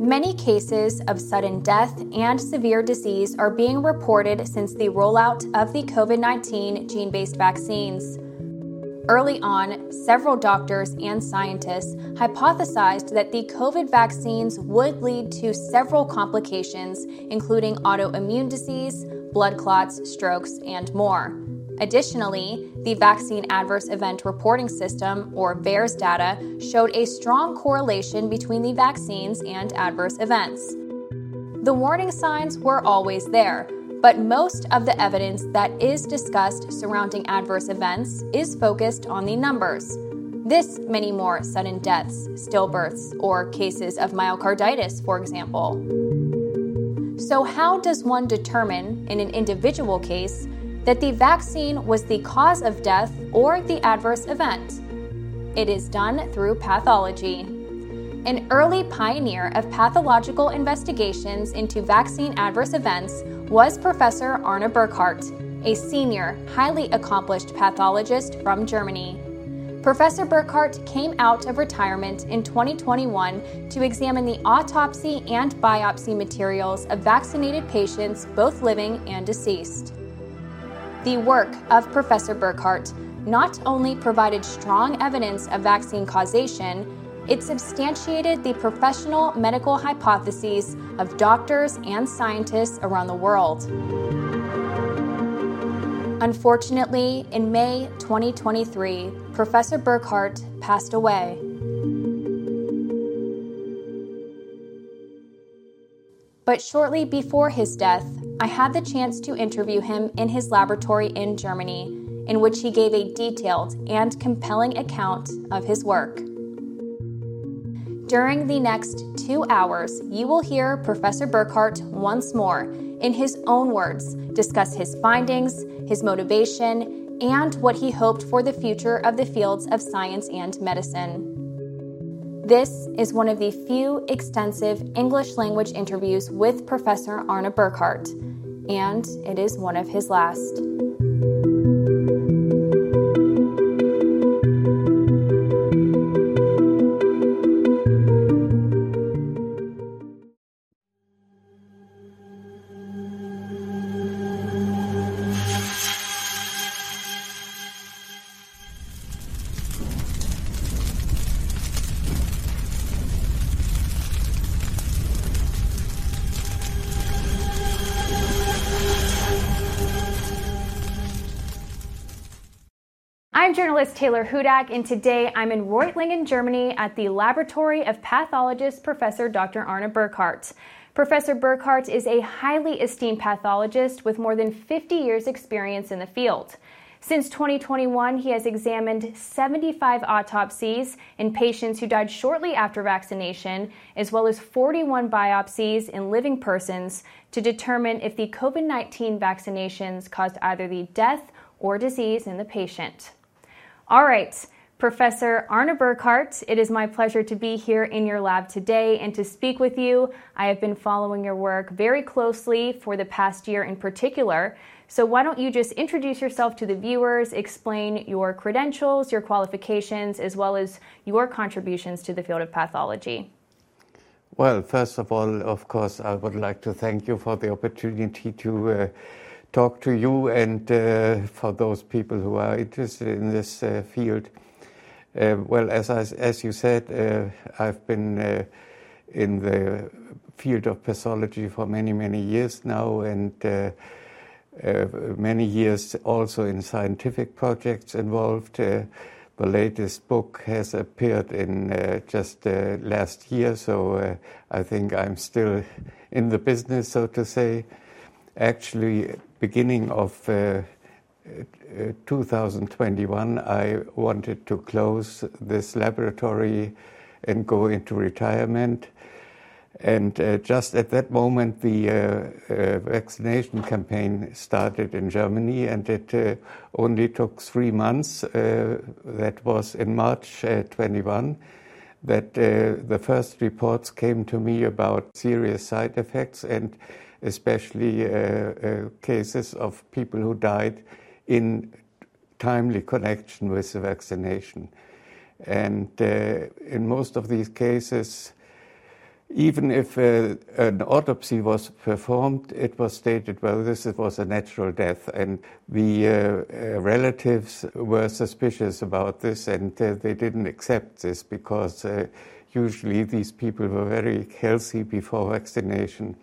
Many cases of sudden death and severe disease are being reported since the rollout of the COVID 19 gene based vaccines. Early on, several doctors and scientists hypothesized that the COVID vaccines would lead to several complications, including autoimmune disease, blood clots, strokes, and more. Additionally, the Vaccine Adverse Event Reporting System, or VAERS data, showed a strong correlation between the vaccines and adverse events. The warning signs were always there, but most of the evidence that is discussed surrounding adverse events is focused on the numbers. This many more sudden deaths, stillbirths, or cases of myocarditis, for example. So, how does one determine, in an individual case, that the vaccine was the cause of death or the adverse event? It is done through pathology. An early pioneer of pathological investigations into vaccine adverse events was Professor Arne Burkhardt, a senior, highly accomplished pathologist from Germany. Professor Burkhardt came out of retirement in 2021 to examine the autopsy and biopsy materials of vaccinated patients, both living and deceased. The work of Professor Burkhardt not only provided strong evidence of vaccine causation, it substantiated the professional medical hypotheses of doctors and scientists around the world. Unfortunately, in May 2023, Professor Burkhardt passed away. But shortly before his death, I had the chance to interview him in his laboratory in Germany, in which he gave a detailed and compelling account of his work. During the next two hours, you will hear Professor Burkhardt once more, in his own words, discuss his findings, his motivation, and what he hoped for the future of the fields of science and medicine. This is one of the few extensive English language interviews with Professor Arne Burkhardt, and it is one of his last. Taylor Hudak, and today I'm in Reutlingen, Germany at the Laboratory of Pathologist Professor Dr. Arne Burkhardt. Professor Burkhardt is a highly esteemed pathologist with more than 50 years' experience in the field. Since 2021, he has examined 75 autopsies in patients who died shortly after vaccination, as well as 41 biopsies in living persons to determine if the COVID 19 vaccinations caused either the death or disease in the patient. All right, Professor Arne Burkhardt, it is my pleasure to be here in your lab today and to speak with you. I have been following your work very closely for the past year in particular. So, why don't you just introduce yourself to the viewers, explain your credentials, your qualifications, as well as your contributions to the field of pathology? Well, first of all, of course, I would like to thank you for the opportunity to. Uh, talk to you and uh, for those people who are interested in this uh, field. Uh, well, as, I, as you said, uh, I've been uh, in the field of pathology for many, many years now, and uh, many years also in scientific projects involved. the latest book has appeared in just last year, so I think I'm still in the business, so to say. Actually, beginning of uh, uh, 2021, I wanted to close this laboratory and go into retirement. And uh, just at that moment, the uh, uh, vaccination campaign started in Germany, and it uh, only took three months. that was in March 21 that the first reports came to me about serious side effects and especially uh, uh, cases of people who died in timely connection with the vaccination. And uh, in most of these cases, even if uh, an autopsy was performed, it was stated, well, this was a natural death. And the uh, relatives were suspicious about this and they didn't accept this because usually these people were very healthy before vaccination.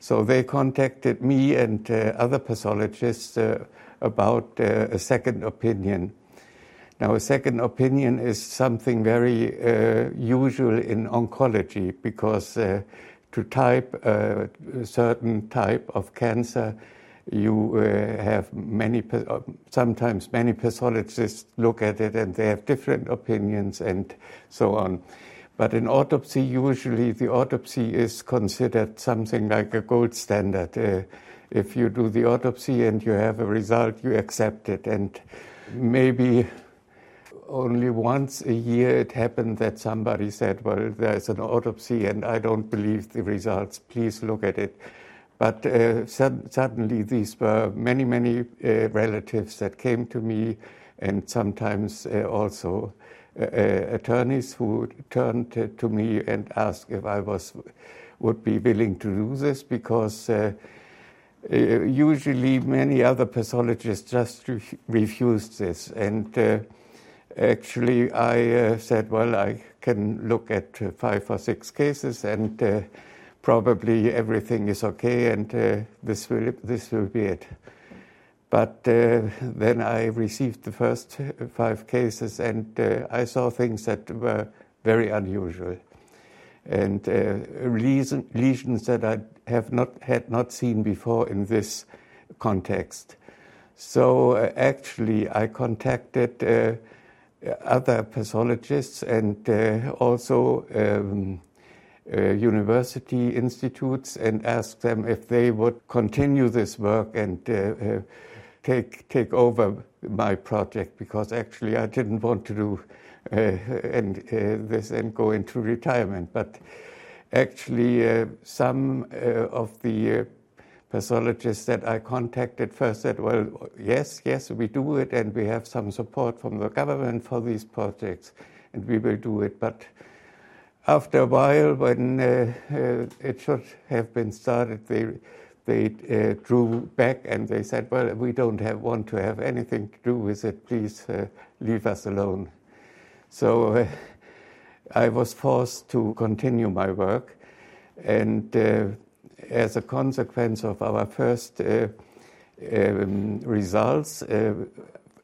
So they contacted me and uh, other pathologists about a second opinion. Now, a second opinion is something very uh, usual in oncology because uh, to type a certain type of cancer, you uh, have many, uh, sometimes many pathologists look at it and they have different opinions and so on. But in autopsy, usually the autopsy is considered something like a gold standard. Uh, if you do the autopsy and you have a result, you accept it. And maybe only once a year it happened that somebody said, Well, there's an autopsy and I don't believe the results. Please look at it. But uh, suddenly, these were many, many uh, relatives that came to me, and sometimes uh, also attorneys who turned to me and asked if I was would be willing to do this because uh, usually many other pathologists just re- refused this and Actually, I uh, said, well, I can look at uh, five or six cases and uh, probably everything is okay and uh, this, will, this will be it. But uh, then I received the first five cases and uh, I saw things that were very unusual and lesion, lesions that I have not had not seen before in this context. So actually, I contacted other pathologists and uh, also um, uh, university institutes and asked them if they would continue this work and uh, take take over my project because actually I didn't want to do uh, and uh, this and go into retirement. But actually, uh, some of the pathologists that I contacted first said, well, yes, yes, we do it, and we have some support from the government for these projects, and we will do it. But after a while, when uh, uh, it should have been started, they they uh, drew back and they said, "Well, we don't have, want to have anything to do with it. Please uh, leave us alone." So uh, I was forced to continue my work, and uh, as a consequence of our first uh, um, results, uh,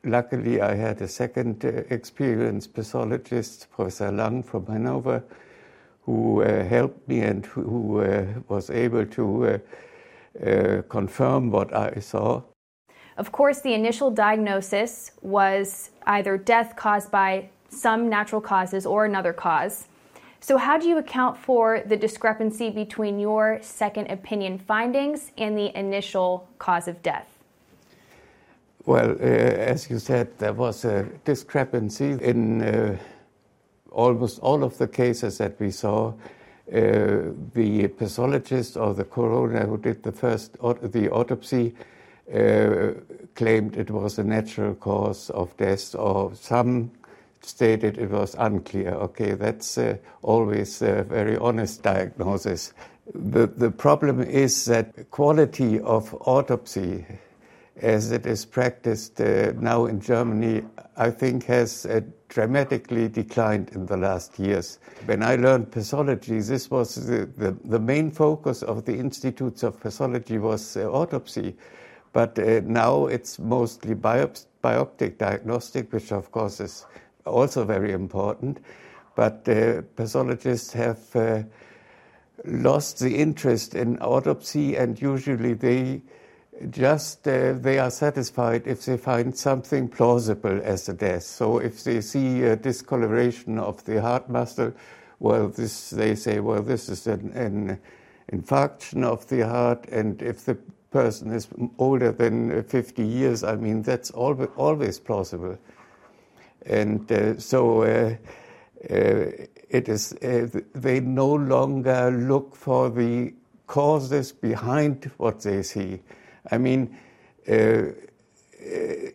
luckily I had a second experienced pathologist, Professor Lang from Hanover, who helped me and who was able to uh, confirm what I saw. Of course, the initial diagnosis was either death caused by some natural causes or another cause. So, how do you account for the discrepancy between your second opinion findings and the initial cause of death? Well, uh, as you said, there was a discrepancy in uh, almost all of the cases that we saw. Uh, the pathologist or the coroner who did the first the autopsy uh, claimed it was a natural cause of death, or some stated it was unclear. Okay, that's uh, always a very honest diagnosis. The, the problem is that quality of autopsy, as it is practiced uh, now in Germany, I think has uh, dramatically declined in the last years. When I learned pathology, this was the, the, the main focus of the institutes of pathology was uh, autopsy. But uh, now it's mostly biop- bioptic diagnostic, which of course is also very important. But uh, pathologists have uh, lost the interest in autopsy, and usually they just uh, they are satisfied if they find something plausible as a death. So if they see a discoloration of the heart muscle, well, this they say, well, this is an, an infarction of the heart, and if the person is older than 50 years, I mean, that's always, always plausible. And uh, so uh, uh, it is, they no longer look for the causes behind what they see. I mean,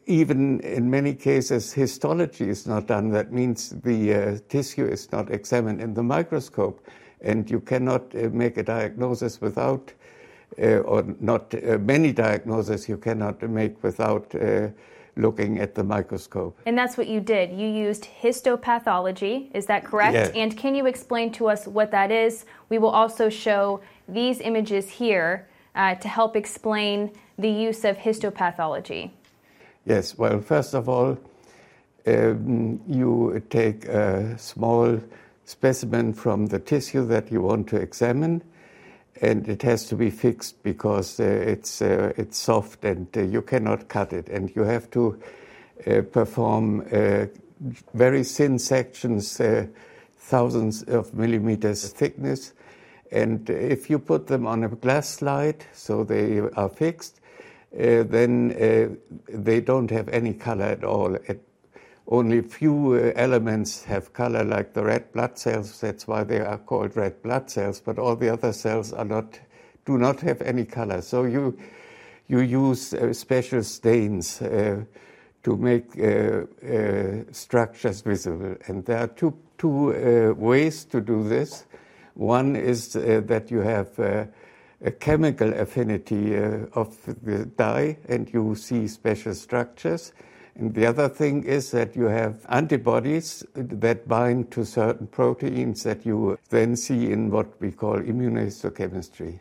even in many cases, histology is not done. That means the uh, tissue is not examined in the microscope, and you cannot uh, make a diagnosis without, uh, or not uh, many diagnoses you cannot make without uh, looking at the microscope. And that's what you did. You used histopathology, is that correct? Yes. And can you explain to us what that is? We will also show these images here uh, to help explain the use of histopathology. Yes, well, first of all, um, you take a small specimen from the tissue that you want to examine, and it has to be fixed because uh, it's uh, it's soft and uh, you cannot cut it, and you have to uh, perform uh, very thin sections, thousands of millimeters thickness, and if you put them on a glass slide so they are fixed, then they don't have any color at all. It, only few uh, elements have color, like the red blood cells. That's why they are called red blood cells. But all the other cells are not, do not have any color. So you you use uh, special stains uh, to make uh, uh structures visible. And there are two two uh, ways to do this. One is uh, that you have uh, a chemical affinity uh, of the dye, and you see special structures. And the other thing is that you have antibodies that bind to certain proteins that you then see in what we call immunohistochemistry.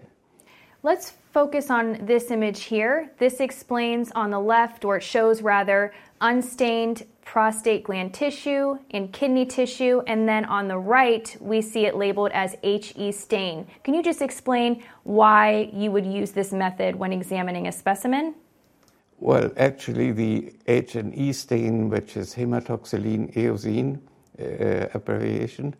Let's focus on this image here. This explains on the left, or it shows rather, unstained prostate gland tissue and kidney tissue, and then on the right, we see it labeled as HE stain. Can you just explain why you would use this method when examining a specimen? Well, actually, the H and E stain, which is hematoxylin eosin uh, abbreviation,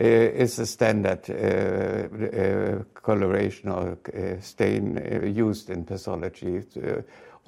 uh, is a standard uh, uh coloration or uh, stain uh, used in pathology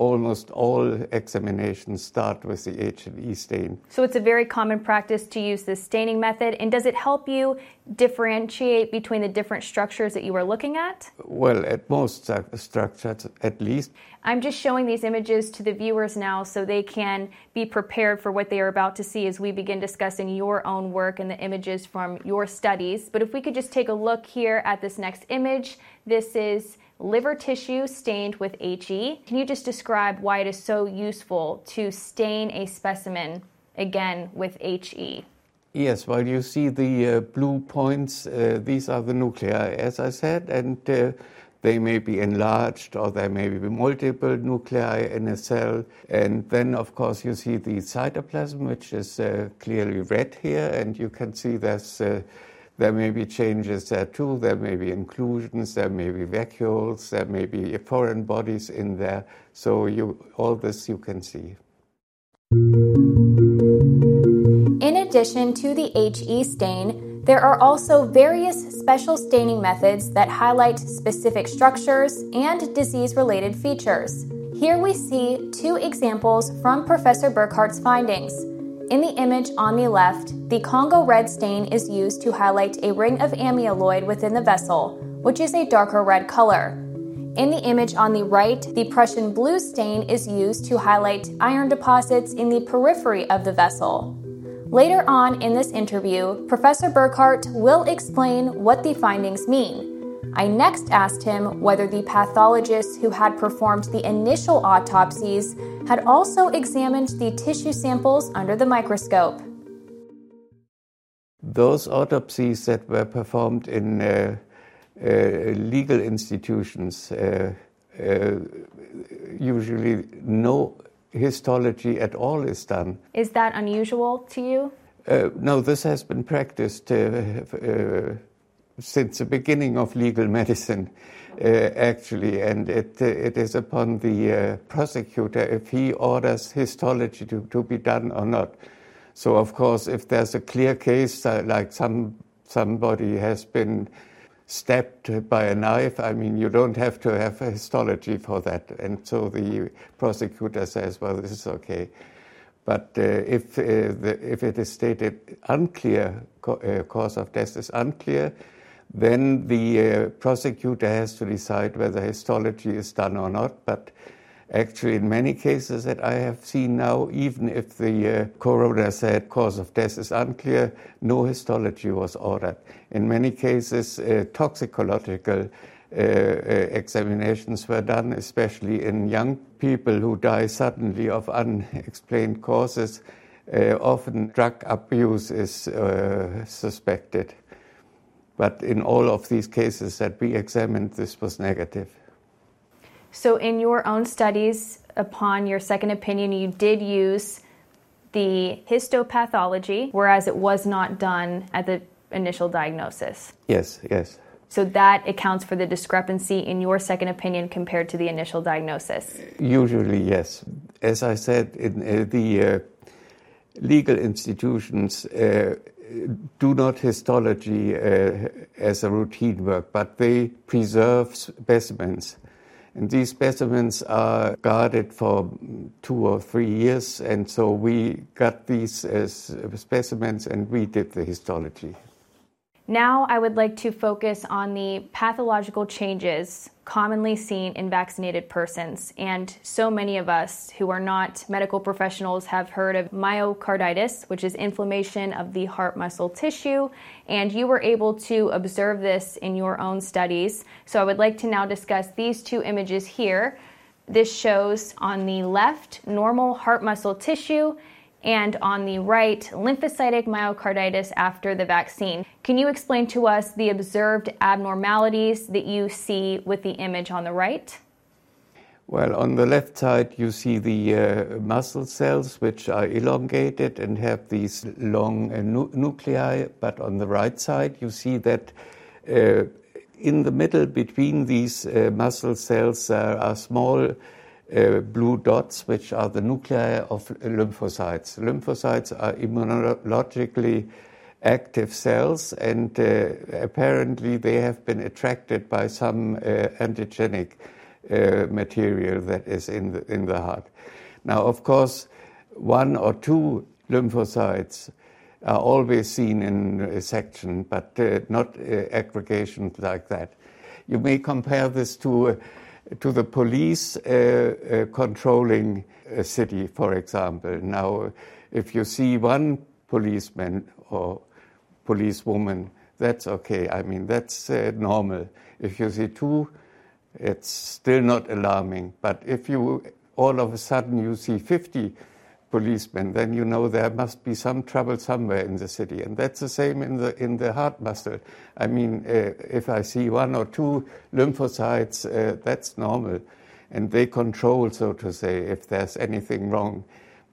almost all examinations start with the H and E stain. So it's a very common practice to use this staining method. And does it help you differentiate between the different structures that you are looking at? Well, at most structures, at least. I'm just showing these images to the viewers now so they can be prepared for what they are about to see as we begin discussing your own work and the images from your studies. But if we could just take a look here at this next image, this is liver tissue stained with HE. Can you just describe why it is so useful to stain a specimen again with HE? Yes, well, you see the uh, blue points, uh, these are the nuclei, as I said, and uh, they may be enlarged or there may be multiple nuclei in a cell. And then, of course, you see the cytoplasm, which is uh, clearly red here, and you can see there's uh, there may be changes there too. There may be inclusions, there may be vacuoles, there may be foreign bodies in there. So you, all this you can see. In addition to the HE stain, there are also various special staining methods that highlight specific structures and disease related features. Here we see two examples from Professor Burkhardt's findings. In the image on the left, the Congo red stain is used to highlight a ring of amyloid within the vessel, which is a darker red color. In the image on the right, the Prussian blue stain is used to highlight iron deposits in the periphery of the vessel. Later on in this interview, Professor Burkhardt will explain what the findings mean. I next asked him whether the pathologists who had performed the initial autopsies had also examined the tissue samples under the microscope. Those autopsies that were performed in uh, uh, legal institutions, uh, uh usually no histology at all is done. Is that unusual to you? Uh, no, this has been practiced uh, since the beginning of legal medicine, uh, actually, and it, uh, it is upon the uh, prosecutor if he orders histology to, to be done or not. So, of course, if there's a clear case, uh, like some somebody has been stabbed by a knife, I mean, you don't have to have a histology for that. And so the prosecutor says, well, this is okay. But uh, if, uh, the, if it is stated unclear, co- cause of death is unclear, then the uh, prosecutor has to decide whether histology is done or not. But Actually, in many cases that I have seen now, even if the uh, coroner said cause of death is unclear, no histology was ordered. In many cases, uh, toxicological uh, uh, examinations were done, especially in young people who die suddenly of unexplained causes. Uh, often drug abuse is suspected. But in all of these cases that we examined, this was negative. So, in your own studies, upon your second opinion, you did use the histopathology, whereas it was not done at the initial diagnosis. Yes, yes. So that accounts for the discrepancy in your second opinion compared to the initial diagnosis. Usually, yes. As I said, in uh, the uh, legal institutions uh, do not histology uh, as a routine work, but they preserve specimens and these specimens are guarded for two or three years, and so we got these as specimens and we did the histology. Now, I would like to focus on the pathological changes commonly seen in vaccinated persons. And so many of us who are not medical professionals have heard of myocarditis, which is inflammation of the heart muscle tissue. And you were able to observe this in your own studies. So I would like to now discuss these two images here. This shows on the left normal heart muscle tissue and on the right, lymphocytic myocarditis after the vaccine. Can you explain to us the observed abnormalities that you see with the image on the right? Well, on the left side, you see the uh, muscle cells, which are elongated and have these long uh, nu- nuclei. But on the right side, you see that uh, in the middle between these uh, muscle cells, are small uh, blue dots, which are the nuclei of lymphocytes. Lymphocytes are immunologically active cells, and uh, apparently they have been attracted by some uh, antigenic uh, material that is in the, in the heart. Now, of course, one or two lymphocytes are always seen in a section, but uh, not aggregations like that. You may compare this to to the police uh, uh, controlling a city, for example. Now, if you see one policeman or policewoman, that's okay. I mean, that's uh, normal. If you see two, it's still not alarming. But if you all of a sudden you see 50 policemen, then you know there must be some trouble somewhere in the city. And that's the same in the, in the heart muscle. I mean, uh, if I see one or two lymphocytes, uh, that's normal. And they control, so to say, if there's anything wrong.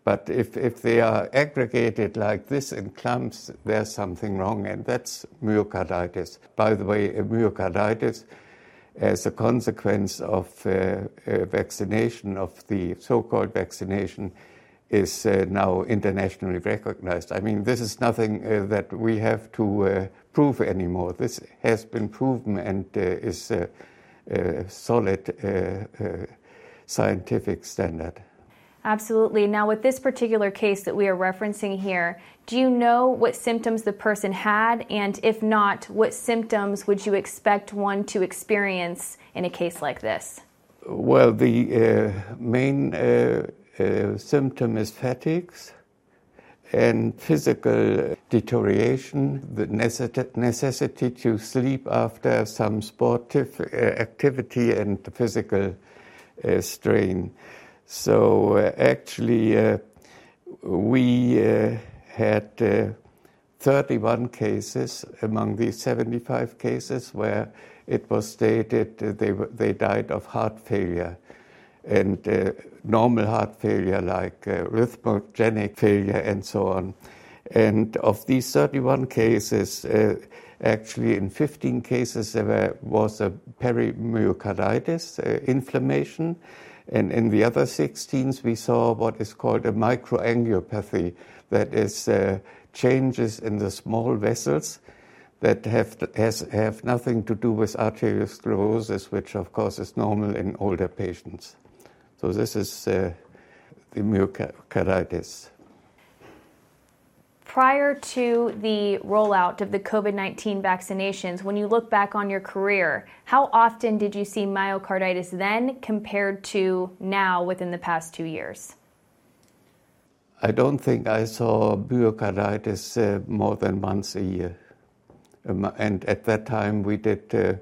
But if, if they are aggregated like this in clumps, there's something wrong, and that's myocarditis. By the way, myocarditis, as a consequence of uh, vaccination, of the so called vaccination, is uh, now internationally recognized. I mean, this is nothing uh, that we have to uh, prove anymore. This has been proven and uh, is a, solid uh, uh, scientific standard. Absolutely. Now, with this particular case that we are referencing here, do you know what symptoms the person had? And if not, what symptoms would you expect one to experience in a case like this? Well, the main uh, symptom is fatigue and physical deterioration, the necessity to sleep after some sportive uh, activity and physical uh, strain. So uh, actually, uh, we uh, had 31 cases among these 75 cases where it was stated they, they died of heart failure and uh, normal heart failure like uh, rhythmogenic failure and so on. And of these 31 cases, uh, actually in 15 cases there was a perimyocarditis, uh, inflammation, and in the other 16 we saw what is called a microangiopathy, that is uh, changes in the small vessels that have, has, have nothing to do with arteriosclerosis, which of course is normal in older patients. So this is uh, the myocarditis. prior to the rollout of the COVID 19 vaccinations, when you look back on your career, how often did you see myocarditis then compared to now within the past two years? I don't think I saw myocarditis uh, more than once a year. Um, and at that time, we did uh,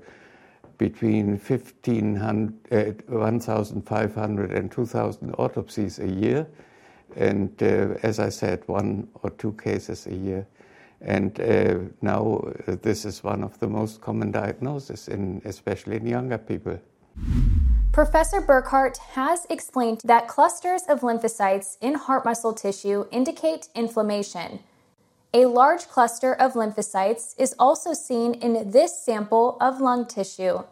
between 1,500, uh, 1,500 and 2,000 autopsies a year. And uh, as I said, one or two cases a year. And uh, now this is one of the most common diagnoses, in, especially in younger people. Professor Burkhardt has explained that clusters of lymphocytes in heart muscle tissue indicate inflammation. A large cluster of lymphocytes is also seen in this sample of lung tissue.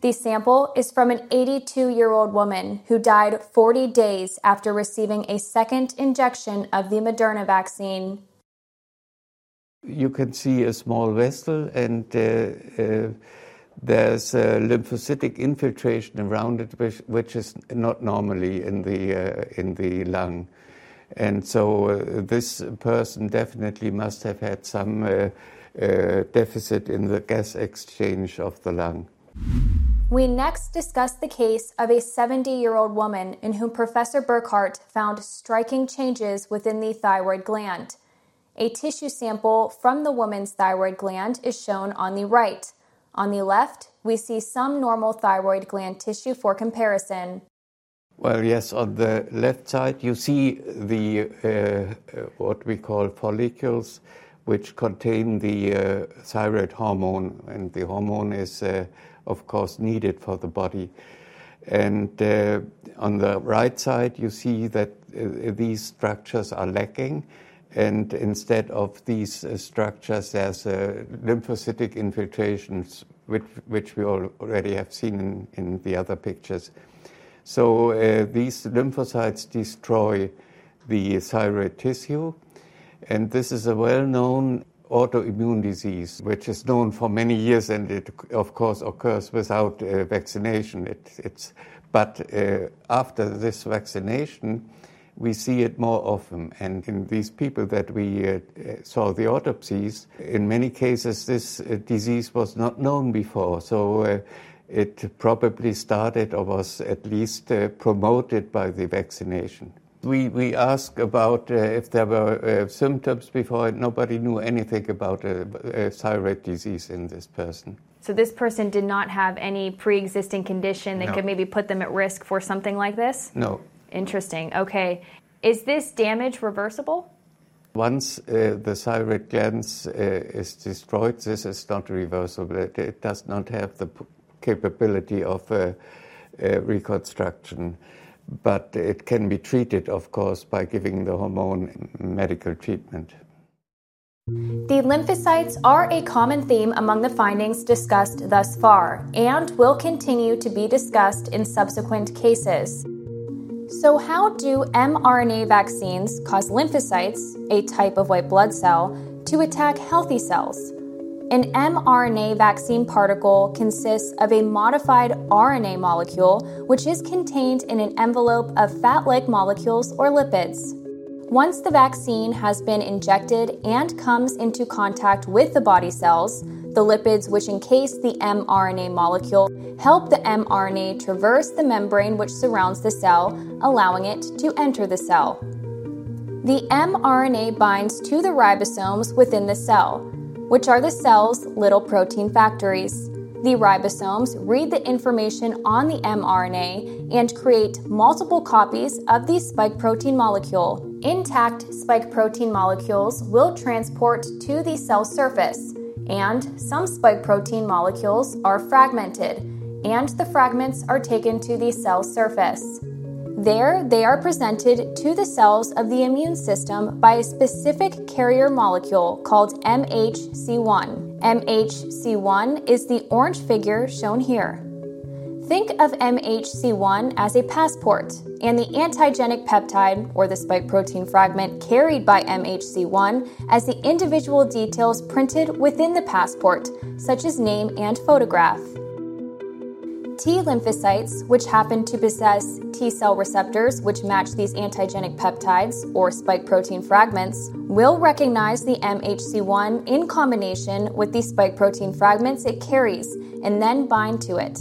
The sample is from an 82 year old woman who died 40 days after receiving a second injection of the Moderna vaccine. You can see a small vessel, and uh, uh, there's a lymphocytic infiltration around it, which, which is not normally in the, uh, in the lung. And so uh, this person definitely must have had some uh, uh, deficit in the gas exchange of the lung. We next discuss the case of a 70 year old woman in whom Professor Burkhardt found striking changes within the thyroid gland. A tissue sample from the woman's thyroid gland is shown on the right. On the left, we see some normal thyroid gland tissue for comparison. Well, yes, on the left side, you see the uh, what we call follicles, which contain the uh, thyroid hormone, and the hormone is uh, of course, needed for the body. And uh, on the right side, you see that uh, these structures are lacking. And instead of these uh, structures, there's uh, lymphocytic infiltrations, which, which we already have seen in, in the other pictures. So uh, these lymphocytes destroy the thyroid tissue. And this is a well known autoimmune disease, which is known for many years, and it, of course, occurs without uh, vaccination. It, it's, but uh, after this vaccination, we see it more often. And in these people that we uh, saw the autopsies, in many cases, this uh, disease was not known before. So uh, it probably started or was at least uh, promoted by the vaccination. We, we asked about uh, if there were uh, symptoms before. Nobody knew anything about a, thyroid disease in this person. So this person did not have any pre-existing condition that no. could maybe put them at risk for something like this? No. Interesting. Okay. Is this damage reversible? Once uh, the thyroid gland uh, is destroyed, this is not reversible. It, it, does not have the capability of uh, reconstruction but it can be treated, of course, by giving the hormone medical treatment. The lymphocytes are a common theme among the findings discussed thus far and will continue to be discussed in subsequent cases. So, how do mRNA vaccines cause lymphocytes, a type of white blood cell, to attack healthy cells? An mRNA vaccine particle consists of a modified RNA molecule, which is contained in an envelope of fat like molecules or lipids. Once the vaccine has been injected and comes into contact with the body cells, the lipids which encase the mRNA molecule help the mRNA traverse the membrane which surrounds the cell, allowing it to enter the cell. The mRNA binds to the ribosomes within the cell, which are the cell's little protein factories. The ribosomes read the information on the mRNA and create multiple copies of the spike protein molecule. Intact spike protein molecules will transport to the cell surface, and some spike protein molecules are fragmented, and the fragments are taken to the cell surface. There, they are presented to the cells of the immune system by a specific carrier molecule called MHC1. MHC1 is the orange figure shown here. Think of MHC1 as a passport, and the antigenic peptide, or the spike protein fragment carried by MHC1, as the individual details printed within the passport, such as name and photograph. T lymphocytes, which happen to possess T cell receptors which match these antigenic peptides or spike protein fragments, will recognize the MHC1 in combination with the spike protein fragments it carries and then bind to it.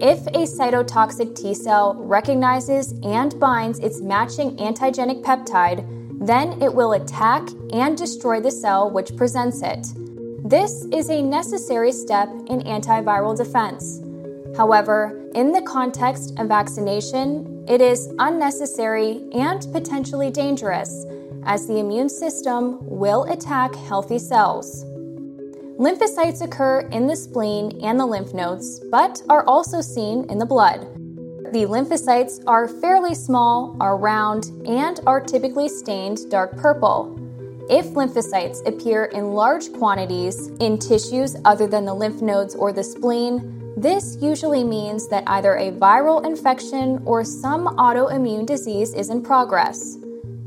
If a cytotoxic T cell recognizes and binds its matching antigenic peptide, then it will attack and destroy the cell which presents it. This is a necessary step in antiviral defense. However, in the context of vaccination, it is unnecessary and potentially dangerous as the immune system will attack healthy cells. Lymphocytes occur in the spleen and the lymph nodes, but are also seen in the blood. The lymphocytes are fairly small, are round, and are typically stained dark purple. If lymphocytes appear in large quantities in tissues other than the lymph nodes or the spleen, this usually means that either a viral infection or some autoimmune disease is in progress.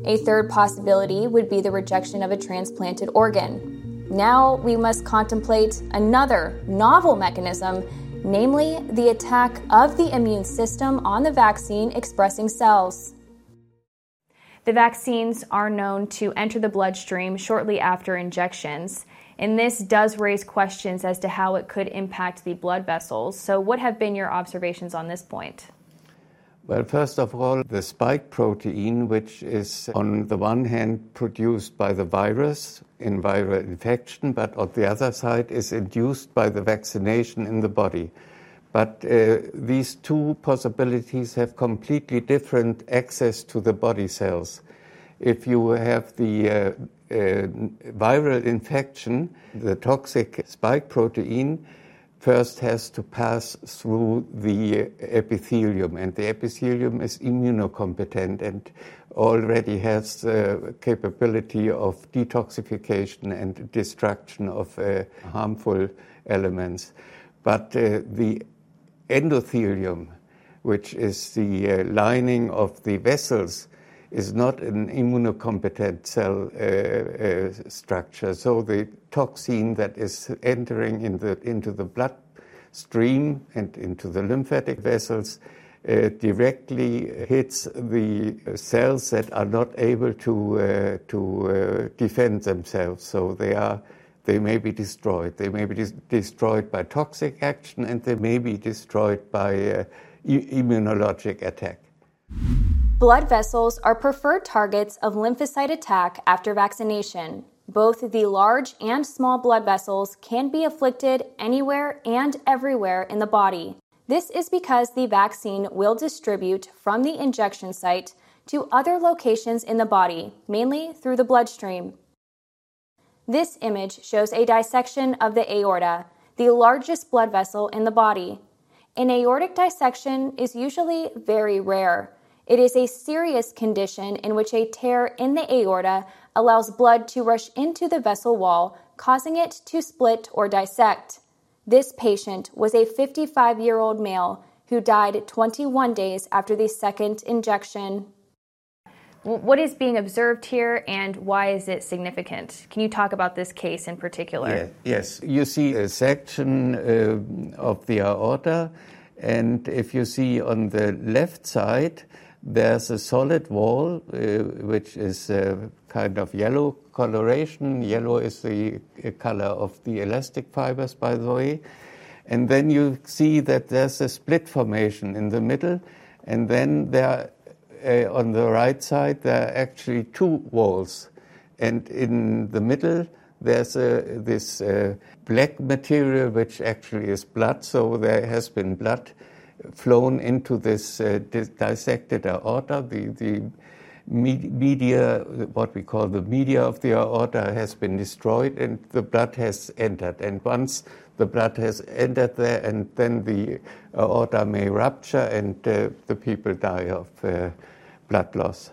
A third possibility would be the rejection of a transplanted organ. Now we must contemplate another novel mechanism, namely the attack of the immune system on the vaccine expressing cells. The vaccines are known to enter the bloodstream shortly after injections, and this does raise questions as to how it could impact the blood vessels. So, what have been your observations on this point? Well, first of all, the spike protein, which is on the one hand produced by the virus in viral infection, but on the other side is induced by the vaccination in the body. But uh, these two possibilities have completely different access to the body cells. If you have the uh, viral infection, the toxic spike protein first has to pass through the epithelium, and the epithelium is immunocompetent and already has the capability of detoxification and destruction of uh, harmful elements. But uh, the endothelium, which is the uh, lining of the vessels, is not an immunocompetent cell uh, uh, structure. So the toxin that is entering in the, into the blood stream and into the lymphatic vessels uh, directly hits the cells that are not able to uh, to uh, defend themselves. So they are they may be destroyed. They may be destroyed by toxic action, and they may be destroyed by uh, e- immunologic attack. Blood vessels are preferred targets of lymphocyte attack after vaccination. Both the large and small blood vessels can be afflicted anywhere and everywhere in the body. This is because the vaccine will distribute from the injection site to other locations in the body, mainly through the bloodstream. This image shows a dissection of the aorta, the largest blood vessel in the body. An aortic dissection is usually very rare. It is a serious condition in which a tear in the aorta allows blood to rush into the vessel wall, causing it to split or dissect. This patient was a 55 year old male who died 21 days after the second injection. What is being observed here and why is it significant? Can you talk about this case in particular? Yeah, yes, you see a section uh, of the aorta, and if you see on the left side, there's a solid wall, uh, which is a kind of yellow coloration. Yellow is the uh, color of the elastic fibers, by the way. And then you see that there's a split formation in the middle, and then there, uh, on the right side, there are actually two walls. And in the middle, there's a, this uh, black material, which actually is blood, so there has been blood flown into this uh, dissected aorta. The, the media, what we call the media of the aorta, has been destroyed and the blood has entered. And once the blood has entered there, and then the aorta may rupture and uh, the people die of uh, blood loss.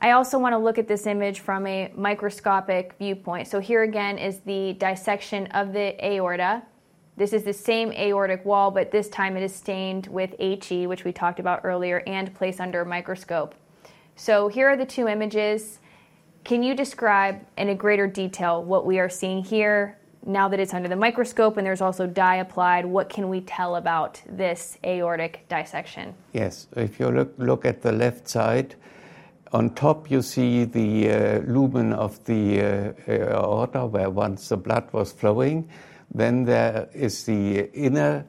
I also want to look at this image from a microscopic viewpoint. So, here again is the dissection of the aorta. This is the same aortic wall, but this time it is stained with HE, which we talked about earlier, and placed under a microscope. So here are the two images. Can you describe in a greater detail what we are seeing here? now that it's under the microscope and there's also dye applied, what can we tell about this aortic dissection? Yes, if you look, look at the left side, on top you see the uh, lumen of the uh, aorta where once the blood was flowing. Then there is the inner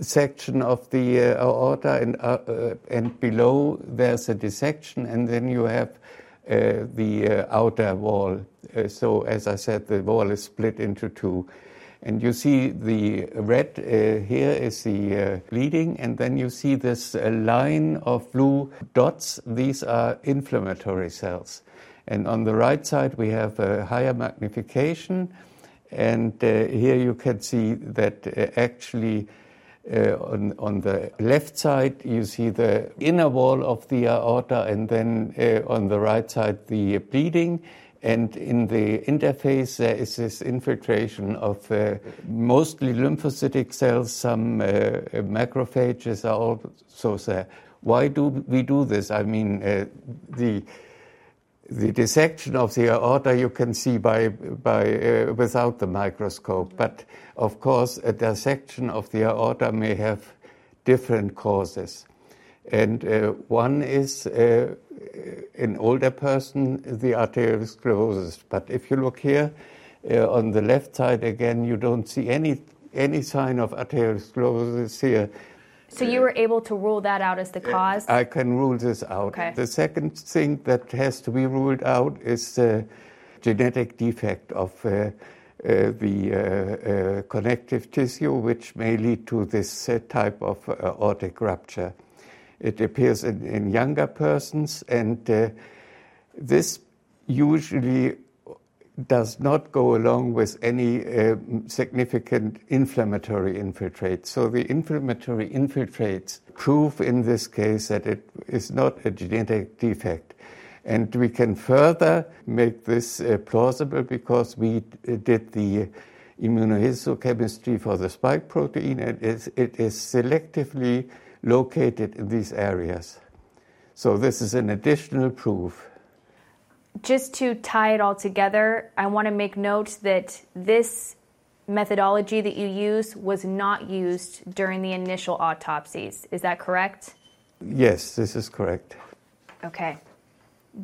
section of the uh, aorta, and, uh, uh, and below there's a dissection, and then you have uh, the uh, outer wall. Uh, so, as I said, the wall is split into two. And you see the red here is the bleeding, and then you see this line of blue dots. These are inflammatory cells. And on the right side, we have a higher magnification. And uh, here you can see that uh, actually uh, on, on, the left side, you see the inner wall of the aorta, and then uh, on the right side, the bleeding. And in the interface, there is this infiltration of uh, mostly lymphocytic cells, some uh, macrophages are also there. Why do we do this? I mean, the the dissection of the aorta you can see by, by, uh, without the microscope. But of course, a dissection of the aorta may have different causes. And uh, one is uh, in older person, the arteriosclerosis. But if you look here uh, on the left side again, you don't see any, any sign of arteriosclerosis here. So you were able to rule that out as the cause? I can rule this out. Okay. The second thing that has to be ruled out is the genetic defect of uh, uh, the uh, uh connective tissue, which may lead to this uh, type of uh, aortic rupture. It appears in, in younger persons, and this usually does not go along with any uh, significant inflammatory infiltrates. So the inflammatory infiltrates prove in this case that it is not a genetic defect. And we can further make this uh, plausible because we uh, did the immunohistochemistry for the spike protein and it is, it is selectively located in these areas. So this is an additional proof just to tie it all together, I want to make note that this methodology that you use was not used during the initial autopsies. Is that correct? Yes, this is correct. Okay.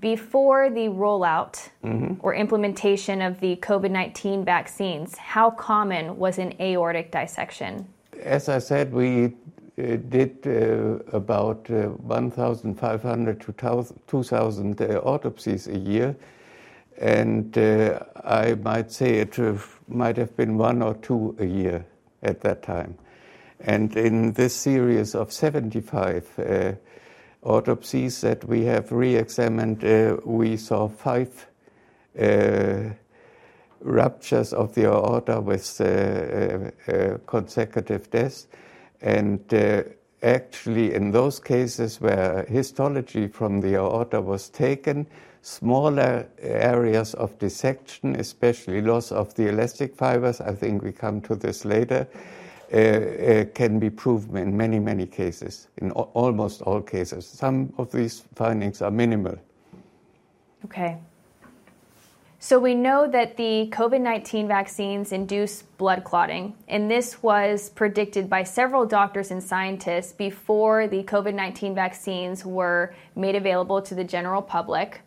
Before the rollout mm-hmm. or implementation of the COVID 19 vaccines, how common was an aortic dissection? As I said, we did uh, about uh, 1,500 to 2,000 autopsies a year. And I might say it might have been one or two a year at that time. And in this series of 75 autopsies that we have re-examined, uh, we saw five uh, ruptures of the aorta with uh, consecutive deaths. And uh, actually, in those cases where histology from the aorta was taken, smaller areas of dissection, especially loss of the elastic fibers, I think we come to this later, uh, uh, can be proven in many, many cases, in almost all cases. Some of these findings are minimal. Okay. So we know that the COVID 19 vaccines induce blood clotting, and this was predicted by several doctors and scientists before the COVID 19 vaccines were made available to the general public.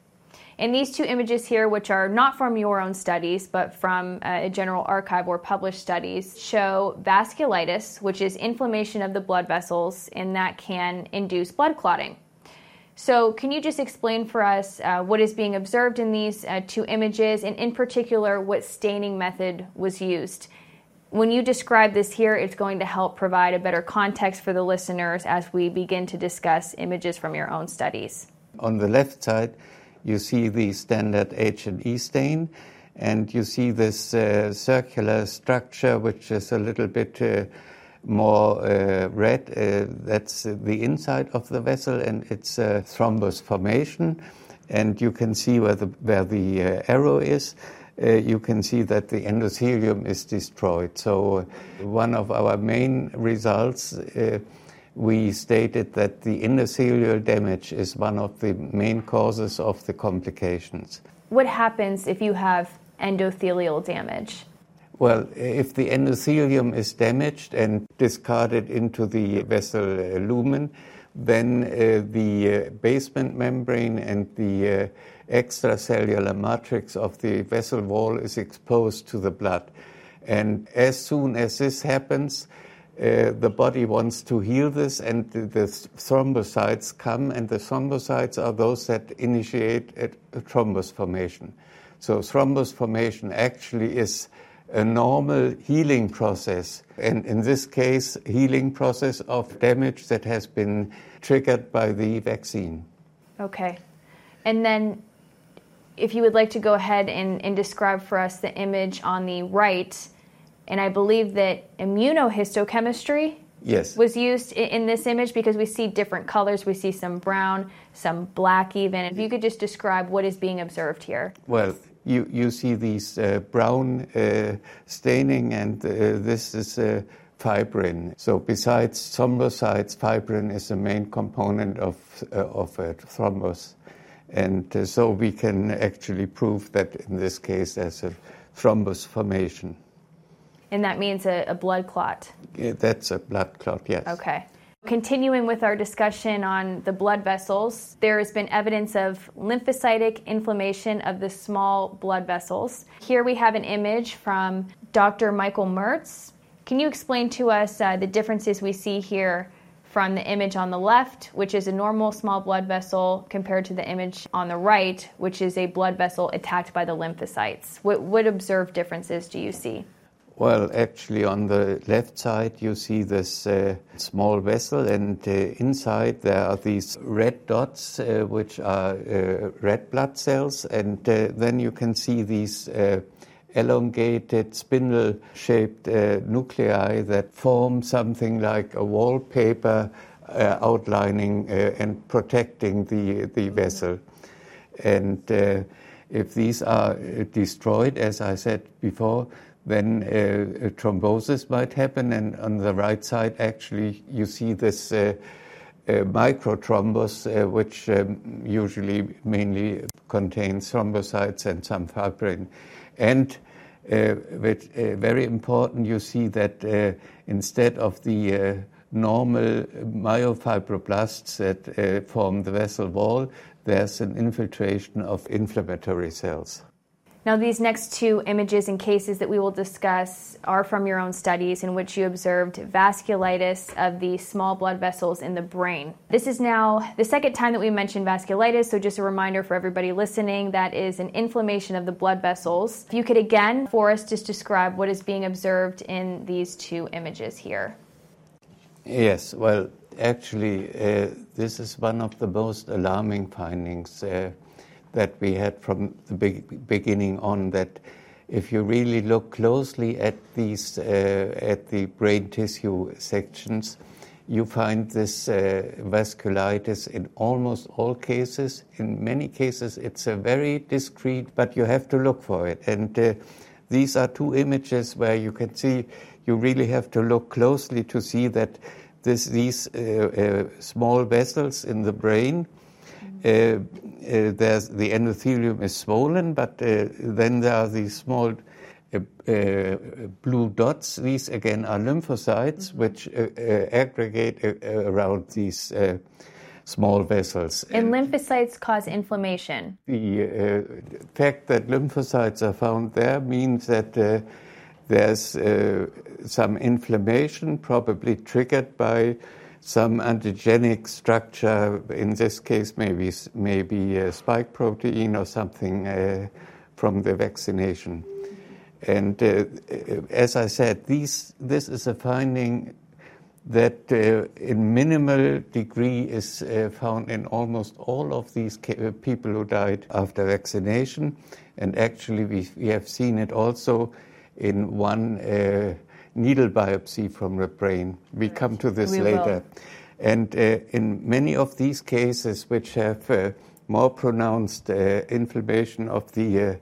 And these two images here, which are not from your own studies, but from uh, a general archive or published studies, show vasculitis, which is inflammation of the blood vessels, and that can induce blood clotting. So, can you just explain for us uh, what is being observed in these uh, two images, and in particular, what staining method was used? When you describe this here, it's going to help provide a better context for the listeners as we begin to discuss images from your own studies. On the left side, you see the standard H and E stain, and you see this uh, circular structure, which is a little bit uh, more uh, red, uh, that's the inside of the vessel and it's thrombus formation. And you can see where the, where the uh, arrow is. Uh, you can see that the endothelium is destroyed. So, uh, one of our main results, we stated that the endothelial damage is one of the main causes of the complications. What happens if you have endothelial damage? Well, if the endothelium is damaged and discarded into the vessel lumen, then uh, the uh, basement membrane and the uh, extracellular matrix of the vessel wall is exposed to the blood. And as soon as this happens, uh, the body wants to heal this, and the, the, thrombocytes come, and the thrombocytes are those that initiate a, a thrombus formation. So, thrombus formation actually is a normal healing process, and in this case, healing process of damage that has been triggered by the vaccine. Okay, and then if you would like to go ahead and, and describe for us the image on the right, and I believe that immunohistochemistry yes. was used in, in, this image because we see different colors. We see some brown, some black, even. If you could just describe what is being observed here. Well, you, you see these uh, brown uh, staining, and uh, this is uh, fibrin. So, besides thrombocytes, fibrin is the main component of, uh, of a thrombus. And so we can actually prove that in this case there's a thrombus formation. And that means a, a blood clot? Yeah, that's a blood clot, yes. Okay. Continuing with our discussion on the blood vessels, there has been evidence of lymphocytic inflammation of the small blood vessels. Here we have an image from Dr. Michael Mörz. Can you explain to us uh, the differences we see here from the image on the left, which is a normal small blood vessel, compared to the image on the right, which is a blood vessel attacked by the lymphocytes. What, what observed differences do you see? Well, actually, on the left side, you see this uh, small vessel, and uh, inside there are these red dots, uh, which are uh, red blood cells, and uh, then you can see these uh, elongated spindle shaped nuclei that form something like a wallpaper outlining and protecting the, the vessel. And if these are destroyed, as I said before, then uh, thrombosis might happen. And on the right side, actually, you see this microthrombus, which um, usually mainly contains thrombocytes and some fibrin. And uh, which, uh, very important, you see that uh, instead of the uh, normal myofibroblasts that uh, form the vessel wall, there's an infiltration of inflammatory cells. Now, these next two images and cases that we will discuss are from your own studies in which you observed vasculitis of the small blood vessels in the brain. This is now the second time that we mentioned vasculitis, so just a reminder for everybody listening that is an inflammation of the blood vessels. If you could again, for us, just describe what is being observed in these two images here. Yes, well, actually, uh, this is one of the most alarming findings. Uh, that we had from the beginning on that if you really look closely at these uh, at the brain tissue sections you find this uh, vasculitis in almost all cases. In many cases it's a very discreet but you have to look for it. And uh, these are two images where you can see you really have to look closely to see that this, these uh, uh, small vessels in the brain there's the endothelium is swollen, but uh, then there are these small blue dots. These again are lymphocytes, mm-hmm. which aggregate around these small vessels. And lymphocytes cause inflammation. The uh, fact that lymphocytes are found there means that uh, there's uh, some inflammation, probably triggered by some antigenic structure, in this case, maybe, maybe a spike protein or something uh, from the vaccination. And uh, as I said, these, this is a finding that uh, in minimal degree is uh, found in almost all of these uh, people who died after vaccination. And actually, we, we have seen it also in one uh, needle biopsy from the brain. We come to this we later. Will. And uh, in many of these cases, which have uh, more pronounced uh, inflammation of the uh,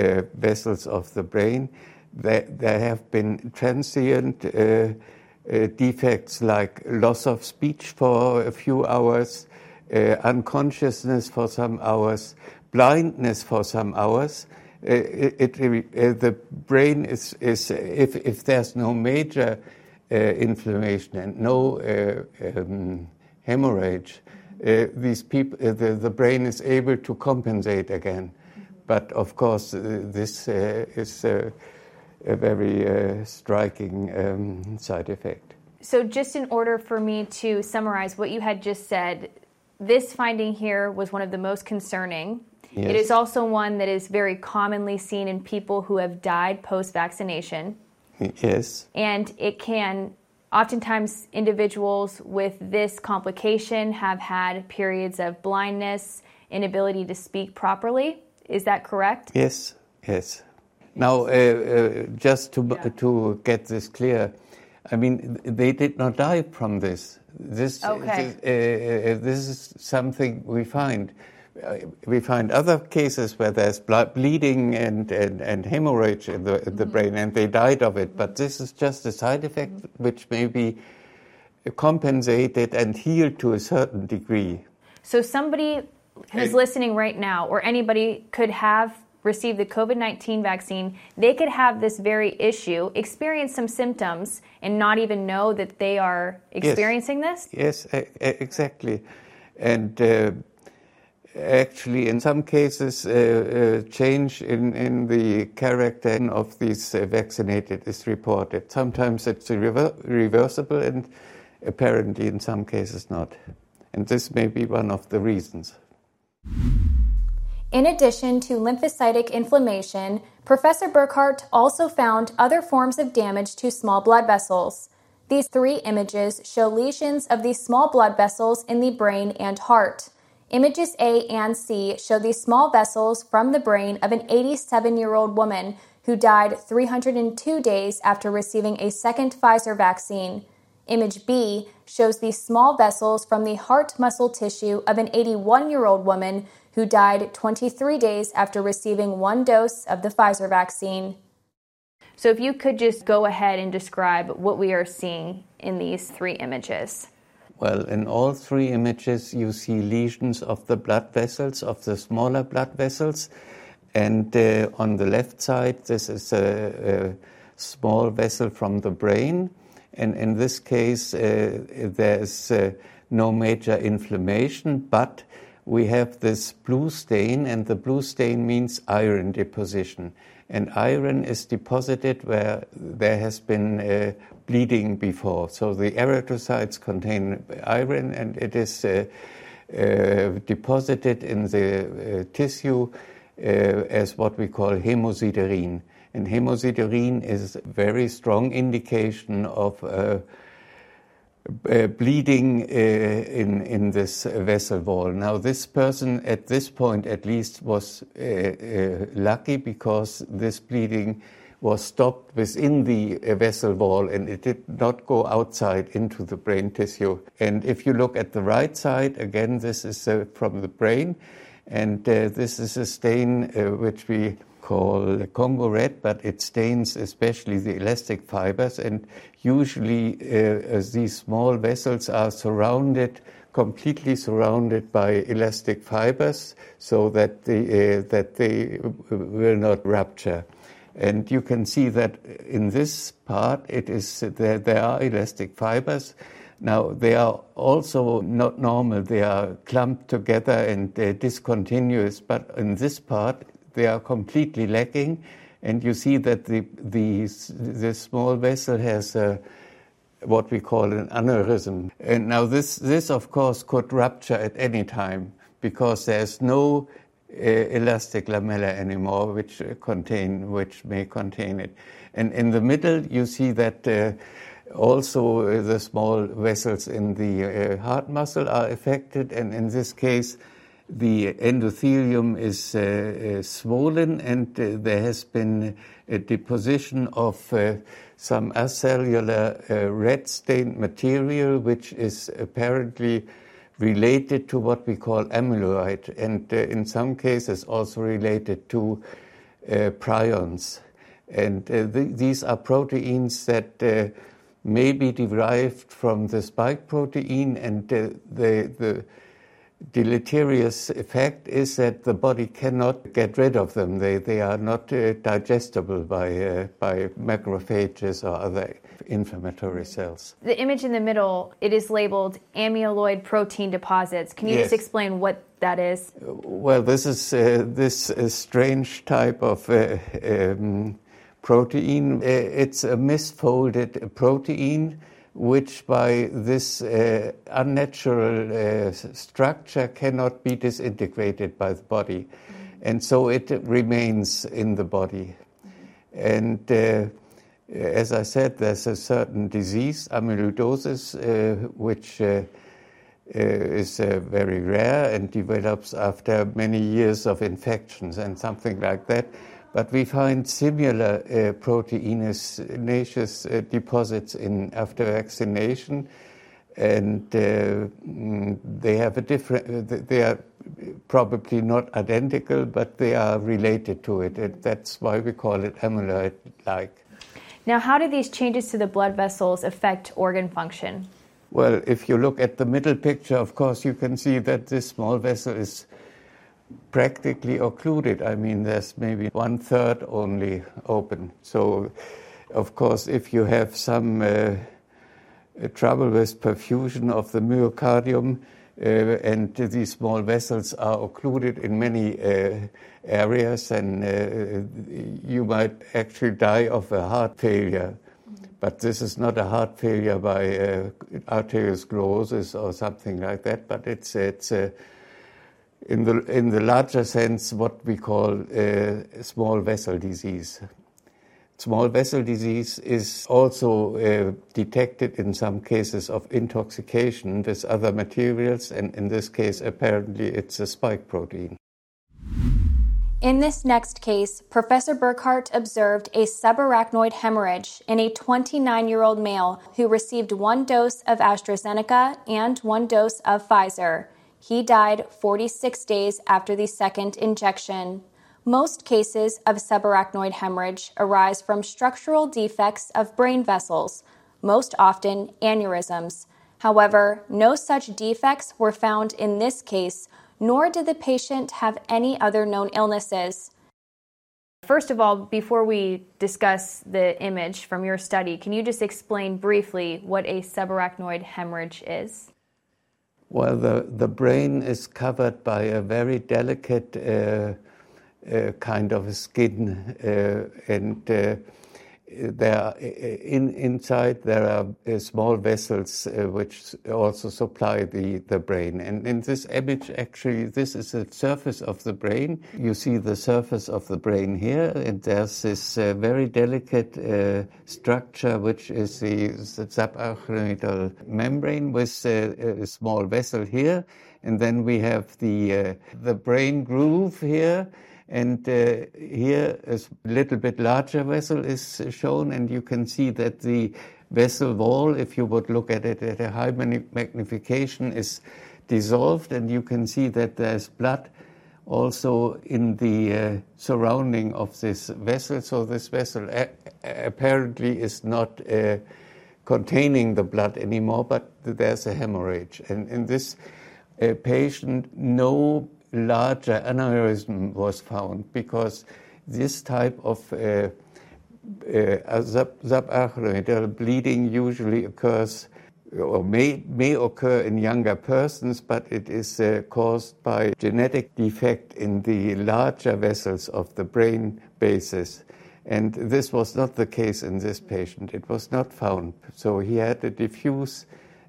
uh, vessels of the brain, there, there have been transient uh, defects like loss of speech for a few hours, unconsciousness for some hours, blindness for some hours, it, it, uh, the brain is, is if, if there's no major uh, inflammation and no uh, um, hemorrhage, these people, the, the brain is able to compensate again. But of course, this is a very striking um, side effect. So, just in order for me to summarize what you had just said, this finding here was one of the most concerning. Yes. It is also one that is very commonly seen in people who have died post vaccination. Yes. And it can, oftentimes, individuals with this complication have had periods of blindness, inability to speak properly. Is that correct? Yes, yes. Now, uh, uh, just to, yeah. to get this clear, I mean, they did not die from this. This, okay. this, uh, uh, this is something we find. Uh, we find other cases where there's blood bleeding and, and, and hemorrhage in the, in the mm-hmm. brain, and they died of it. But this is just a side effect which may be compensated and healed to a certain degree. So, somebody who's listening right now, or anybody could have received the COVID 19 vaccine, they could have this very issue, experience some symptoms, and not even know that they are experiencing yes. this? Yes, exactly. And uh, actually, in some cases, uh, uh, change in, in the character of these uh, vaccinated is reported. Sometimes it's rever- reversible, and apparently, in some cases, not. And this may be one of the reasons. In addition to lymphocytic inflammation, Professor Burkhardt also found other forms of damage to small blood vessels. These three images show lesions of these small blood vessels in the brain and heart. Images A and C show these small vessels from the brain of an 87 year old woman who died 302 days after receiving a second Pfizer vaccine. Image B shows these small vessels from the heart muscle tissue of an 81 year old woman who died 23 days after receiving one dose of the Pfizer vaccine. So, if you could just go ahead and describe what we are seeing in these three images. Well, in all three images, you see lesions of the blood vessels, of the smaller blood vessels. And uh, on the left side, this is a, a, small vessel from the brain. And in this case, uh, there's uh, no major inflammation, but we have this blue stain, and the blue stain means iron deposition. And iron is deposited where there has been uh, bleeding before. So the erythrocytes contain iron, and it is uh, uh, deposited in the uh, tissue uh, as what we call hemosiderin. And hemosiderin is a very strong indication of uh, bleeding uh, in in this vessel wall. Now, this person at this point, at least, was uh, uh lucky because this bleeding was stopped within the uh, vessel wall and it did not go outside into the brain tissue. And if you look at the right side, again, this is from the brain, and this is a stain which we call Congo red, but it stains especially the elastic fibers. And usually, uh, these small vessels are surrounded, completely surrounded by elastic fibers, so that they, uh, that they will not rupture. And you can see that in this part, it is there, there are elastic fibers. Now, they are also not normal. They are clumped together and uh, discontinuous. But in this part, they are completely lacking. And you see that the, the, the small vessel has a, what we call an aneurysm. And now this, this of course could rupture at any time because there's no uh, elastic lamella anymore which contain, which may contain it. And in the middle you see that uh, also uh, the small vessels in the uh, heart muscle are affected and in this case the endothelium is uh, uh, swollen and uh, there has been a deposition of uh, some acellular uh, red stained material which is apparently related to what we call amyloid and uh, in some cases also related to prions. And th- these are proteins that may be derived from the spike protein and the, the deleterious effect is that the body cannot get rid of them. They, they are not uh, digestible by, uh, by macrophages or other inflammatory cells. The image in the middle, it is labeled amyloid protein deposits. Can you Yes. just explain what that is? Well, this is uh, this uh, strange type of uh, um, protein. Uh, it's a misfolded protein, which by this uh, unnatural uh, structure cannot be disintegrated by the body, and so it remains in the body. And uh, as I said, there's a certain disease, amyloidosis, uh, which uh, uh, is uh, very rare and develops after many years of infections and something like that. But we find similar uh, proteinaceous uh, deposits in after vaccination, and uh, mm, they have a different. uh, They are probably not identical, but they are related to it. And that's why we call it amyloid-like. Now, how do these changes to the blood vessels affect organ function? Well, if you look at the middle picture, of course, you can see that this small vessel is practically occluded. I mean, there's maybe one third only open. So, of course, if you have some uh, uh, trouble with perfusion of the myocardium uh, and these small vessels are occluded in many uh, areas, and uh, you might actually die of a heart failure. But this is not a heart failure by uh, arteriosclerosis or something like that, but it's, it's uh, in, the, in the larger sense what we call uh, small vessel disease. Small vessel disease is also uh, detected in some cases of intoxication with other materials, and in this case, apparently, it's a spike protein. In this next case, Professor Burkhardt observed a subarachnoid hemorrhage in a 29 year old male who received one dose of AstraZeneca and one dose of Pfizer. He died 46 days after the second injection. Most cases of subarachnoid hemorrhage arise from structural defects of brain vessels, most often aneurysms. However, no such defects were found in this case, nor did the patient have any other known illnesses. First of all, before we discuss the image from your study, can you just explain briefly what a subarachnoid hemorrhage is? Well, the, the brain is covered by a very delicate uh, uh, kind of skin, uh, and uh, there in, inside there are uh, small vessels uh, which also supply the, the brain. And in this image, actually, this is the surface of the brain. You see the surface of the brain here, and there's this uh, very delicate structure, which is the, the membrane with uh, a small vessel here. And then we have the, the brain groove here. And uh, here a little bit larger vessel is shown, and you can see that the vessel wall, if you would look at it at a high magnification, is dissolved, and you can see that there's blood also in the uh, surrounding of this vessel. So this vessel apparently is not uh, containing the blood anymore, but there's a hemorrhage. And in this uh, patient, no larger aneurysm was found because this type of uh, uh, sub- subarachnoidal bleeding usually occurs or may, may occur in younger persons, but it is uh, caused by genetic defect in the larger vessels of the brain bases. And this was not the case in this patient. It was not found. So he had a diffuse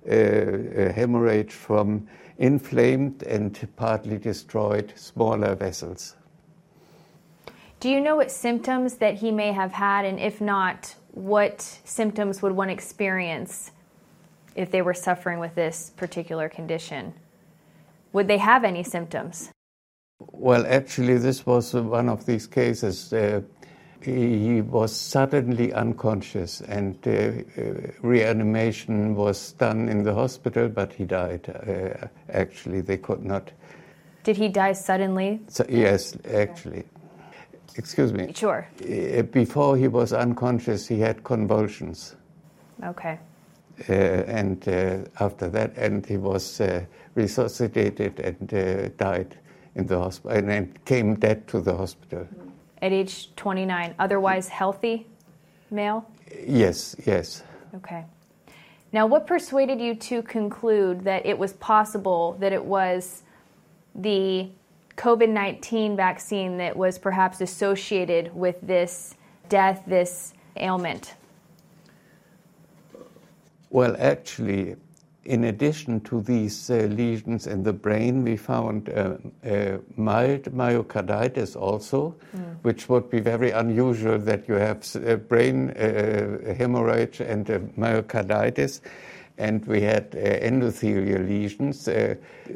uh, uh, hemorrhage from inflamed and partly destroyed smaller vessels. Do you know what symptoms that he may have had, and if not, what symptoms would one experience if they were suffering with this particular condition? Would they have any symptoms? Well, actually, this was one of these cases. Uh, he, was suddenly unconscious, and uh, uh, reanimation was done in the hospital, but he died. Uh, actually, they could not. Did he die suddenly? So, yes, actually. Excuse me. Sure. Before he was unconscious, he had convulsions. Okay. uh, and uh, after that, and he was uh, resuscitated and uh, died in the hospital, and, and came dead to the hospital. At age 29, otherwise healthy male? Yes, yes. Okay. Now, what persuaded you to conclude that it was possible that it was the COVID 19 vaccine that was perhaps associated with this death, this ailment? Well, actually, in addition to these uh, lesions in the brain, we found uh, uh, mild myocarditis also, mm. which would be very unusual that you have brain uh, hemorrhage and myocarditis. And we had uh, endothelial lesions, uh,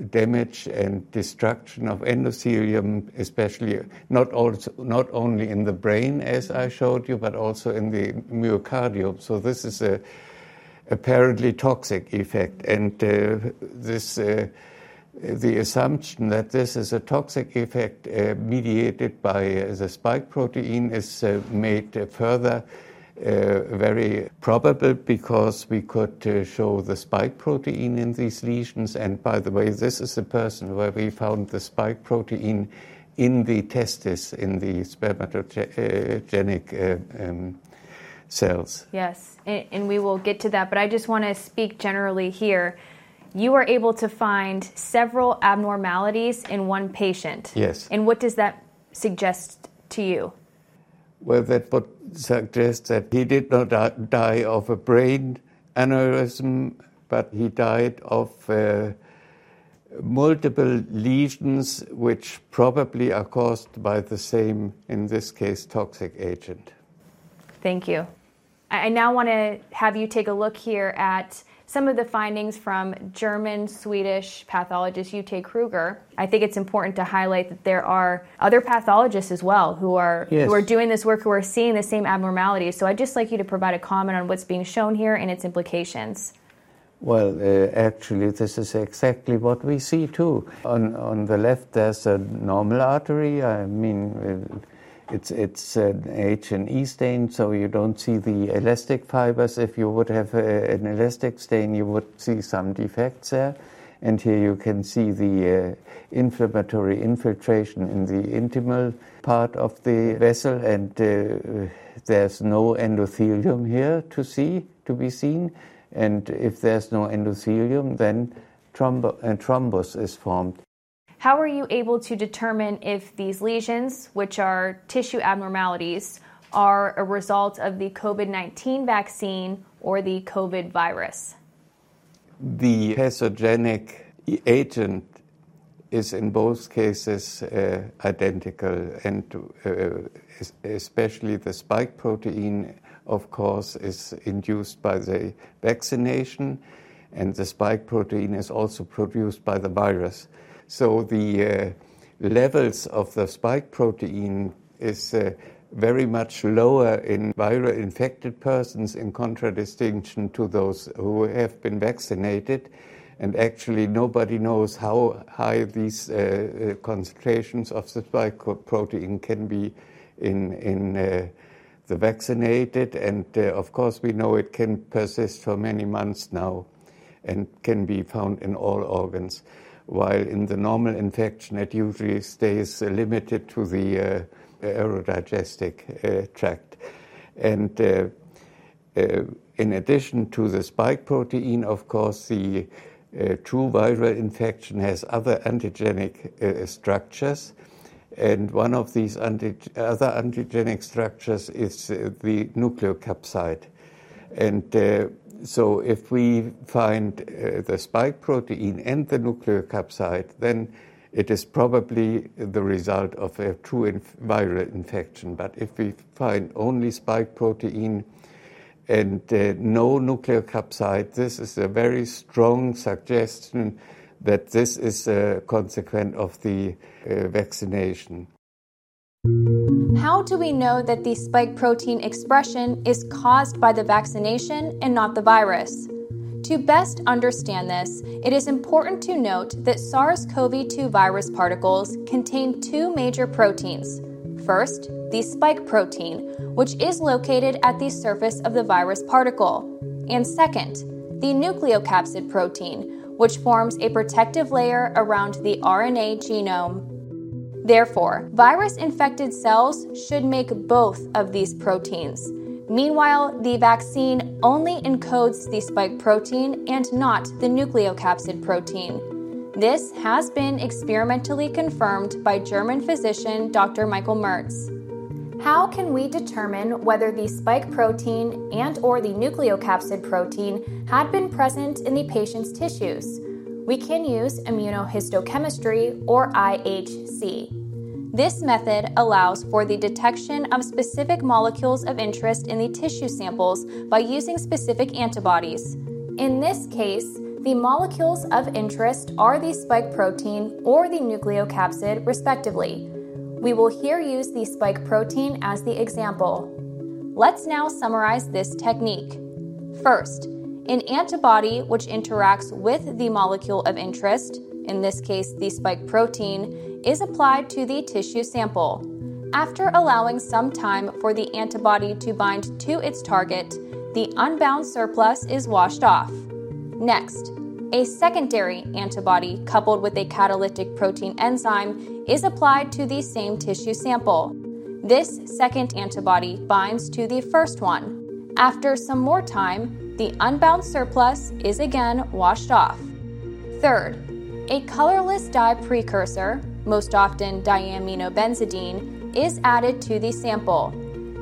damage and destruction of endothelium, especially not, also, not only in the brain, as I showed you, but also in the myocardium. So, this is a apparently toxic effect. And uh, this, uh, the assumption that this is a toxic effect uh, mediated by uh, the spike protein is uh, made further uh, very probable because we could show the spike protein in these lesions. And by the way, this is a person where we found the spike protein in the testis, in the spermatogenic um, cells. Yes, and, and we will get to that, but I just want to speak generally here. You are able to find several abnormalities in one patient. Yes. And what does that suggest to you? Well, that would suggest that he did not die of a brain aneurysm, but he died of uh, multiple lesions, which probably are caused by the same, in this case, toxic agent. Thank you. I now want to have you take a look here at some of the findings from German Swedish pathologist Ute Kruger. I think it's important to highlight that there are other pathologists as well who are yes. who are doing this work who are seeing the same abnormalities. So I'd just like you to provide a comment on what's being shown here and its implications. Well, uh, actually, this is exactly what we see too. On on the left, there's a normal artery. I mean. Uh, it's it's an H and E stain, so you don't see the elastic fibers. If you would have a, an elastic stain, you would see some defects there. And here you can see the uh, inflammatory infiltration in the intimal part of the vessel, and uh, there's no endothelium here to see, to be seen. And if there's no endothelium, then thrombo- a thrombus is formed. How are you able to determine if these lesions, which are tissue abnormalities, are a result of the COVID 19 vaccine or the COVID virus? The pathogenic agent is in both cases uh, identical, and uh, especially the spike protein, of course, is induced by the vaccination, and the spike protein is also produced by the virus. So the uh, levels of the spike protein is uh, very much lower in viral infected persons in contradistinction to those who have been vaccinated. And actually, nobody knows how high these uh, uh concentrations of the spike protein can be in, in uh, the vaccinated. And uh, of course, we know it can persist for many months now and can be found in all organs while in the normal infection it usually stays limited to the uh, aerodigestic uh, tract. And uh, in addition to the spike protein, of course, the true viral infection has other antigenic structures. And one of these other antigenic structures is the nucleocapsid. And so if we find uh, the spike protein and the nucleocapsid, then it is probably the result of a true inf- viral infection. But if we find only spike protein and uh, no nucleocapsid, this is a very strong suggestion that this is a consequence of the uh, vaccination. How do we know that the spike protein expression is caused by the vaccination and not the virus? To best understand this, it is important to note that SARS CoV 2 virus particles contain two major proteins. First, the spike protein, which is located at the surface of the virus particle, and second, the nucleocapsid protein, which forms a protective layer around the RNA genome. Therefore, virus infected cells should make both of these proteins. Meanwhile, the vaccine only encodes the spike protein and not the nucleocapsid protein. This has been experimentally confirmed by German physician Dr. Michael Mörz. How can we determine whether the spike protein and or the nucleocapsid protein had been present in the patient's tissues? We can use immunohistochemistry or IHC. This method allows for the detection of specific molecules of interest in the tissue samples by using specific antibodies. In this case, the molecules of interest are the spike protein or the nucleocapsid, respectively. We will here use the spike protein as the example. Let's now summarize this technique. First, an antibody which interacts with the molecule of interest, in this case the spike protein, is applied to the tissue sample. After allowing some time for the antibody to bind to its target, the unbound surplus is washed off. Next, a secondary antibody coupled with a catalytic protein enzyme is applied to the same tissue sample. This second antibody binds to the first one. After some more time, the unbound surplus is again washed off. Third, a colorless dye precursor, most often diaminobenzidine, is added to the sample.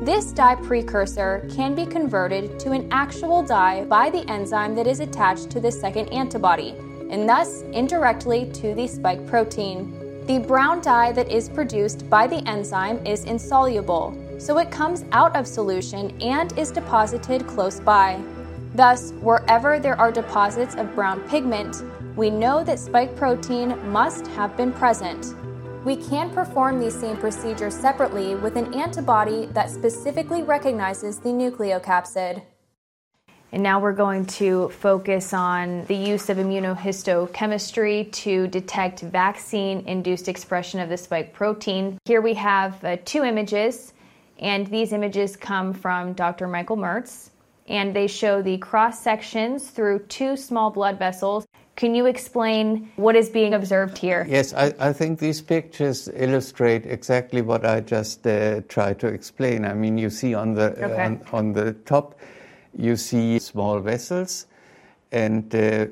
This dye precursor can be converted to an actual dye by the enzyme that is attached to the second antibody, and thus indirectly to the spike protein. The brown dye that is produced by the enzyme is insoluble, so it comes out of solution and is deposited close by. Thus, wherever there are deposits of brown pigment, we know that spike protein must have been present. We can perform these same procedures separately with an antibody that specifically recognizes the nucleocapsid. And now we're going to focus on the use of immunohistochemistry to detect vaccine induced expression of the spike protein. Here we have uh, two images, and these images come from Dr. Michael Mörz, and they show the cross sections through two small blood vessels can you explain what is being observed here? Yes, I, I think these pictures illustrate exactly what I just uh, tried to explain. I mean, you see on the uh, okay. uh, on, on, the top, you see small vessels, and uh,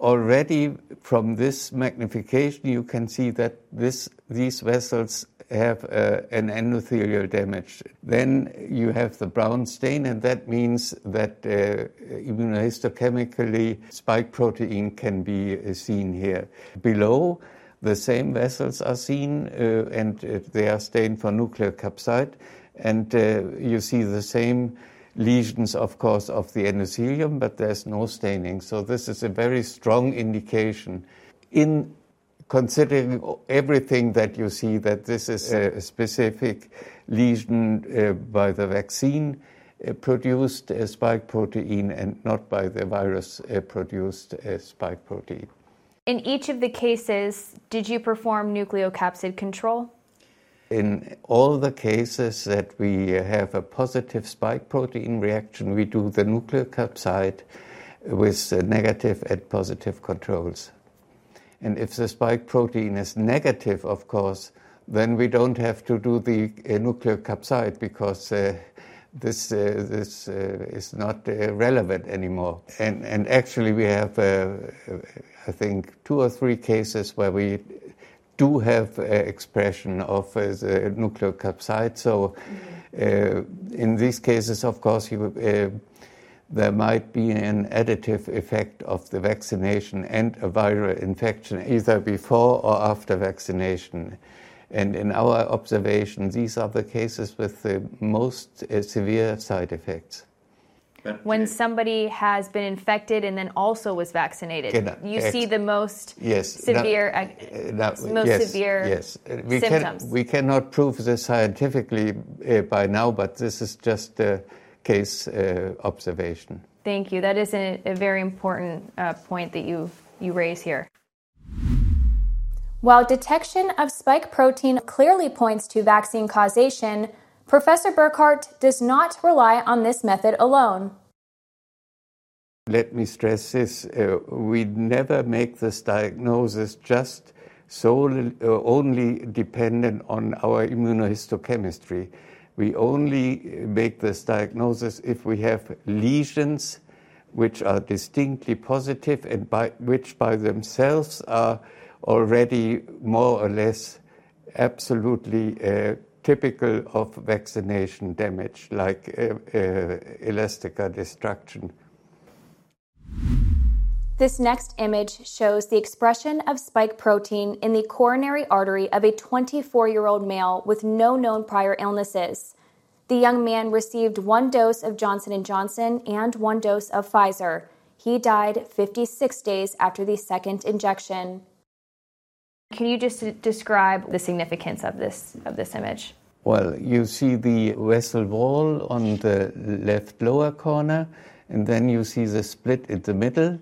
already from this magnification, you can see that this these vessels have uh, an endothelial damage. Then you have the brown stain, and that means that uh, immunohistochemically spike protein can be uh, seen here. Below, the same vessels are seen, uh, and uh, they are stained for nuclear nucleocapsid, and uh, you see the same lesions, of course, of the endothelium, but there's no staining. So this is a very strong indication in considering everything that you see, that this is a specific lesion uh, by the vaccine uh, produced uh, spike protein and not by the virus produced spike protein. In each of the cases, did you perform nucleocapsid control? In all the cases that we have a positive spike protein reaction, we do the nucleocapsid with negative and positive controls. And if the spike protein is negative, of course, then we don't have to do the uh, nucleocapsid because uh, this uh, this uh, is not uh, relevant anymore. And and actually, we have uh, I think two or three cases where we do have expression of the nucleocapsid. So mm-hmm. in these cases, of course, you there might be an additive effect of the vaccination and a viral infection either before or after vaccination. And in our observation, these are the cases with the most uh, severe side effects. When somebody has been infected and then also was vaccinated, you see the most yes, severe, uh, most yes, severe yes. We symptoms. Can, we cannot prove this scientifically uh, by now, but this is just uh, case uh, observation. Thank you. That is a, a very important uh, point that you, you raise here. While detection of spike protein clearly points to vaccine causation, Professor Burkhardt does not rely on this method alone. Let me stress this uh, we never make this diagnosis just solely, uh, only dependent on our immunohistochemistry. We only make this diagnosis if we have lesions which are distinctly positive and by, which by themselves are already more or less absolutely uh, typical of vaccination damage, like uh, uh, elastica destruction. This next image shows the expression of spike protein in the coronary artery of a 24 year old male with no known prior illnesses. The young man received one dose of Johnson & Johnson and one dose of Pfizer. He died 56 days after the second injection. Can you just describe the significance of this of this image? Well, you see the vessel wall on the left lower corner, and then you see the split in the middle.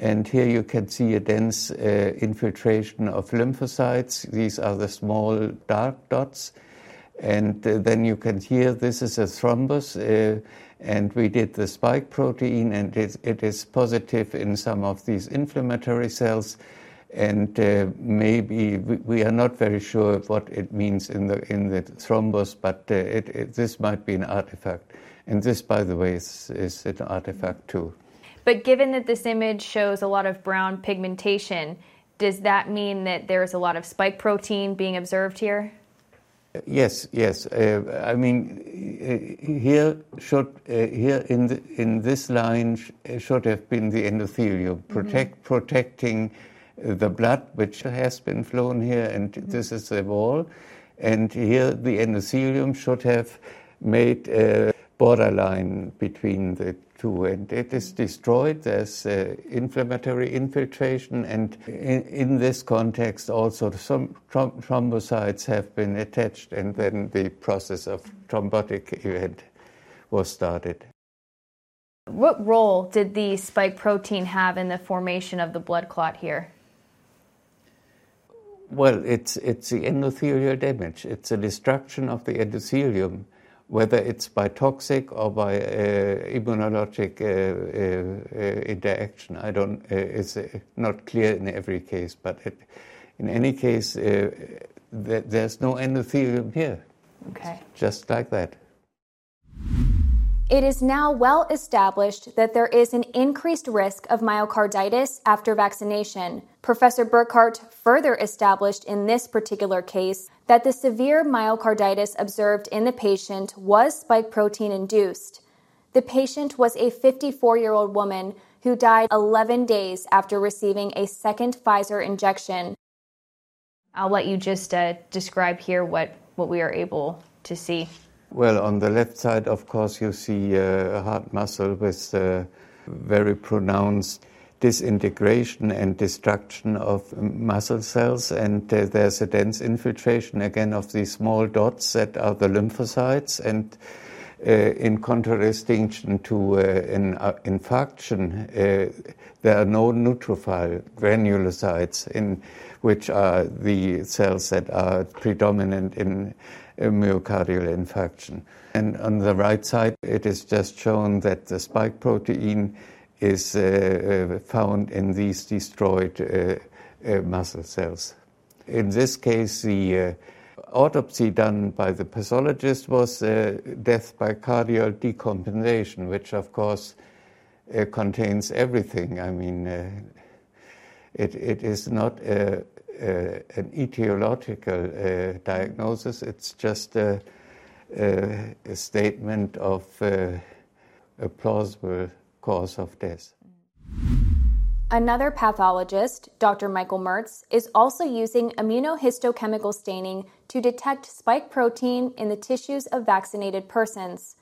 And here you can see a dense uh, infiltration of lymphocytes. These are the small dark dots. And uh, then you can hear this is a thrombus. Uh, and we did the spike protein, and it, it is positive in some of these inflammatory cells and uh, maybe we, are not very sure what it means in the in the thrombus, but uh, it, it, this might be an artifact. And this, by the way, is, is an artifact too. But given that this image shows a lot of brown pigmentation, does that mean that there's a lot of spike protein being observed here? Yes, yes. Uh, I mean, uh, here should uh, here in the, in this line sh- should have been the endothelium, protect mm-hmm. protecting the blood which has been flown here, and mm-hmm. this is the wall. And here the endothelium should have made a borderline between the two, and it is destroyed. There's uh, inflammatory infiltration, and in, in, this context, also some trom- thrombocytes have been attached, and then the process of thrombotic event was started. What role did the spike protein have in the formation of the blood clot here? Well, it's, it's the endothelial damage. It's a destruction of the endothelium, whether it's by toxic or by uh, immunologic uh, uh, uh interaction. I don't, uh, it's uh, not clear in every case, but it, in any case, th- there's no endothelium here. Okay. Just like that. It is now well established that there is an increased risk of myocarditis after vaccination. Professor Burkhardt further established in this particular case that the severe myocarditis observed in the patient was spike protein induced. The patient was a 54 year old woman who died 11 days after receiving a second Pfizer injection. I'll let you just uh, describe here what, what we are able to see. Well, on the left side, of course, you see uh, a heart muscle with uh, very pronounced disintegration and destruction of muscle cells, and uh, there's a dense infiltration again of these small dots that are the lymphocytes. And uh, in contradistinction to uh, an uh, infarction, there are no neutrophil granulocytes, in which are the cells that are predominant in myocardial infarction. And on the right side, it is just shown that the spike protein is uh, uh found in these destroyed uh, muscle cells. In this case, the autopsy done by the pathologist was death by cardiac decompensation, which of course contains everything. I mean, it, it is not a, uh, an etiological uh, diagnosis. It's just a, a, a statement of uh, a plausible cause of death. Another pathologist, Dr. Michael Mörz, is also using immunohistochemical staining to detect spike protein in the tissues of vaccinated persons.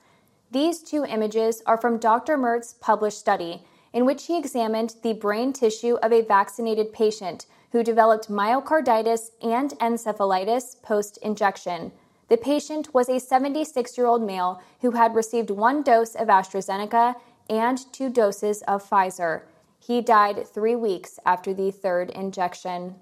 These two images are from Dr. Mörz's published study, in which he examined the brain tissue of a vaccinated patient who developed myocarditis and encephalitis post injection. The patient was a 76 year old male who had received one dose of AstraZeneca and two doses of Pfizer. He died three weeks after the third injection.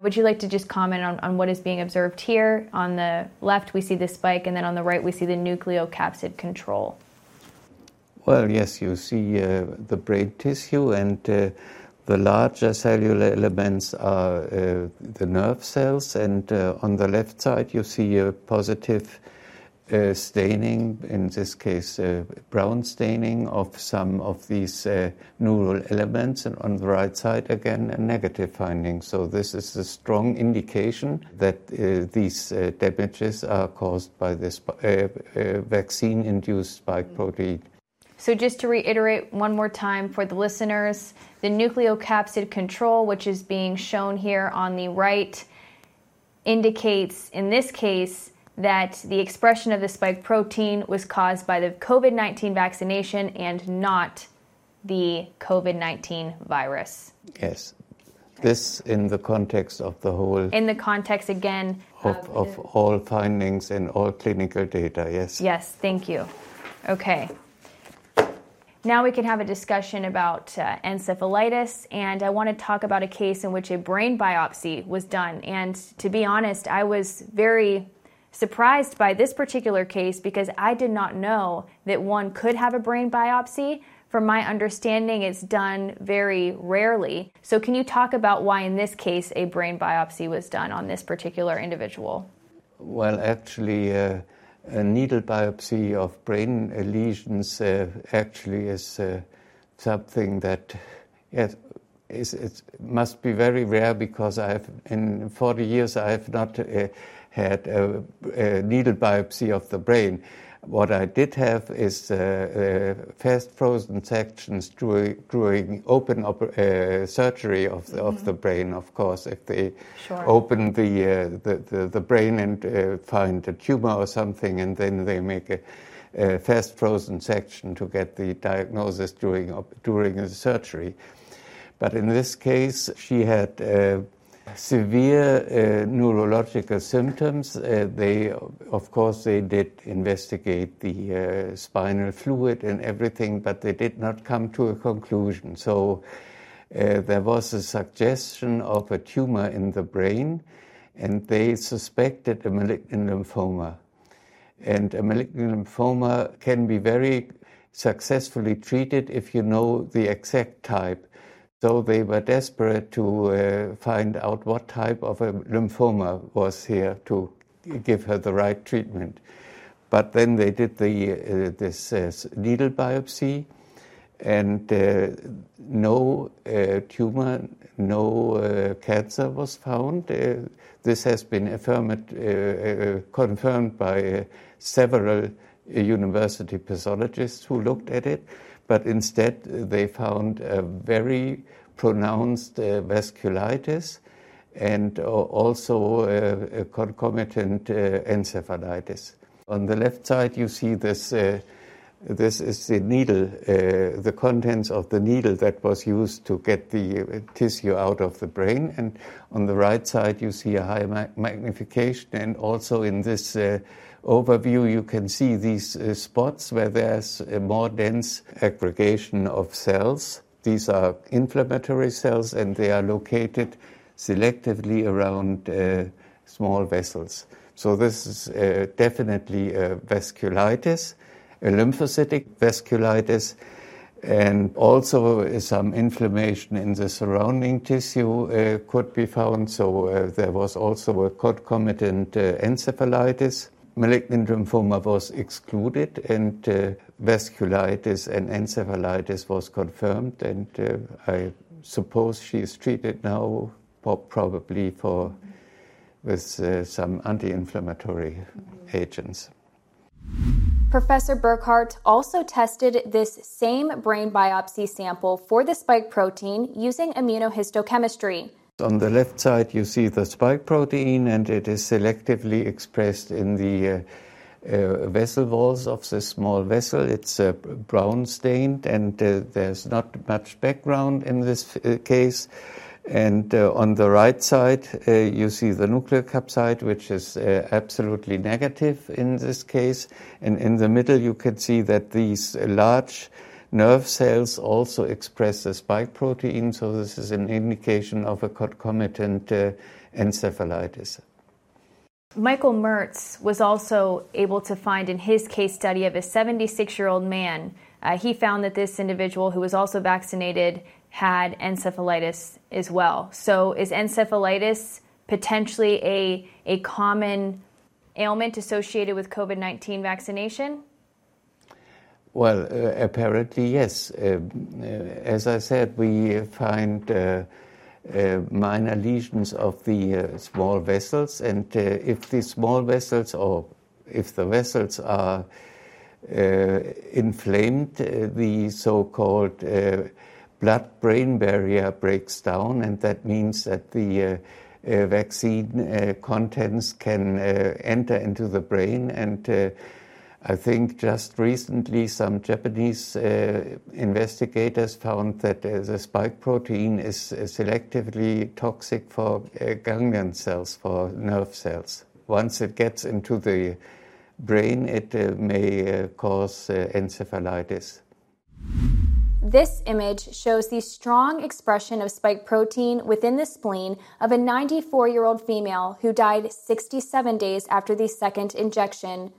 Would you like to just comment on, on what is being observed here? On the left, we see the spike, and then on the right, we see the nucleocapsid control. Well, yes, you see uh, the brain tissue, and uh, the larger cellular elements are uh, the nerve cells, and uh, on the left side you see a positive uh, staining, in this case uh, brown staining of some of these uh, neural elements, and on the right side again a negative finding. So this is a strong indication that uh, these uh, damages are caused by this uh, vaccine-induced spike protein. So, just to reiterate one more time for the listeners, the nucleocapsid control, which is being shown here on the right, indicates in this case that the expression of the spike protein was caused by the COVID 19 vaccination and not the COVID 19 virus. Yes. This in the context of the whole. In the context, again, of, of, of all findings and all clinical data, yes. Yes, thank you. Okay. Now we can have a discussion about uh, encephalitis, and I want to talk about a case in which a brain biopsy was done. And to be honest, I was very surprised by this particular case because I did not know that one could have a brain biopsy. From my understanding, it's done very rarely. So, can you talk about why, in this case, a brain biopsy was done on this particular individual? Well, actually, uh, a needle biopsy of brain lesions uh, actually is uh, something that yes, it must be very rare because I've in 40 years I have not uh, had a, a, needle biopsy of the brain. What I did have is uh, uh, fast frozen sections during, during open uh, surgery of the, mm-hmm. of the brain, of course. If they sure. open the, uh, the, the, the, brain and uh, find a tumor or something, and then they make a, a fast frozen section to get the diagnosis during, during the surgery. But in this case, she had uh, severe uh, neurological symptoms. Uh, they, of course, they did investigate the uh, spinal fluid and everything, but they did not come to a conclusion. So uh, there was a suggestion of a tumor in the brain, and they suspected a malignant lymphoma. And a malignant lymphoma can be very successfully treated if you know the exact type. So they were desperate to uh, find out what type of a lymphoma was here to give her the right treatment. But then they did the, uh, this uh, needle biopsy, and uh, no uh, tumor, no uh, cancer was found. this has been affirmed, confirmed by several university pathologists who looked at it but instead they found a very pronounced uh, vasculitis and uh, also uh, a concomitant uh, encephalitis. On the left side, you see this. Uh, this is the needle, uh, the contents of the needle that was used to get the tissue out of the brain. And on the right side, you see a high ma- magnification, and also in this overview, you can see these uh, spots where there's a more dense aggregation of cells. These are inflammatory cells and they are located selectively around uh, small vessels. So, this is uh, definitely a vasculitis, a lymphocytic vasculitis, and also some inflammation in the surrounding tissue uh, could be found. So, uh, there was also a concomitant uh, encephalitis malignant lymphoma was excluded and uh, vasculitis and encephalitis was confirmed and uh, I suppose she is treated now probably for with uh, some anti-inflammatory agents. Professor Burkhardt also tested this same brain biopsy sample for the spike protein using immunohistochemistry. On the left side, you see the spike protein, and it is selectively expressed in the uh, uh, vessel walls of the small vessel. It's uh, brown stained, and uh, there's not much background in this uh, case. And uh, on the right side, you see the nuclear nucleocapsid, which is absolutely negative in this case. And in the middle, you can see that these large Nerve cells also express the spike protein, so this is an indication of a concomitant uh, encephalitis. Michael Mörz was also able to find in his case study of a 76 year old man uh, he found that this individual who was also vaccinated had encephalitis as well. So, is encephalitis potentially a, a common ailment associated with COVID 19 vaccination? Well, uh, apparently, yes. Uh, uh, as I said, we find uh, uh, minor lesions of the uh, small vessels, and if the small vessels or if the vessels are inflamed, the so called blood brain barrier breaks down, and that means that the vaccine contents can enter into the brain and I think just recently some Japanese uh, investigators found that uh, the spike protein is uh, selectively toxic for uh, ganglion cells, for nerve cells. Once it gets into the brain, it uh, may uh, cause encephalitis. This image shows the strong expression of spike protein within the spleen of a 94 year old female who died 67 days after the second injection.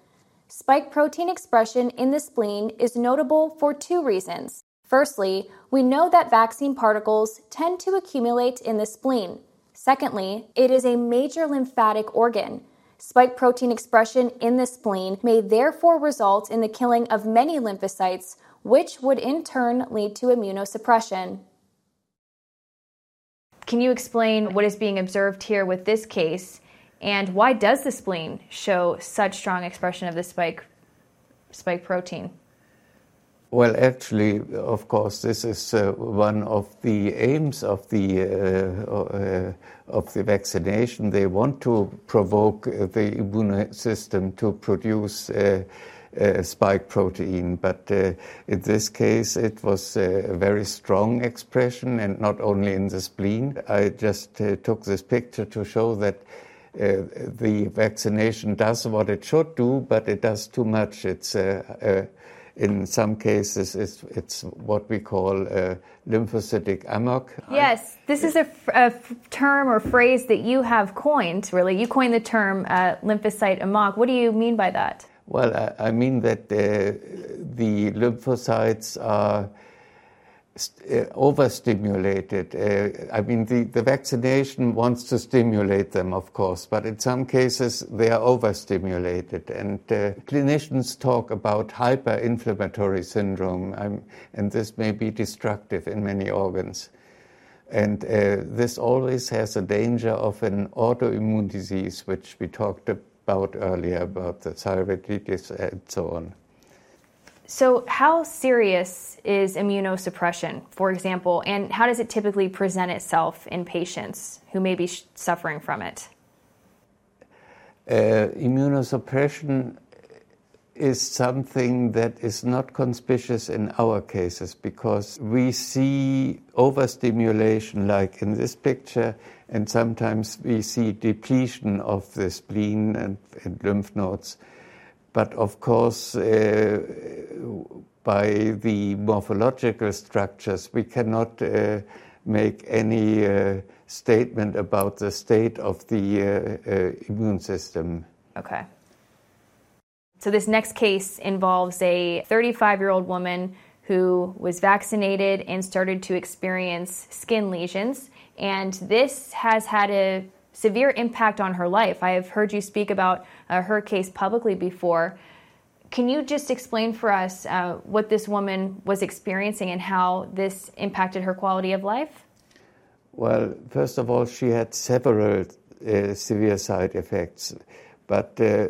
Spike protein expression in the spleen is notable for two reasons. Firstly, we know that vaccine particles tend to accumulate in the spleen. Secondly, it is a major lymphatic organ. Spike protein expression in the spleen may therefore result in the killing of many lymphocytes, which would in turn lead to immunosuppression. Can you explain what is being observed here with this case and why does the spleen show such strong expression of the spike spike protein? Well, actually, of course, this is uh, one of the aims of the uh, uh, of the vaccination. They want to provoke the immune system to produce uh, uh, spike protein, but uh, in this case, it was a very strong expression, and not only in the spleen. I just took this picture to show that uh, the vaccination does what it should do, but it does too much. It's uh, uh, in some cases it's, it's what we call lymphocytic amok. Yes, this is a, term or phrase that you have coined. Really, you coined the term lymphocyte amok. What do you mean by that? Well, I, I mean that the lymphocytes are uh, overstimulated. Uh, I mean, the, the vaccination wants to stimulate them, of course, but in some cases they are overstimulated. And uh, clinicians talk about hyperinflammatory syndrome, um, and this may be destructive in many organs. And uh, this always has a danger of an autoimmune disease, which we talked about earlier, about the thyroiditis and so on. So, how serious is immunosuppression, for example, and how does it typically present itself in patients who may be sh- suffering from it? Uh, immunosuppression is something that is not conspicuous in our cases because we see overstimulation, like in this picture, and sometimes we see depletion of the spleen and, and lymph nodes. But of course, uh, by the morphological structures, we cannot uh, make any uh, statement about the state of the uh, uh, immune system. Okay. So, this next case involves a 35 year old woman who was vaccinated and started to experience skin lesions. And this has had a severe impact on her life. I have heard you speak about uh, her case publicly before. Can you just explain for us uh, what this woman was experiencing and how this impacted her quality of life? Well, first of all, she had several uh, severe side effects, but uh,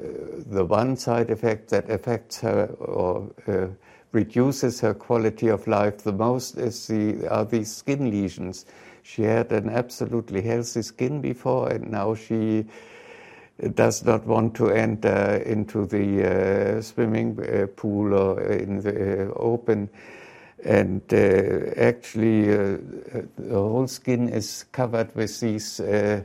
the one side effect that affects her or uh, reduces her quality of life the most is the, are these skin lesions she had an absolutely healthy skin before, and now she does not want to enter into the uh, swimming uh, pool or in the uh, open. And uh, actually, uh, the whole skin is covered with these uh,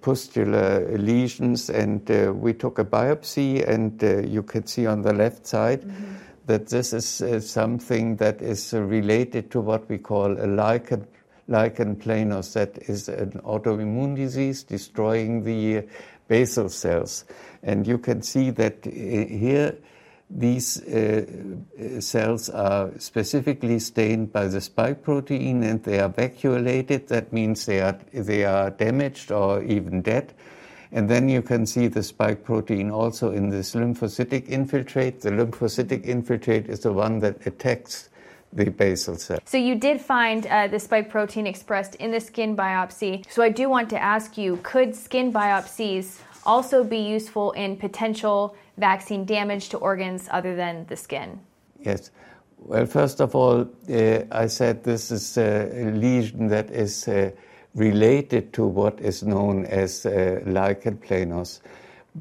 pustular lesions. And we took a biopsy, and you can see on the left side. Mm-hmm. That this is something that is related to what we call a lichen lichen that is an autoimmune disease destroying the basal cells. And you can see that here these uh, cells are specifically stained by the spike protein and they are vacuolated. That means they are, they are damaged or even dead. And then you can see the spike protein also in this lymphocytic infiltrate. The lymphocytic infiltrate is the one that attacks the basal cell. So you did find uh, the spike protein expressed in the skin biopsy. So I do want to ask you, could skin biopsies also be useful in potential vaccine damage to organs other than the skin? Yes. Well, first of all, uh, I said this is a lesion that is uh, related to what is known as uh, lichen planus,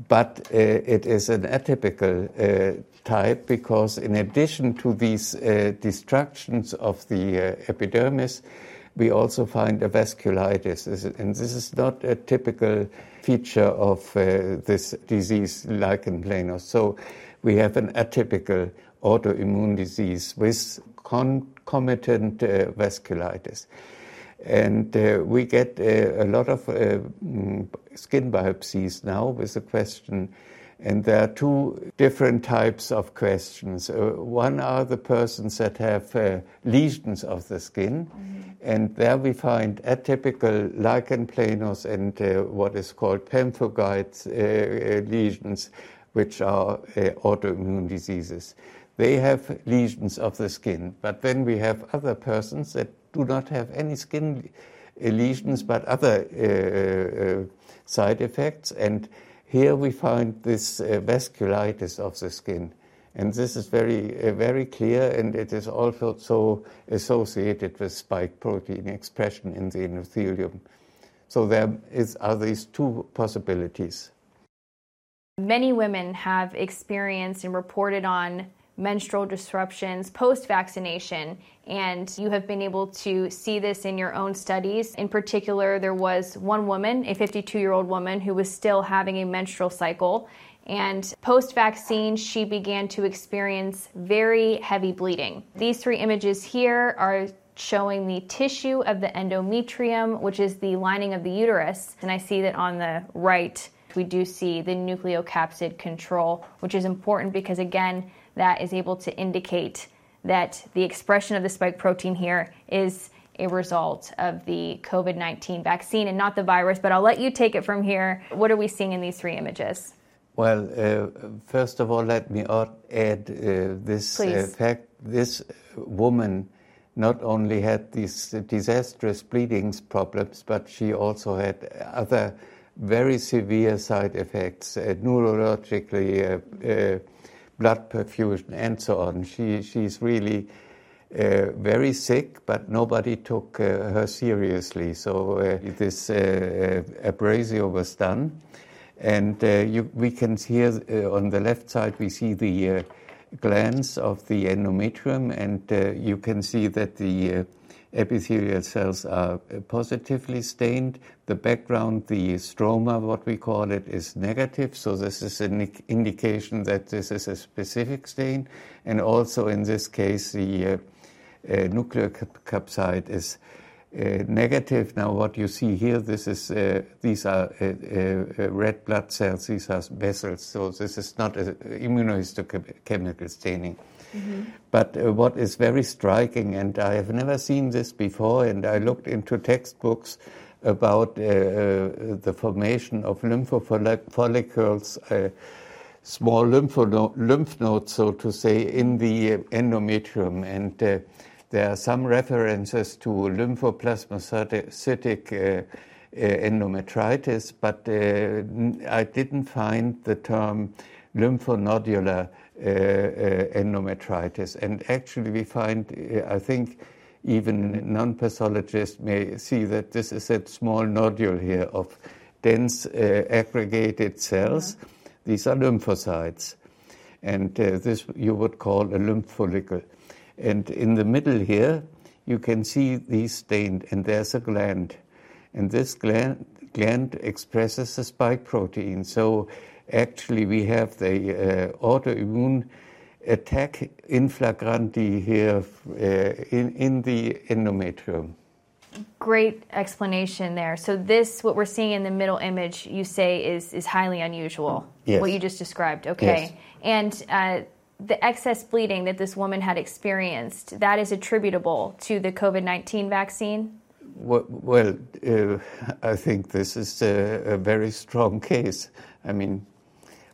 but uh, it is an atypical uh, type because, in addition to these uh, destructions of the epidermis, we also find a vasculitis, and this is not a typical feature of uh, this disease, lichen planus. So we have an atypical autoimmune disease with concomitant uh, vasculitis. And uh, we get uh, a lot of uh, mm, skin biopsies now with the question, and there are two different types of questions. Uh, one are the persons that have uh, lesions of the skin, mm-hmm. and there we find atypical lichen planus and uh, what is called pemphigoid uh, uh, lesions, which are uh, autoimmune diseases. They have lesions of the skin, but then we have other persons that do not have any skin lesions but other side effects and here we find this uh, vasculitis of the skin. And this is very, uh, very clear, and it is also so associated with spike protein expression in the endothelium. So there is, are these two possibilities. Many women have experienced and reported on menstrual disruptions post vaccination. And you have been able to see this in your own studies. In particular, there was one woman, a 52 year old woman, who was still having a menstrual cycle. And post vaccine, she began to experience very heavy bleeding. These three images here are showing the tissue of the endometrium, which is the lining of the uterus. And I see that on the right, we do see the nucleocapsid control, which is important because, again, that is able to indicate that the expression of the spike protein here is a result of the COVID 19 vaccine and not the virus. But I'll let you take it from here. What are we seeing in these three images? Well, uh, first of all, let me add uh, this uh, fact this woman not only had these disastrous bleeding problems, but she also had other very severe side effects, uh, neurologically uh, uh, blood perfusion and so on. She, she's really uh, very sick, but nobody took uh, her seriously. So uh, this uh, abrasio was done. And uh, you, we can uh, on the left side, we see the glands of the endometrium, and you can see that the epithelial cells are positively stained. The background, the stroma, what we call it, is negative. So this is an indication that this is a specific stain. And also in this case, the uh, uh, nucleocapsid is uh, negative. Now, what you see here, this is uh, these are uh, uh, red blood cells. These are vessels. So this is not immunohistochemical staining. Mm-hmm. But uh, what is very striking, and I have never seen this before, and I looked into textbooks about uh, uh the formation of lymphofollicles, uh, small lymph, lymph nodes, so to say, in the endometrium. And uh, there are some references to lymphoplasmacytic uh, uh, endometritis, but I didn't find the term lymphonodular endometritis. And actually, we find, I think, even non-pathologists may see that this is a small nodule here of dense aggregated cells. Yeah. These are lymphocytes. And this you would call a lymph follicle. And in the middle here, you can see these stained, and there's a gland. And this gland, gland expresses the spike protein. So actually we have the uh, autoimmune attack in flagranti here uh, in, in the endometrium. Great explanation there. So this, what we're seeing in the middle image, you say is is highly unusual. Yes. What you just described. Okay. Yes. And uh, the excess bleeding that this woman had experienced, that is attributable to the COVID 19 vaccine? Well, well uh, I think this is a, a, very strong case. I mean,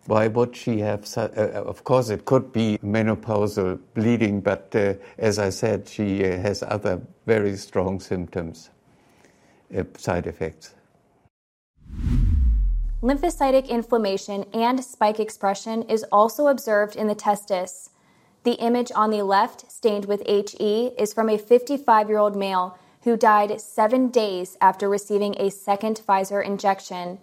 why would she have? Uh, of course, it could be menopausal bleeding, but uh, as I said, she uh, has other very strong symptoms, uh, side effects. Lymphocytic inflammation and spike expression is also observed in the testis. The image on the left, stained with HE, is from a 55 year old male who died seven days after receiving a second Pfizer injection.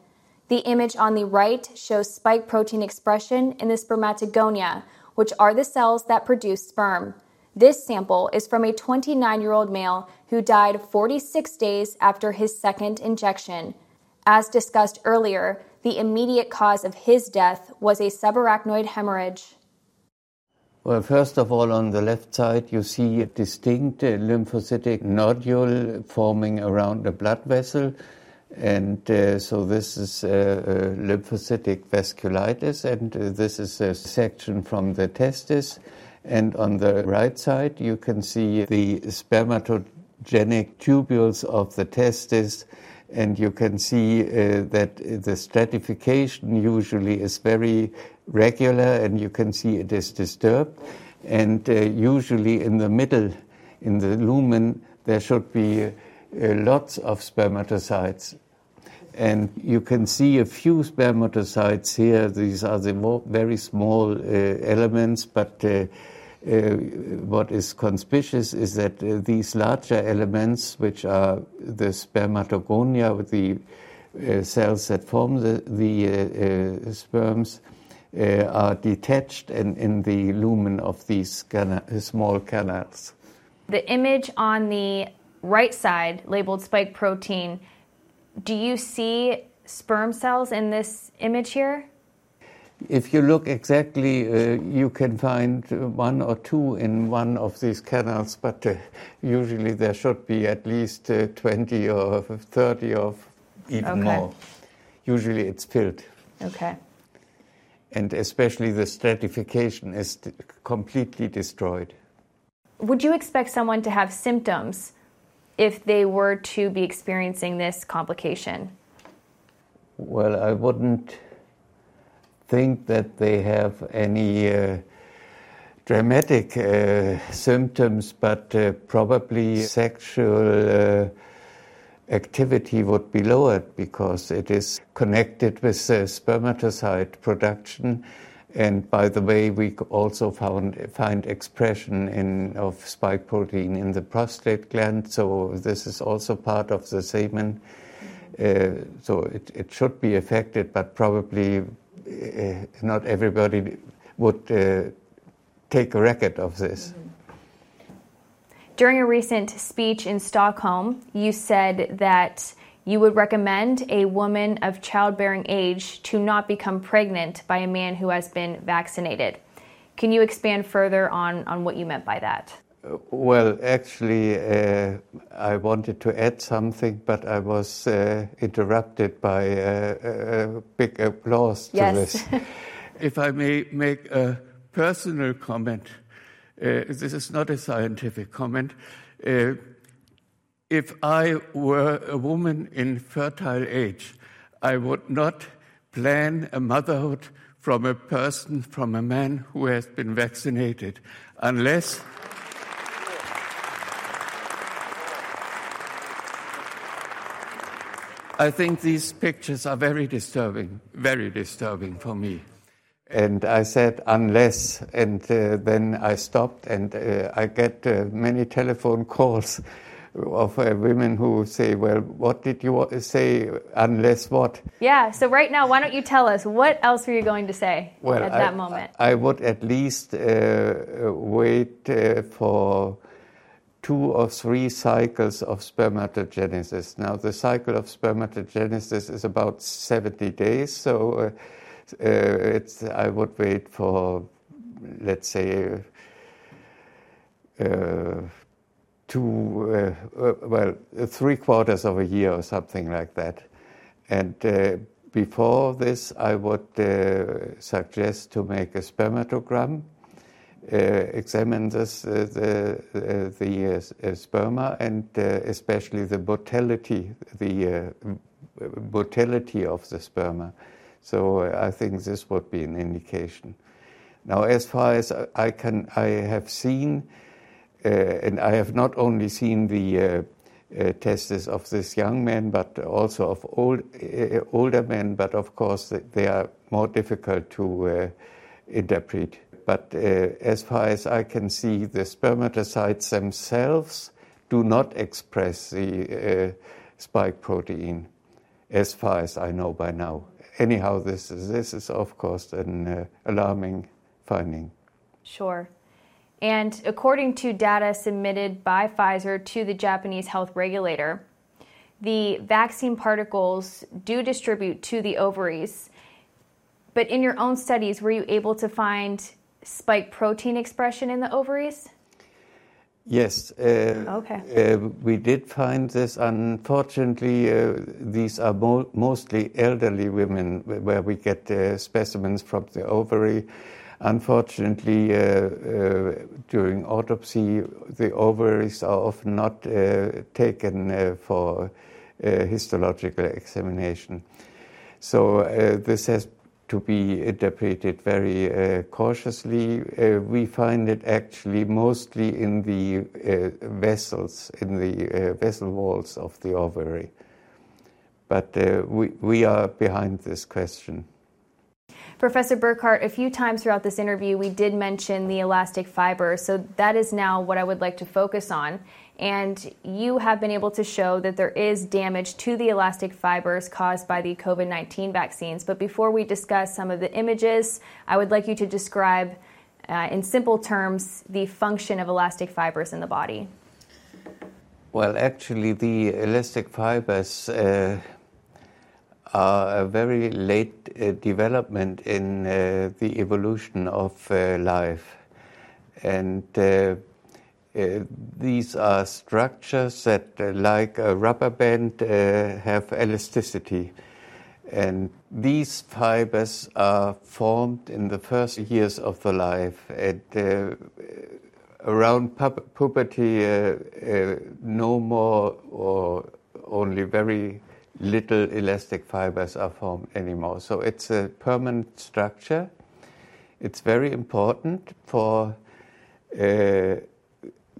The image on the right shows spike protein expression in the spermatogonia, which are the cells that produce sperm. This sample is from a 29 year old male who died 46 days after his second injection. As discussed earlier, the immediate cause of his death was a subarachnoid hemorrhage. Well, first of all, on the left side, you see a distinct lymphocytic nodule forming around the blood vessel. And uh, so this is uh, uh, lymphocytic vasculitis, and uh, this is a section from the testis. And on the right side, you can see the spermatogenic tubules of the testis. And you can see uh, that the stratification usually is very regular and you can see it is disturbed. And uh, usually in the middle in the lumen there should be uh, lots of spermatocytes and you can see a few spermatocytes here these are the very small uh, elements but uh, uh, what is conspicuous is that uh, these larger elements, which are the spermatogonia, the uh, cells that form the, the sperms, are detached and in the lumen of these small canals. The image on the right side, labeled spike protein, do you see sperm cells in this image here? If you look exactly, uh, you can find one or two in one of these canals, but uh, usually there should be at least uh, 20 or 30 or even okay. more. Usually it's filled. Okay. And especially the stratification is completely destroyed. Would you expect someone to have symptoms if they were to be experiencing this complication? Well, I wouldn't think that they have any uh, dramatic uh, symptoms, but uh, probably sexual uh, activity would be lowered because it is connected with spermatocyte production. And by the way, we also found find expression in of spike protein in the prostate gland. So this is also part of the semen. Uh, so it, it should be affected, but probably uh, not everybody would uh, take a record of this. During a recent speech in Stockholm, you said that you would recommend a woman of childbearing age to not become pregnant by a man who has been vaccinated. Can you expand further on, on what you meant by that? Well, actually, uh, I wanted to add something, but I was uh, interrupted by uh, a big applause to yes. this. if I may make a personal comment, uh, this is not a scientific comment. If I were a woman in fertile age, I would not plan a motherhood from a person, from a man who has been vaccinated, unless I think these pictures are very disturbing, very disturbing for me. And I said, unless, and uh, then I stopped, and uh, I get uh, many telephone calls of uh, women who say, Well, what did you say, unless what? Yeah, so right now, why don't you tell us what else were you going to say well, at that moment? I would at least uh, wait uh, for two or three cycles of spermatogenesis. Now, the cycle of spermatogenesis is about 70 days, so uh, uh, it's, I would wait for, let's say, uh, two, uh, uh, well, three quarters of a year or something like that. And uh, before this, I would uh, suggest to make a spermatogram uh, examines this, uh, the, the sperma and especially the motility, the motility of the sperma. So I think this would be an indication. Now, as far as I can, I have seen, and I have not only seen the uh, uh, testes of this young man, but also of old, older men. But of course, they are more difficult to interpret. But as far as I can see, the spermatocytes themselves do not express the spike protein, as far as I know by now anyhow, this is, this is of course an uh, alarming finding. Sure. And according to data submitted by Pfizer to the Japanese health regulator, the vaccine particles do distribute to the ovaries. But in your own studies, were you able to find spike protein expression in the ovaries? Yes. Uh, okay. Uh, we did find this. Unfortunately, uh, these are mo- mostly elderly women where we get uh, specimens from the ovary. Unfortunately, uh, uh, during autopsy, the ovaries are often not taken for histological examination. So this has to be interpreted very uh, cautiously. Uh, we find it actually mostly in the uh, vessels, in the uh, vessel walls of the ovary. But uh, we, we are behind this question. Professor Burkhardt, a few times throughout this interview, we did mention the elastic fiber. So that is now what I would like to focus on. And you have been able to show that there is damage to the elastic fibers caused by the COVID 19 vaccines. But before we discuss some of the images, I would like you to describe, uh, in simple terms, the function of elastic fibers in the body. Well, actually, the elastic fibers uh, are a very late uh, development in uh, the evolution of uh, life. And these are structures that, like a rubber band, have elasticity. And these fibers are formed in the first years of the life. And uh, around pu- puberty, uh, uh, no more or only very little elastic fibers are formed anymore. So it's a permanent structure. It's very important for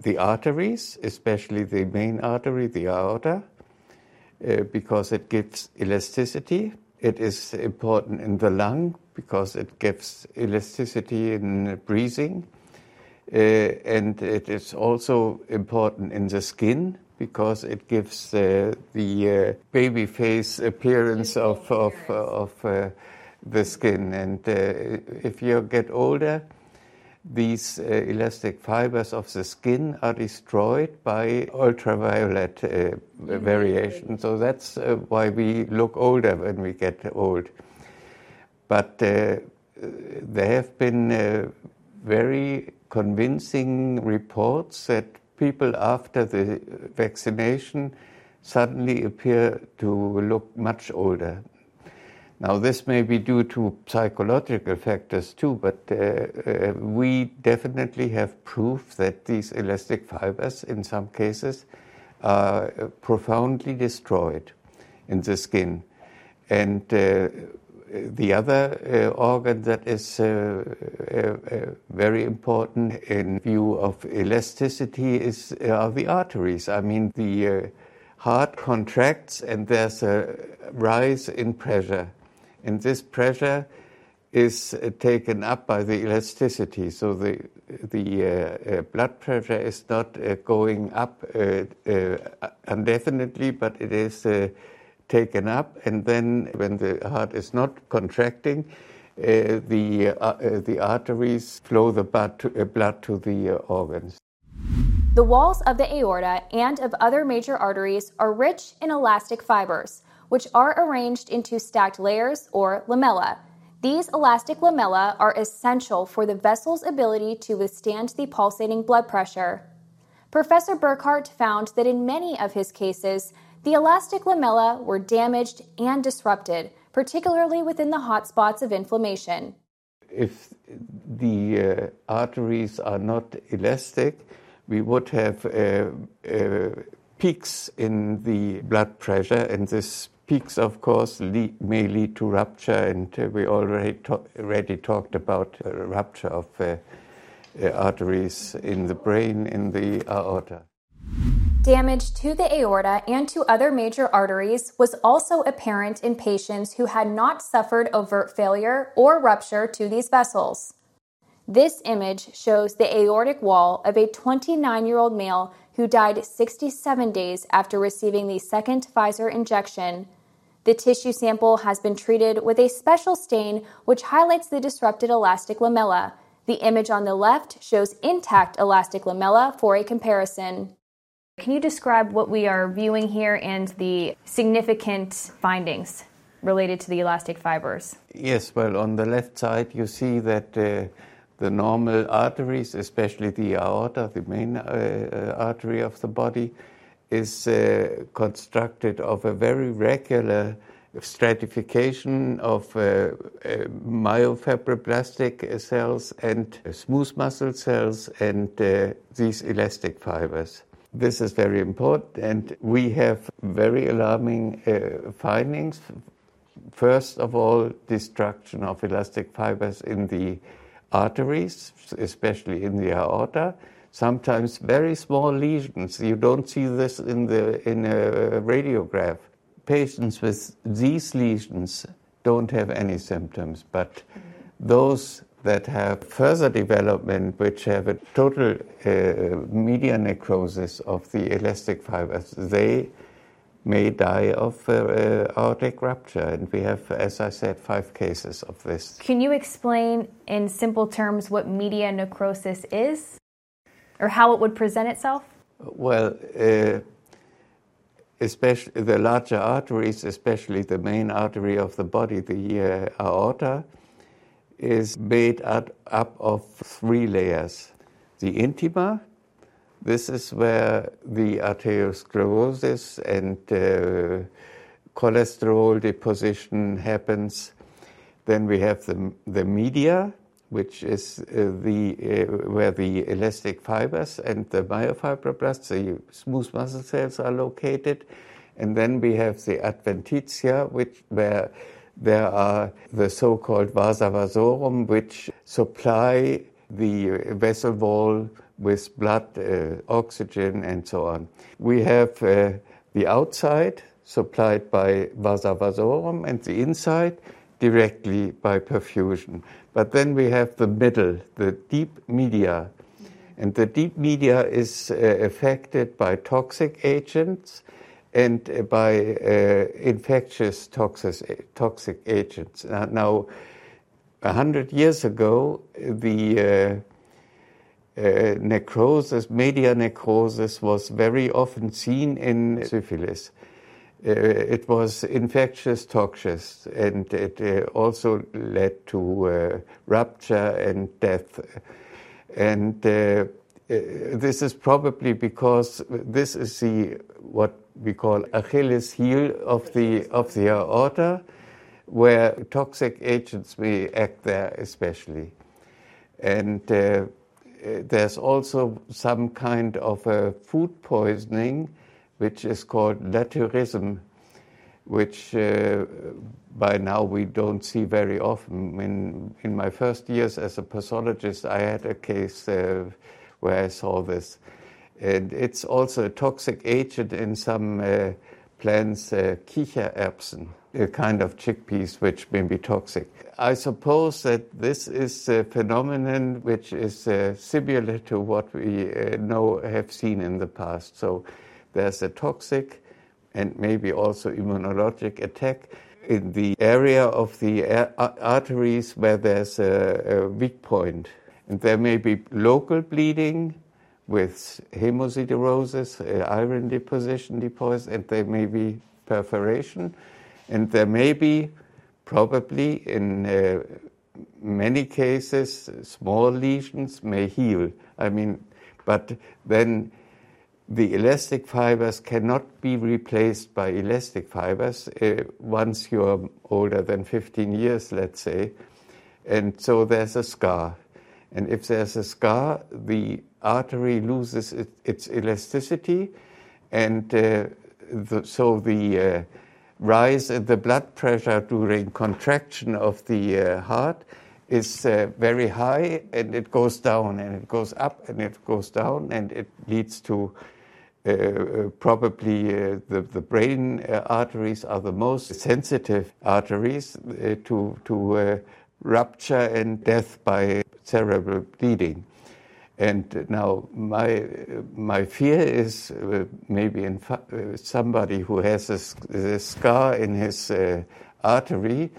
the arteries, especially the main artery, the aorta, uh, because it gives elasticity. It is important in the lung because it gives elasticity in breathing. Uh, and it is also important in the skin because it gives uh, the uh, baby face appearance of, of, of uh, the skin. And if you get older, these uh, elastic fibers of the skin are destroyed by ultraviolet uh, mm-hmm. variation. So that's uh, why we look older when we get old. But there have been very convincing reports that people after the vaccination suddenly appear to look much older. Now, this may be due to psychological factors too, but uh, uh, we definitely have proof that these elastic fibers, in some cases, are profoundly destroyed in the skin. And uh, the other uh, organ that is uh, uh, very important in view of elasticity is are the arteries. I mean, the heart contracts and there's a rise in pressure and this pressure is taken up by the elasticity. So the the uh, uh, blood pressure is not uh, going up indefinitely, but it is taken up, and then when the heart is not contracting, uh, the uh, uh, the arteries flow the blood to, blood to the organs. The walls of the aorta and of other major arteries are rich in elastic fibers which are arranged into stacked layers or lamella. These elastic lamella are essential for the vessel's ability to withstand the pulsating blood pressure. Professor Burkhardt found that in many of his cases, the elastic lamella were damaged and disrupted, particularly within the hotspots of inflammation. if the uh, arteries are not elastic, we would have uh, uh, peaks in the blood pressure, and this peaks, of course, lead, may lead to rupture, and uh, we already, already talked about rupture of uh, uh, arteries in the brain, in the aorta. Damage to the aorta and to other major arteries was also apparent in patients who had not suffered overt failure or rupture to these vessels. This image shows the aortic wall of a 29 year old male who died 67 days after receiving the second Pfizer injection. The tissue sample has been treated with a special stain which highlights the disrupted elastic lamella. The image on the left shows intact elastic lamella for a comparison. Can you describe what we are viewing here and the significant findings related to the elastic fibers? Yes, well, on the left side, you see that uh, the normal arteries, especially the aorta, the main uh, uh, artery of the body, is uh, constructed of a very regular stratification of uh, uh, myofibroblastic cells and smooth muscle cells and these elastic fibers. This is very important, and we have very alarming uh, findings. First of all, destruction of elastic fibers in the arteries, especially in the aorta. Sometimes very small lesions. You don't see this in the in a radiograph. Patients with these lesions don't have any symptoms, but those that have further development, which have a total uh, media necrosis of the elastic fibers, they may die of uh, uh, aortic rupture. And we have, as I said, five cases of this. Can you explain in simple terms what media necrosis is or how it would present itself? Well, uh, especially the larger arteries, especially the main artery of the body, the uh, aorta, is made up of three layers. The intima, this is where the arteriosclerosis and uh, cholesterol deposition happens. Then we have the, the media, which is uh, the, uh, where the elastic fibers and the myofibroblasts, the smooth muscle cells, are located. And then we have the adventitia, which, where there are the so-called vasa vasorum, which supply the vessel wall with blood, uh, oxygen, and so on. We have uh, the outside supplied by vasa vasorum and the inside directly by perfusion. But then we have the middle, the deep media. And the deep media is uh, affected by toxic agents and by uh, infectious toxic, toxic agents. Uh, now, a hundred years ago, the uh, uh, necrosis, media necrosis, was very often seen in syphilis. Uh, it was infectious toxic, and it uh, also led to rupture and death. And this is probably because this is the what we call Achilles heel of the of the aorta, where toxic agents may act there especially, and uh, there's also some kind of a food poisoning, which is called lathyrism, which uh, by now we don't see very often. In in my first years as a pathologist, I had a case uh, where I saw this. And it's also a toxic agent in some uh, plants, uh, Kichererbsen, a kind of chickpeas which may be toxic. I suppose that this is a phenomenon which is uh, similar to what we know have seen in the past. So there's a toxic and maybe also immunologic attack in the area of the arteries where there's a weak point. And there may be local bleeding with hemosiderosis, uh, iron deposition deposits, and there may be perforation, and there may be probably in uh, many cases small lesions may heal. I mean, but then the elastic fibers cannot be replaced by elastic fibers uh, once you're older than 15 years, let's say. and so there's a scar. And if there's a scar, the artery loses it, its elasticity, and uh, the, so the uh, rise in the blood pressure during contraction of the uh, heart is uh, very high, and it goes down, and it goes up, and it goes down, and it leads to uh, probably uh, the, the brain uh, arteries are the most sensitive arteries to, to rupture and death by cerebral bleeding. And now my my fear is uh, maybe in fa- uh, somebody who has a, a scar in his uh, artery,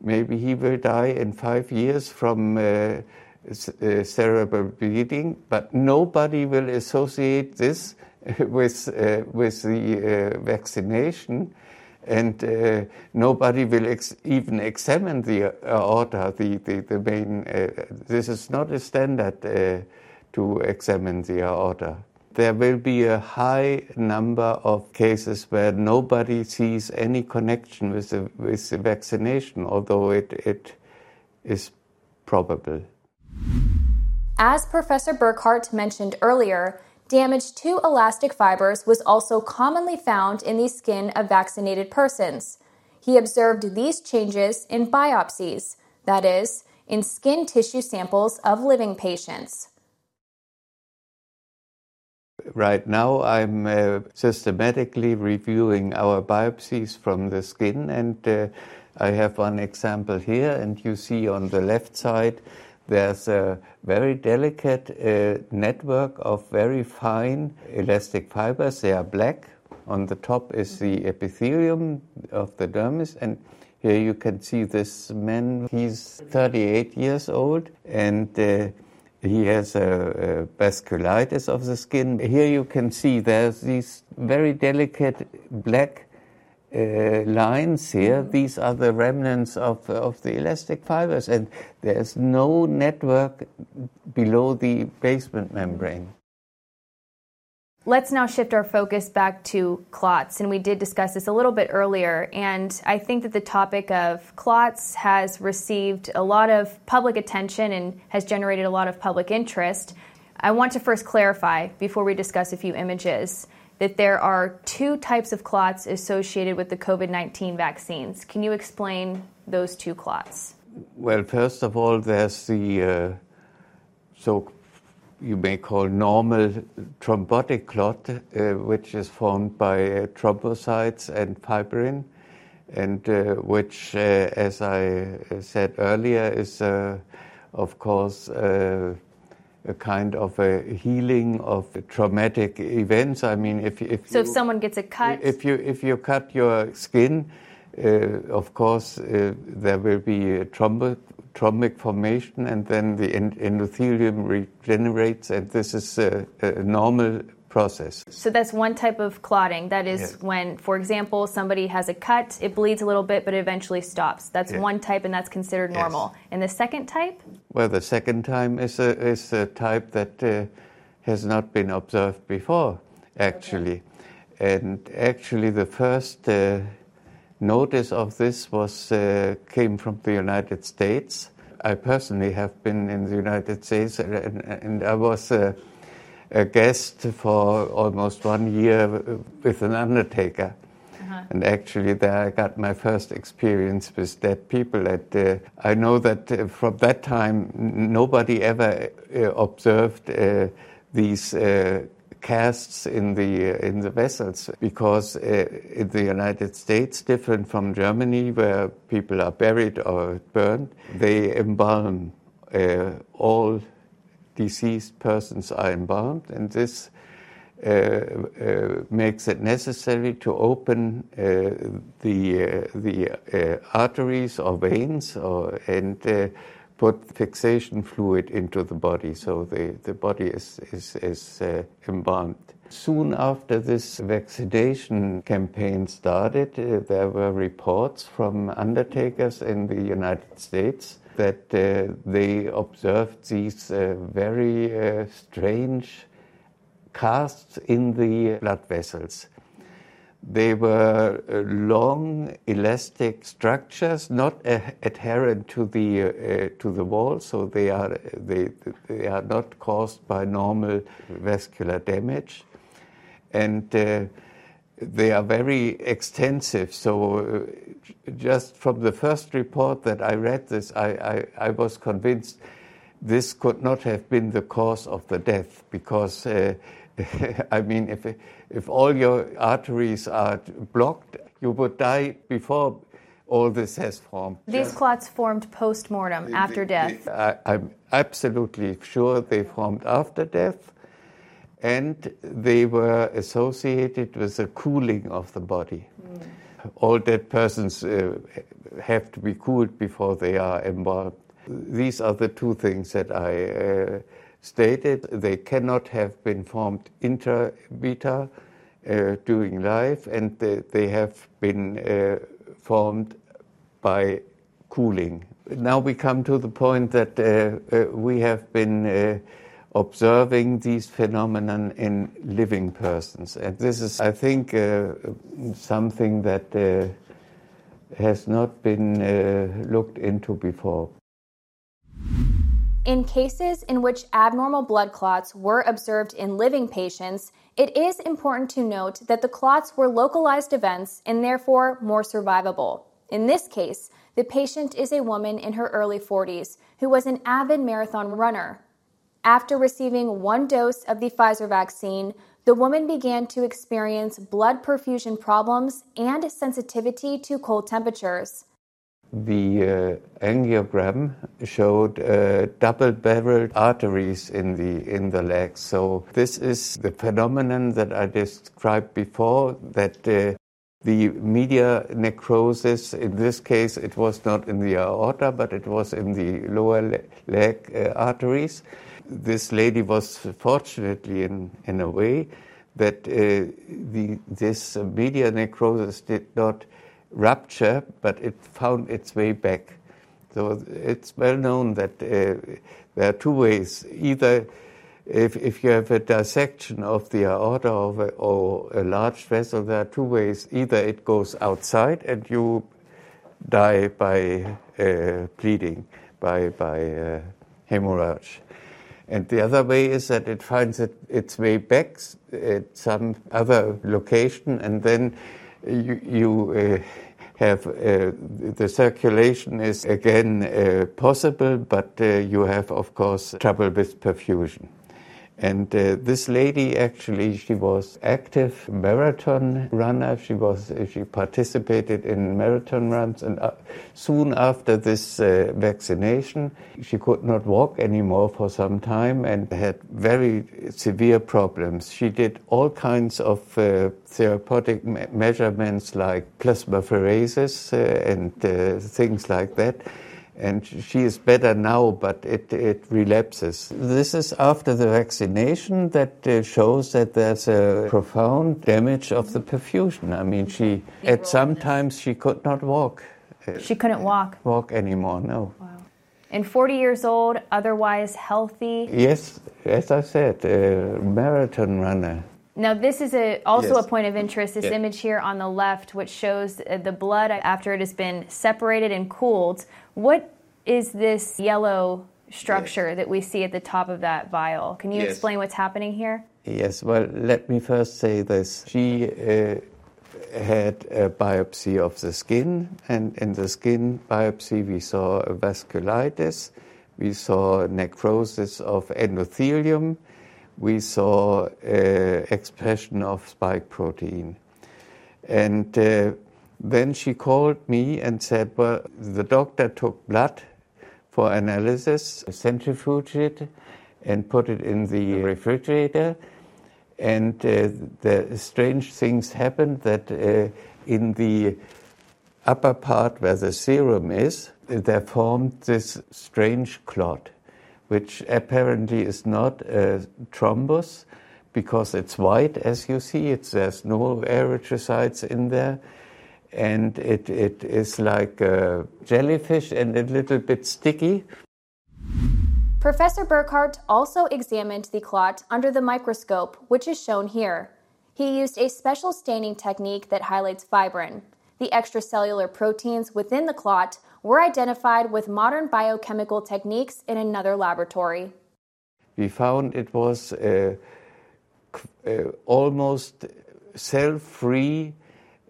maybe he will die in five years from uh, c- cerebral bleeding, but nobody will associate this with uh, with the uh, vaccination and uh, nobody will ex- even examine the aorta, the, the, the main. Uh, this is not a standard uh, to examine the aorta. There will be a high number of cases where nobody sees any connection with the, with the vaccination, although it, it is probable. As Professor Burkhardt mentioned earlier, damage to elastic fibers was also commonly found in the skin of vaccinated persons. He observed these changes in biopsies, that is, in skin tissue samples of living patients. Right now, I'm uh, systematically reviewing our biopsies from the skin, and uh, I have one example here. And you see on the left side, there's a very delicate uh, network of very fine elastic fibers. They are black. On the top is the epithelium of the dermis, and here you can see this man. He's 38 years old, and uh, he has a, a, vasculitis of the skin. Here you can see there's these very delicate black uh, lines here. Mm-hmm. These are the remnants of, of the elastic fibers, and there's no network below the basement membrane. Let's now shift our focus back to clots. And we did discuss this a little bit earlier. And I think that the topic of clots has received a lot of public attention and has generated a lot of public interest. I want to first clarify before we discuss a few images that there are two types of clots associated with the COVID 19 vaccines. Can you explain those two clots? Well, first of all, there's the uh, so you may call normal thrombotic clot, uh, which is formed by uh, thrombocytes and fibrin, and uh, which, uh, as I said earlier, is, uh, of course, uh, a kind of a healing of traumatic events. I mean, if, if so, you, if someone gets a cut, if you if you cut your skin, of course, there will be a thrombo thrombic formation, and then the endothelium regenerates, and this is a, a normal process. So that's one type of clotting. That is yes. when, for example, somebody has a cut, it bleeds a little bit, but it eventually stops. That's yes. one type, and that's considered normal. Yes. And the second type? Well, the second type is a, is a type that uh, has not been observed before, actually. Okay. And actually, the first uh, notice of this was uh, came from the United States. I personally have been in the United States, and, and I was a, a, guest for almost one year with an undertaker. Uh-huh. And actually, there I got my first experience with dead people. And uh, I know that uh, from that time, nobody ever uh, observed uh, these uh, casts in the uh, in the vessels because uh, in the United States, different from Germany, where people are buried or burned, they embalm uh, all deceased persons are embalmed, and this. Uh, uh, makes it necessary to open uh, the the arteries or veins, or and put fixation fluid into the body, so the, the body is, is, is uh, embalmed. Soon after this vaccination campaign started, uh, there were reports from undertakers in the United States that uh, they observed these uh, very uh, strange casts in the blood vessels. They were uh, long, elastic structures, not adherent to the uh, to the wall, so they are they they are not caused by normal vascular damage, and uh, they are very extensive. So, uh, just from the first report that I read this, I, I, I was convinced this could not have been the cause of the death because. Uh, I mean, if, if all your arteries are blocked, you would die before all this has formed. These clots formed post mortem after death. I, I'm absolutely sure they formed after death, and they were associated with the cooling of the body. Mm. All dead persons uh, have to be cooled before they are embalmed. These are the two things that I. Uh, stated they cannot have been formed intra vita uh, during life, and they, they have been uh, formed by cooling. Now we come to the point that uh, uh we have been uh, observing these phenomena in living persons, and this is, I think, uh, something that has not been looked into before. In cases in which abnormal blood clots were observed in living patients, it is important to note that the clots were localized events and therefore more survivable. In this case, the patient is a woman in her early 40s who was an avid marathon runner. After receiving one dose of the Pfizer vaccine, the woman began to experience blood perfusion problems and sensitivity to cold temperatures the uh, angiogram showed uh, double-barreled arteries in the in the legs. So this is the phenomenon that I described before. That uh, the media necrosis, in this case, it was not in the aorta, but it was in the lower leg uh, arteries. This lady was fortunately, in in a way, that uh, the this media necrosis did not rupture, but it found its way back. So it's well known that uh, there are two ways. Either if, if you have a dissection of the aorta or, or a large vessel, there are two ways. Either it goes outside and you die by uh, bleeding, by, by uh, hemorrhage. And the other way is that it finds it, its way back at some other location, and then you, you uh, have uh, the circulation is again uh, possible, but uh, you have, of course, trouble with perfusion. And uh, this lady actually, she was active marathon runner. She was she participated in marathon runs, and uh, soon after this uh, vaccination, she could not walk anymore for some time and had very severe problems. She did all kinds of uh, therapeutic me- measurements like plasmapheresis uh, and uh, things like that and she is better now, but it, it relapses. This is after the vaccination that uh, shows that there's a profound damage of the perfusion. I mean, she at some times she could not walk. Uh, she couldn't walk. Walk anymore, no. Wow. And 40 years old, otherwise healthy. Yes, as I said, a marathon runner. Now, this is a, also yes. a point of interest. This yeah. image here on the left, which shows uh, the blood after it has been separated and cooled. What is this yellow structure that we see at the top of that vial? Can you yes. explain what's happening here? Yes, well, let me first say this. She uh, had a biopsy of the skin, and in the skin biopsy, we saw a vasculitis, we saw necrosis of endothelium, we saw expression of spike protein. And uh, then she called me and said, Well, the doctor took blood for analysis, centrifuged it, and put it in the refrigerator. And uh, the strange things happened that uh, in the upper part where the serum is, there formed this strange clot, which apparently is not a thrombus because it's white, as you see. It's, there's no erythrocytes in there and it, it is like a jellyfish and a little bit sticky. Professor Burkhardt also examined the clot under the microscope, which is shown here. He used a special staining technique that highlights fibrin. The extracellular proteins within the clot were identified with modern biochemical techniques in another laboratory. We found it was uh, uh, almost cell free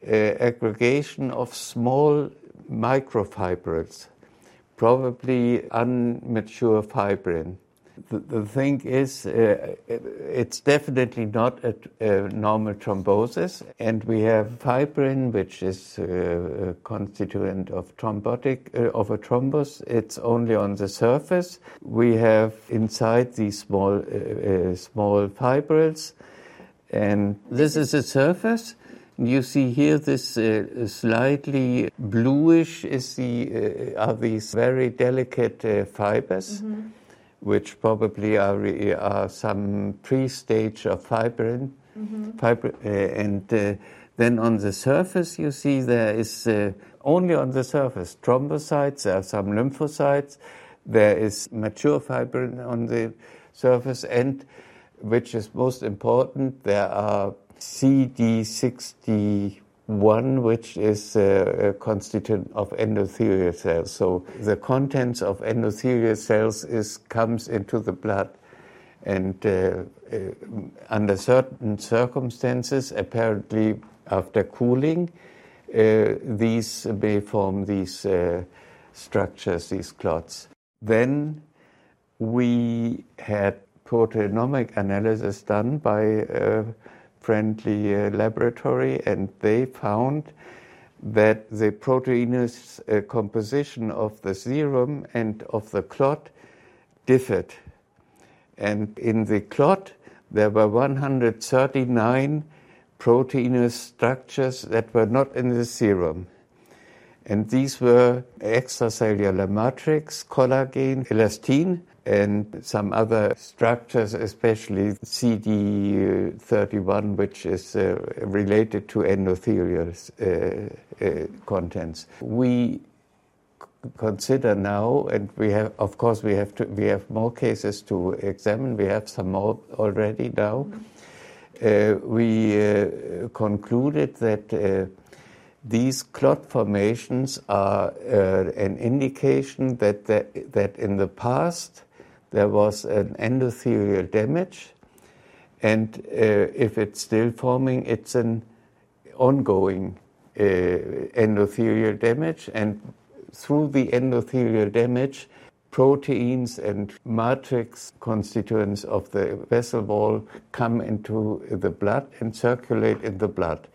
uh, aggregation of small microfibrils, probably unmature fibrin the, the thing is, uh, it's definitely not a, a, normal thrombosis, and we have fibrin, which is uh, a constituent of thrombotic uh, of a thrombus. It's only on the surface. We have inside these small uh, uh, small fibrils, and this is the surface. You see here this uh, slightly bluish is the are these very delicate fibers. Mm-hmm which probably are, are some pre-stage of fibrin. Mm-hmm. Fibrin uh, and uh, then on the surface, you see there is uh, only on the surface thrombocytes, there are some lymphocytes, there is mature fibrin on the surface, and which is most important, there are CD60 one which is a constituent of endothelial cells. So the contents of endothelial cells is comes into the blood, and uh, uh, under certain circumstances, apparently after cooling, uh, these may form these uh, structures, these clots. Then we had proteomic analysis done by uh, friendly uh, laboratory, and they found that the proteinous uh, composition of the serum and of the clot differed. And in the clot, there were 139 proteinous structures that were not in the serum. And these were extracellular matrix, collagen, elastin, and some other structures, especially CD31, which is uh, related to endothelial uh, uh, contents. We consider now, and we have, of course, we have to, we have more cases to examine. We have some more already now. Uh, we uh, concluded that uh, these clot formations are an indication that, that, that in the past there was an endothelial damage, and uh, if it's still forming, it's an ongoing uh, endothelial damage, and through the endothelial damage, proteins and matrix constituents of the vessel wall come into the blood and circulate in the blood.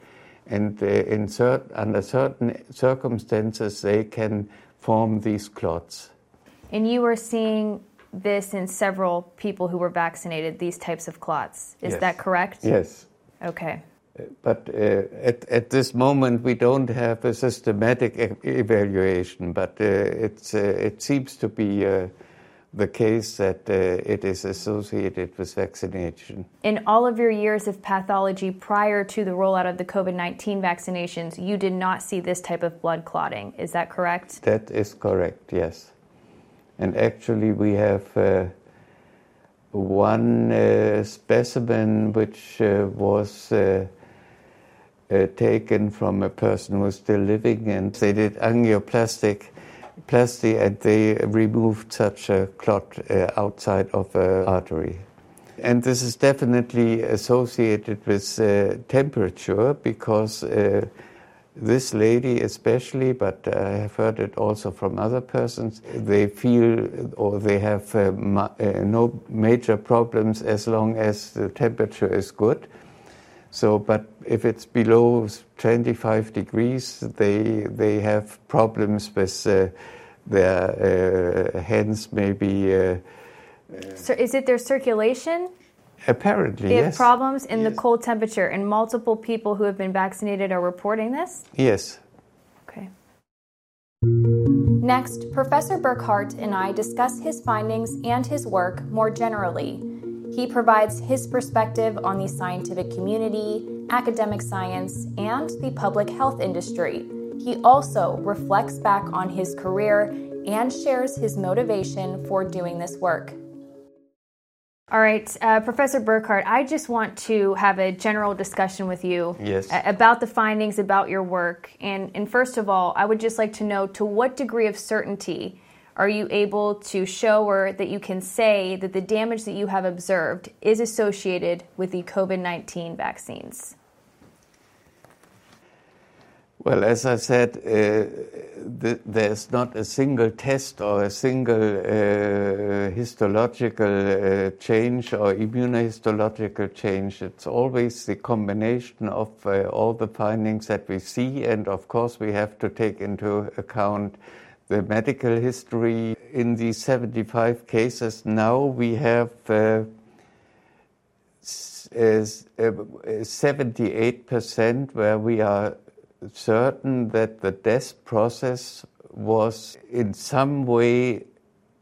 And uh, in cert- under certain circumstances, they can form these clots. And you were seeing this in several people who were vaccinated, these types of clots. Is yes. that correct? Yes. Okay. But uh, at, at this moment, we don't have a systematic e- evaluation, but uh, it's, uh, it seems to be uh, the case that uh, it is associated with vaccination. In all of your years of pathology prior to the rollout of the COVID 19 vaccinations, you did not see this type of blood clotting. Is that correct? That is correct, yes. And actually, we have uh, one uh, specimen which uh, was uh, uh, taken from a person who is still living, and they did angioplastic plasty, and they removed such a clot uh, outside of an artery. And this is definitely associated with temperature because this lady especially, but I have heard it also from other persons, they feel or they have uh, ma- uh, no major problems as long as the temperature is good. So, but if it's below 25 degrees, they they have problems with uh, their uh, hands, maybe. Uh, so, is it their circulation? Apparently, they yes. have problems in yes. the cold temperature, and multiple people who have been vaccinated are reporting this? Yes. Okay. Next, Professor Burkhardt and I discuss his findings and his work more generally. He provides his perspective on the scientific community, academic science, and the public health industry. He also reflects back on his career and shares his motivation for doing this work. All right, uh, Professor Burkhardt, I just want to have a general discussion with you yes. about the findings, about your work. And, and first of all, I would just like to know to what degree of certainty are you able to show or that you can say that the damage that you have observed is associated with the COVID 19 vaccines? Well, as I said, uh, the, there's not a single test or a single uh, histological uh, change or immunohistological change. It's always the combination of uh, all the findings that we see, and of course, we have to take into account the medical history. In these 75 cases, now we have. 78% uh, where we are certain that the death process was in some way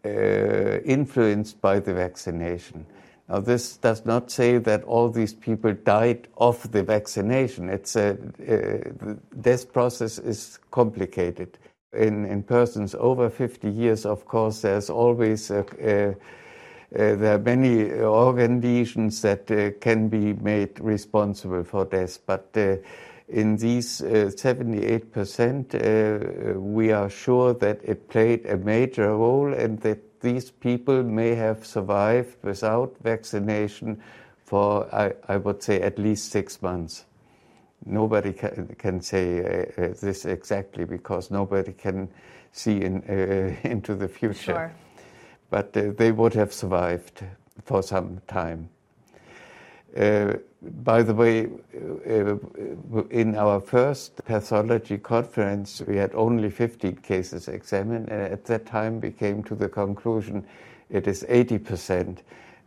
uh, influenced by the vaccination. Now, this does not say that all these people died of the vaccination. It's a, uh, the death process is complicated. In, in persons over 50 years, of course, there's always a, a, uh, there are many organ lesions that uh, can be made responsible for death, but uh, in these uh, 78%, uh, we are sure that it played a major role and that these people may have survived without vaccination for, I, would say, at least six months. Nobody can, say uh, uh this exactly because nobody can see uh, into the future. Sure. But uh, they would have survived for some time. Uh, by the way, uh, uh, in our first pathology conference, we had only 15 cases examined, and at that time we came to the conclusion it is 80%.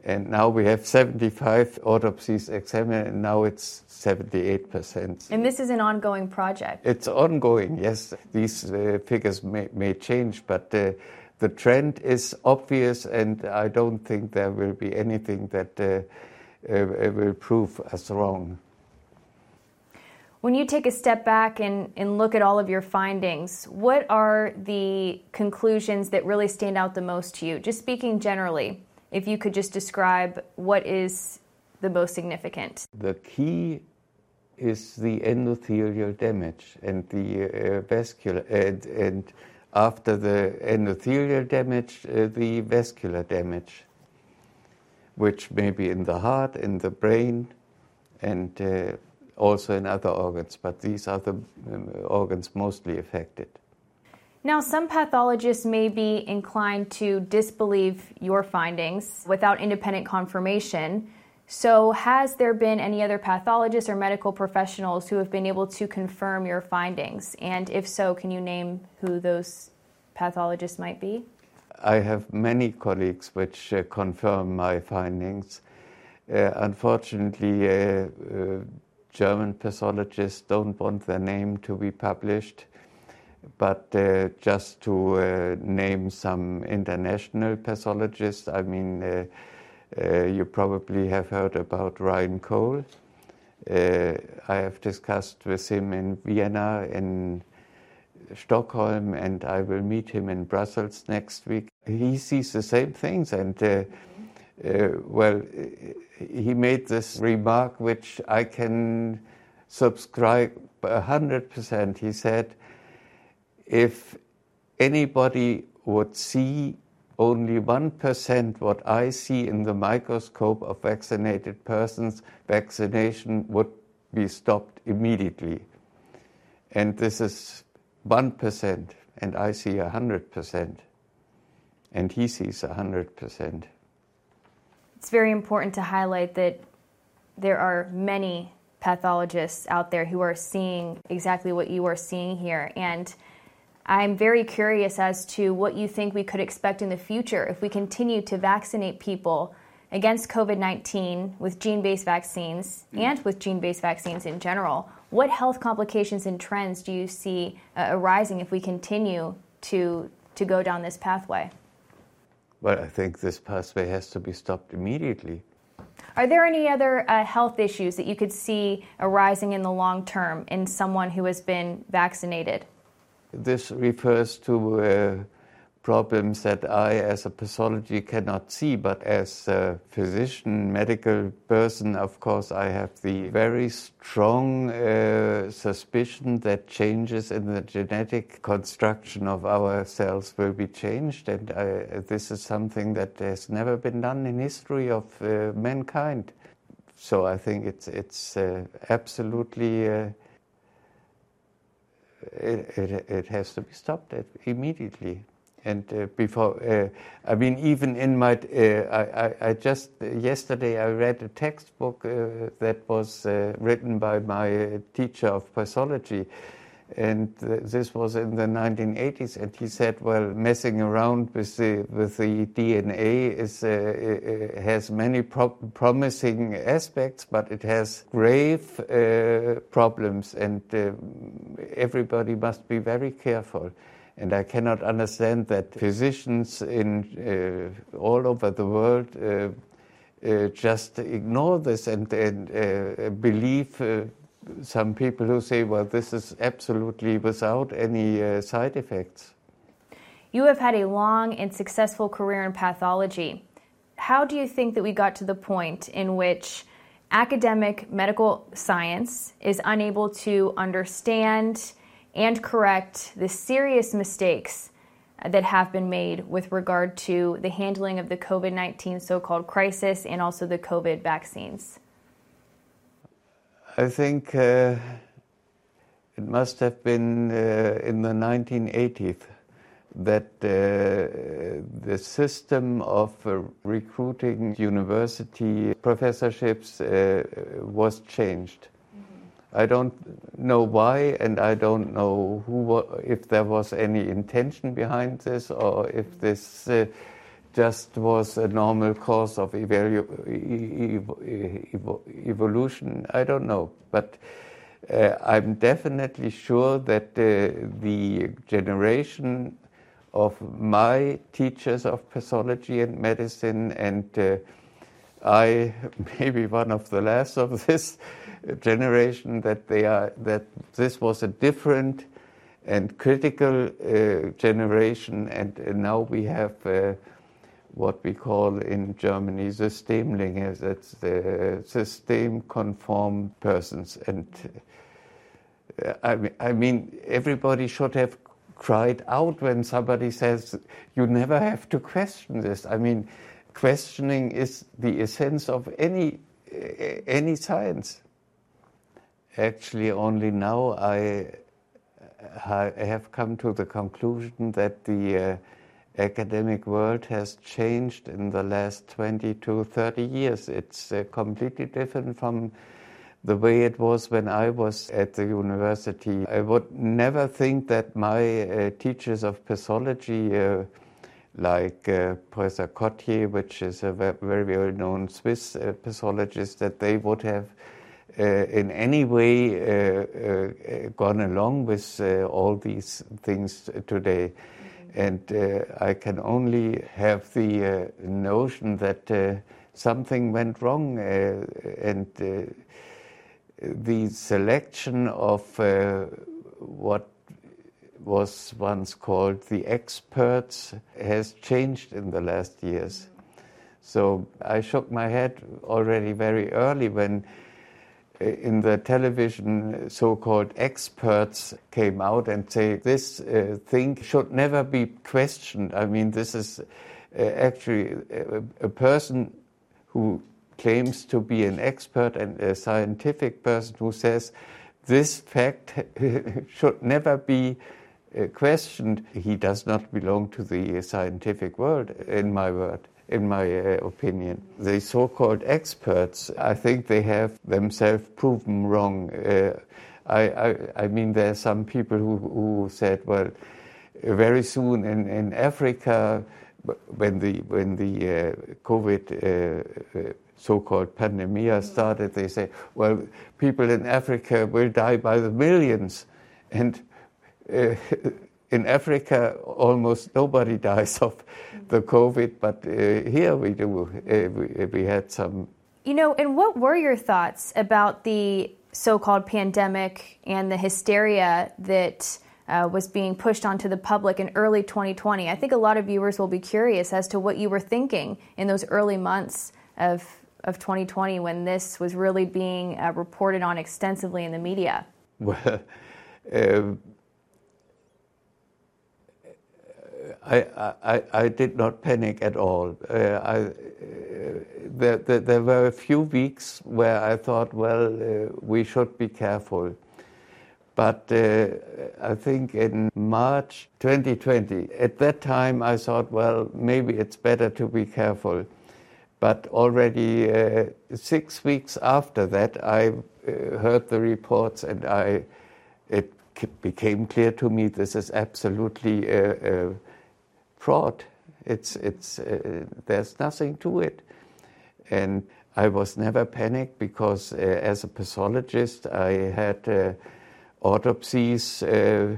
And now we have 75 autopsies examined, and now it's 78%. And this is an ongoing project? It's ongoing, yes. These uh, figures may, may change, but uh, the trend is obvious, and I don't think there will be anything that will prove us wrong. When you take a step back and, and look at all of your findings, what are the conclusions that really stand out the most to you? Just speaking generally, if you could just describe what is the most significant. The key is the endothelial damage and the uh, vascular, and, and, after the endothelial damage, uh, the vascular damage which may be in the heart, in the brain, and uh, also in other organs, but these are the um, organs mostly affected. Now, some pathologists may be inclined to disbelieve your findings without independent confirmation. So, has there been any other pathologists or medical professionals who have been able to confirm your findings? And if so, can you name who those pathologists might be? I have many colleagues which uh, confirm my findings. Uh, unfortunately, uh, uh, German pathologists don't want their name to be published, but uh, just to uh, name some international pathologists, I mean, you probably have heard about Ryan Cole. I have discussed with him in Vienna in Stockholm, and I will meet him in Brussels next week. He sees the same things, and uh, uh, well, he made this remark which I can subscribe a hundred percent. He said, "If anybody would see only 1% what I see in the microscope of vaccinated persons, vaccination would be stopped immediately. And this is 1%, and I see 100%, and he sees 100%. It's very important to highlight that there are many pathologists out there who are seeing exactly what you are seeing here. And I'm very curious as to what you think we could expect in the future if we continue to vaccinate people against COVID 19 with gene based vaccines and with gene based vaccines in general. What health complications and trends do you see uh, arising if we continue to, to go down this pathway? Well, I think this pathway has to be stopped immediately. Are there any other uh, health issues that you could see arising in the long term in someone who has been vaccinated? This refers to uh, problems that I, as a pathology, cannot see. But as a physician, medical person, of course, I have the very strong uh, suspicion that changes in the genetic construction of our cells will be changed. And I, this is something that has never been done in history of uh, mankind. So I think it's, it's uh, absolutely. Uh, it, it, it, has to be stopped immediately and uh, before uh, I mean even in my uh, I, I, just yesterday I read a textbook uh, that was uh, written by my teacher of pathology. And this was in the 1980s and he said well messing around with the with the DNA is uh, has many pro promising aspects but it has grave problems and everybody must be very careful and I cannot understand that physicians in uh, all over the world uh, uh, just ignore this and, and uh, believe uh, some people who say, well, this is absolutely without any uh, side effects. You have had a long and successful career in pathology. How do you think that we got to the point in which academic medical science is unable to understand? And correct the serious mistakes that have been made with regard to the handling of the COVID 19 so called crisis and also the COVID vaccines? I think uh, it must have been uh, in the 1980s that uh, the system of uh, recruiting university professorships uh, was changed. I don't know why, and I don't know who, if there was any intention behind this, or if this uh, just was a normal course of evalu- evolution. I don't know, but uh, I'm definitely sure that uh, the generation of my teachers of pathology and medicine, and uh, I, maybe one of the last of this generation that they are that this was a different and critical uh, generation, and uh, now we have uh, what we call in Germany Systemlinge, that's the system conform persons. And uh, I, I mean, everybody should have cried out when somebody says, You never have to question this. I mean, questioning is the essence of any, any science actually only now I have come to the conclusion that the uh, academic world has changed in the last 20 to 30 years. It's uh, completely different from the way it was when I was at the university. I would never think that my uh, teachers of pathology, uh, like uh, Professor Cottier, which is a very well known Swiss uh, pathologist, that they would have Uh, in any way uh, uh, uh gone along with uh, all these things today. Mm-hmm. And I can only have the notion that something went wrong and the selection of what was once called the experts has changed in the last years. Mm-hmm. So I shook my head already very early when in the television so-called experts came out and say this uh, thing should never be questioned. I mean, this is uh, actually a, a, person who claims to be an expert and a scientific person who says this fact should never be uh, questioned. He does not belong to the scientific world, in my word in my uh, opinion. The so called experts, I think they have themselves proven wrong. Uh, I, I, I, mean, there are some people who, who said, well, very soon in, in Africa, when the, when the uh, COVID uh, uh, so called pandemic started, they say, well, people in Africa will die by the millions. And uh, in Africa, almost nobody dies of the COVID, but uh, here we do. Uh, we, we, had some. You know, and what were your thoughts about the so called pandemic and the hysteria that uh, was being pushed onto the public in early 2020. I think a lot of viewers will be curious as to what you were thinking in those early months of, of 2020 when this was really being uh, reported on extensively in the media. Well, um, I, I, I, did not panic at all. Uh, I, uh, there, there, there, were a few weeks where I thought, well, uh, we should be careful. But uh, I think in March 2020, at that time, I thought, well, maybe it's better to be careful. But already uh, six weeks after that, I uh, heard the reports and I, it became clear to me this is absolutely a, fraud. It's, it's, uh, there's nothing to it. And I was never panicked because uh, as a pathologist, I had uh, autopsies uh,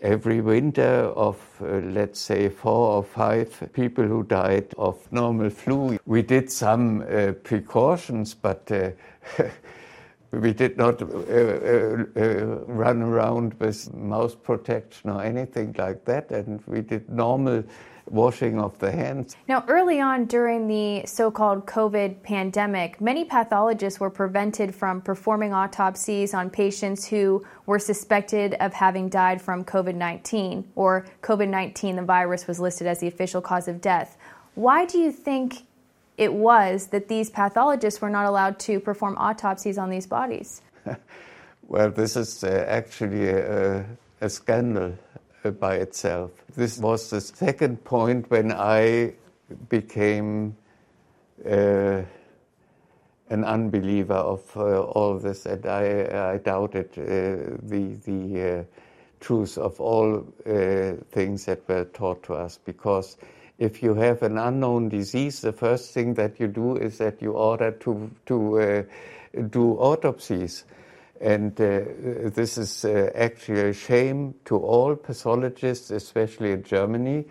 every winter of, uh, let's say, four or five people who died of normal flu. We did some uh, precautions, but we did not uh, uh, run around with mouth protection or anything like that, and we did normal washing of the hands. Now, early on during the so called COVID pandemic, many pathologists were prevented from performing autopsies on patients who were suspected of having died from COVID 19, or COVID 19, the virus was listed as the official cause of death. Why do you think it was that these pathologists were not allowed to perform autopsies on these bodies? well, this is uh, actually a, a scandal by itself. This was the second point when I became uh, an unbeliever of uh, all this, and I, I doubted uh, the the uh, truth of all uh, things that were taught to us. Because if you have an unknown disease, the first thing that you do is that you order to to uh, do autopsies. And uh, this is uh, actually a shame to all pathologists, especially in Germany.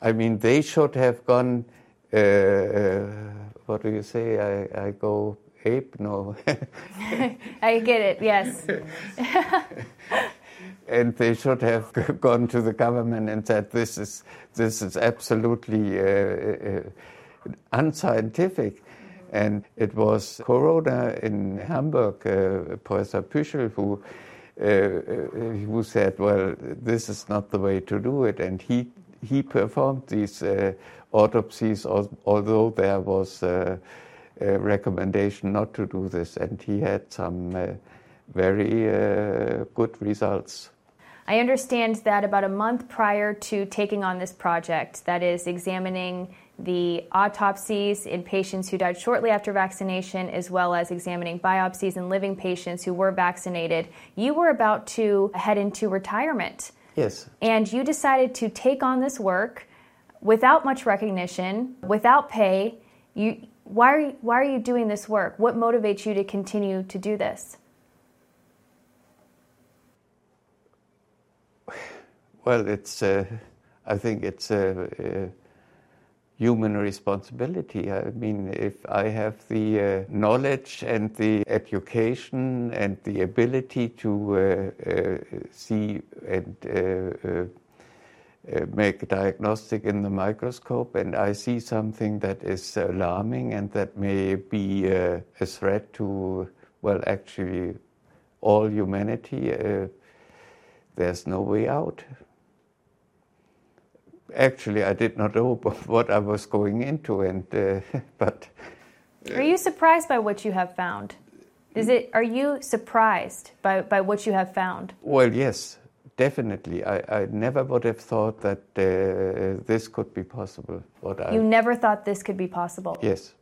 I mean, they should have gone, uh, uh what do you say? I, I go ape? No. I get it, yes. and they should have gone to the government and said, this is, this is absolutely uh, uh, unscientific. And it was Corona in Hamburg, uh, Professor Püschel, who, uh, uh, who said, well, this is not the way to do it. And he, he performed these uh, autopsies, although there was a recommendation not to do this. And he had some uh, very uh, good results. I understand that about a month prior to taking on this project, that is examining the autopsies in patients who died shortly after vaccination, as well as examining biopsies in living patients who were vaccinated, you were about to head into retirement. Yes. And you decided to take on this work without much recognition, without pay. You, why, are you, why are you doing this work? What motivates you to continue to do this? Well, it's. Uh, I think it's. a, uh, human responsibility. I mean, if I have the uh, knowledge and the education and the ability to uh, uh, see and uh, uh, uh, make a diagnostic in the microscope, and I see something that is alarming and that may be a threat to, well, actually all humanity, there's no way out actually, I did not know what I was going into, and uh, but. Uh, are you surprised by what you have found? Is it? Are you surprised by, by what you have found? Well, yes, definitely. I, I never would have thought that uh, this could be possible. What you I, never thought this could be possible. Yes.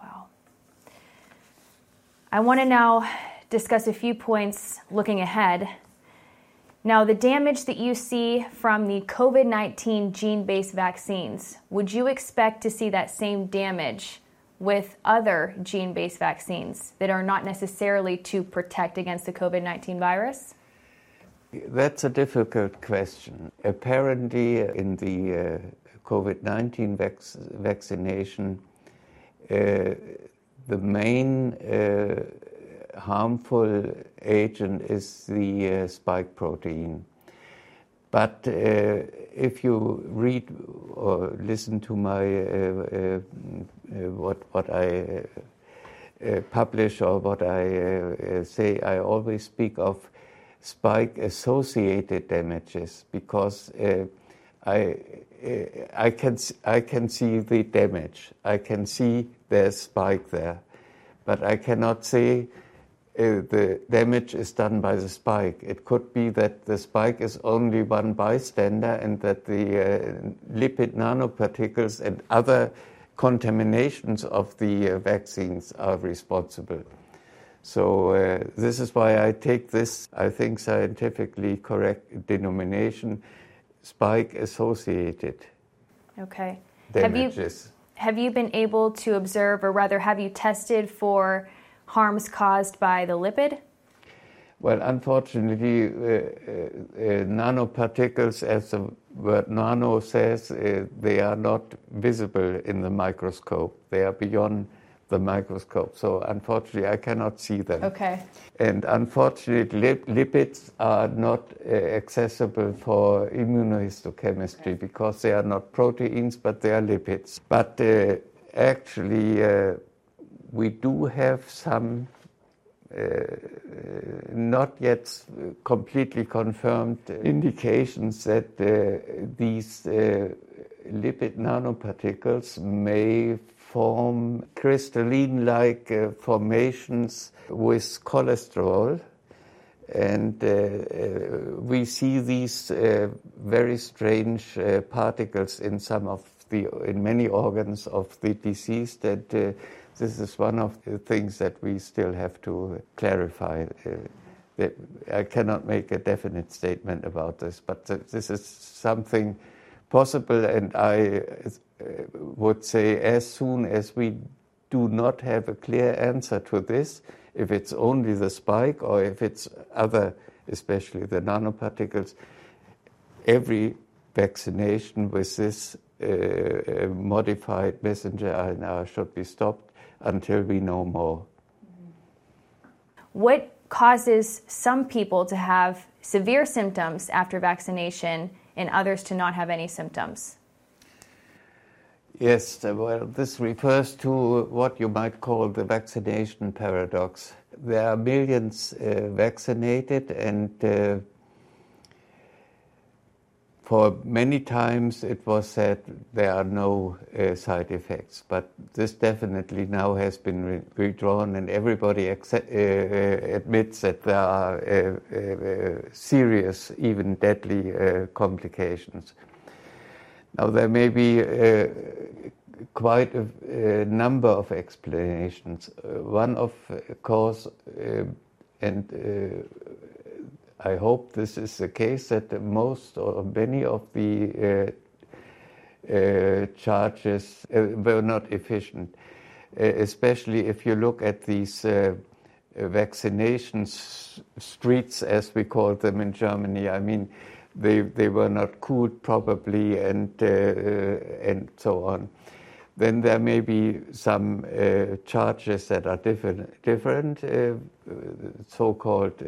Wow. I want to now discuss a few points looking ahead now, the damage that you see from the COVID 19 gene based vaccines, would you expect to see that same damage with other gene based vaccines that are not necessarily to protect against the COVID 19 virus? That's a difficult question. Apparently, in the uh, COVID 19 vac- vaccination, uh, the main uh, harmful agent is the uh, spike protein. But uh, if you read or listen to my uh, uh, what what I publish or what I say, I always speak of spike associated damages because I I can I can see the damage. I can see there's spike there, but I cannot say uh, the damage is done by the spike. It could be that the spike is only one bystander and that the uh, lipid nanoparticles and other contaminations of the uh, vaccines are responsible. So, uh, this is why I take this, I think, scientifically correct denomination spike associated. Okay. Damages. Have you, have you been able to observe, or rather, have you tested for harms caused by the lipid? Well, unfortunately, uh, uh, uh, nanoparticles, as the word nano says, uh, they are not visible in the microscope. They are beyond the microscope. So, unfortunately, I cannot see them. Okay. And unfortunately, lip- lipids are not uh, accessible for immunohistochemistry okay. because they are not proteins, but they are lipids. But uh, actually, we do have some uh, not yet completely confirmed indications that uh, these uh, lipid nanoparticles may form crystalline like uh, formations with cholesterol. And uh, uh, we see these very strange particles in some of the, in many organs of the deceased that this is one of the things that we still have to clarify. Uh, I cannot make a definite statement about this, but this is something possible, and I uh, would say as soon as we do not have a clear answer to this, if it's only the spike or if it's other, especially the nanoparticles, every vaccination with this uh, uh modified messenger RNA should be stopped until we know more. What causes some people to have severe symptoms after vaccination and others to not have any symptoms? Yes, well, this refers to what you might call the vaccination paradox. There are millions uh, vaccinated, and uh, for many times it was said there are no uh, side effects, but this definitely now has been re- withdrawn, and everybody accept, uh, uh, admits that there are uh, uh, serious, even deadly uh, complications. Now, there may be quite a, a, number of explanations. one, of course, and I hope this is the case that most or many of the uh, uh, charges uh, were not efficient, uh, especially if you look at these uh, vaccination streets, as we call them in Germany. I mean, they, they were not cooled properly and, uh, and so on. Then there may be some charges that are different, different so called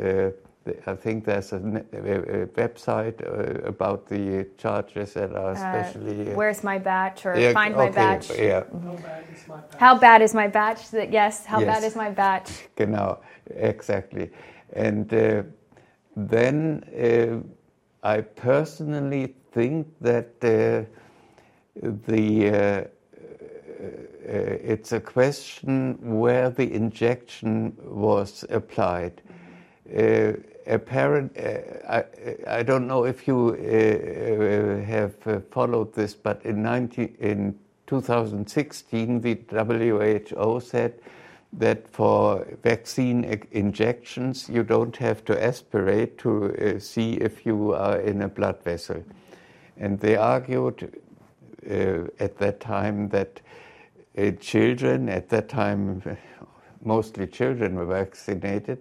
I think there's a, a, a website uh, about the charges that are uh, especially. Uh, where's my batch or yeah, find okay, my batch? Yeah. Mm-hmm. How bad is my batch? How bad is my batch? Yes. How yes. bad is my batch? Genau, exactly. And uh, then uh, I personally think that uh, the it's a question where the injection was applied. Uh, apparent, uh, I, I, don't know if you uh, have followed this, but in, 19, in 2016, the WHO said that for vaccine injections, you don't have to aspirate to uh, see if you are in a blood vessel. And they argued uh, at that time that uh, children, at that time, mostly children were vaccinated,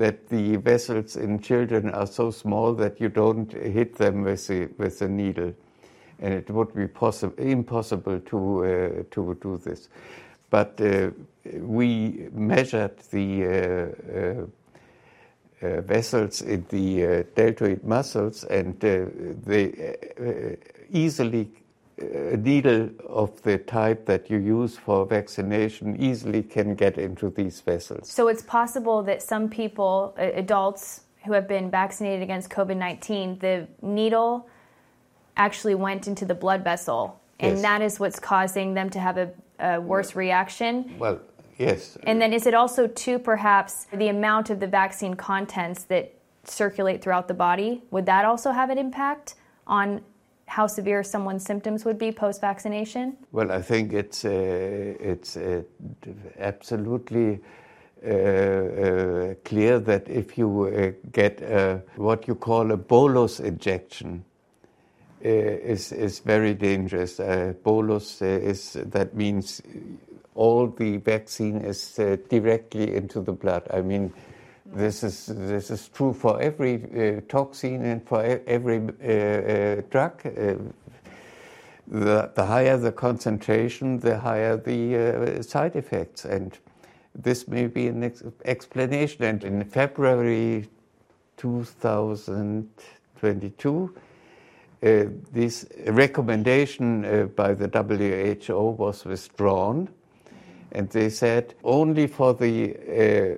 that the vessels in children are so small that you don't hit them with the, with the needle. And it would be possible, impossible to, uh, to do this. But uh, we measured the uh, uh, uh vessels in the uh, deltoid muscles, and they easily a needle of the type that you use for vaccination easily can get into these vessels. So it's possible that some people, uh, adults who have been vaccinated against COVID 19, the needle actually went into the blood vessel, and yes. that is what's causing them to have a, a worse reaction. Well, yes. And then is it also, too, perhaps the amount of the vaccine contents that circulate throughout the body? Would that also have an impact on how severe someone's symptoms would be post vaccination? Well, I think it's, uh, it's uh, absolutely. Uh, uh, clear that if you uh, get what you call a bolus injection, uh, is is very dangerous. Uh, bolus uh, is that means all the vaccine is directly into the blood. I mean, this is this is true for every toxin and for every drug. The, the, higher the concentration, the higher the uh, side effects. And this may be an ex- explanation. And in February 2022, uh, this recommendation uh, by the WHO was withdrawn, and they said only for the uh,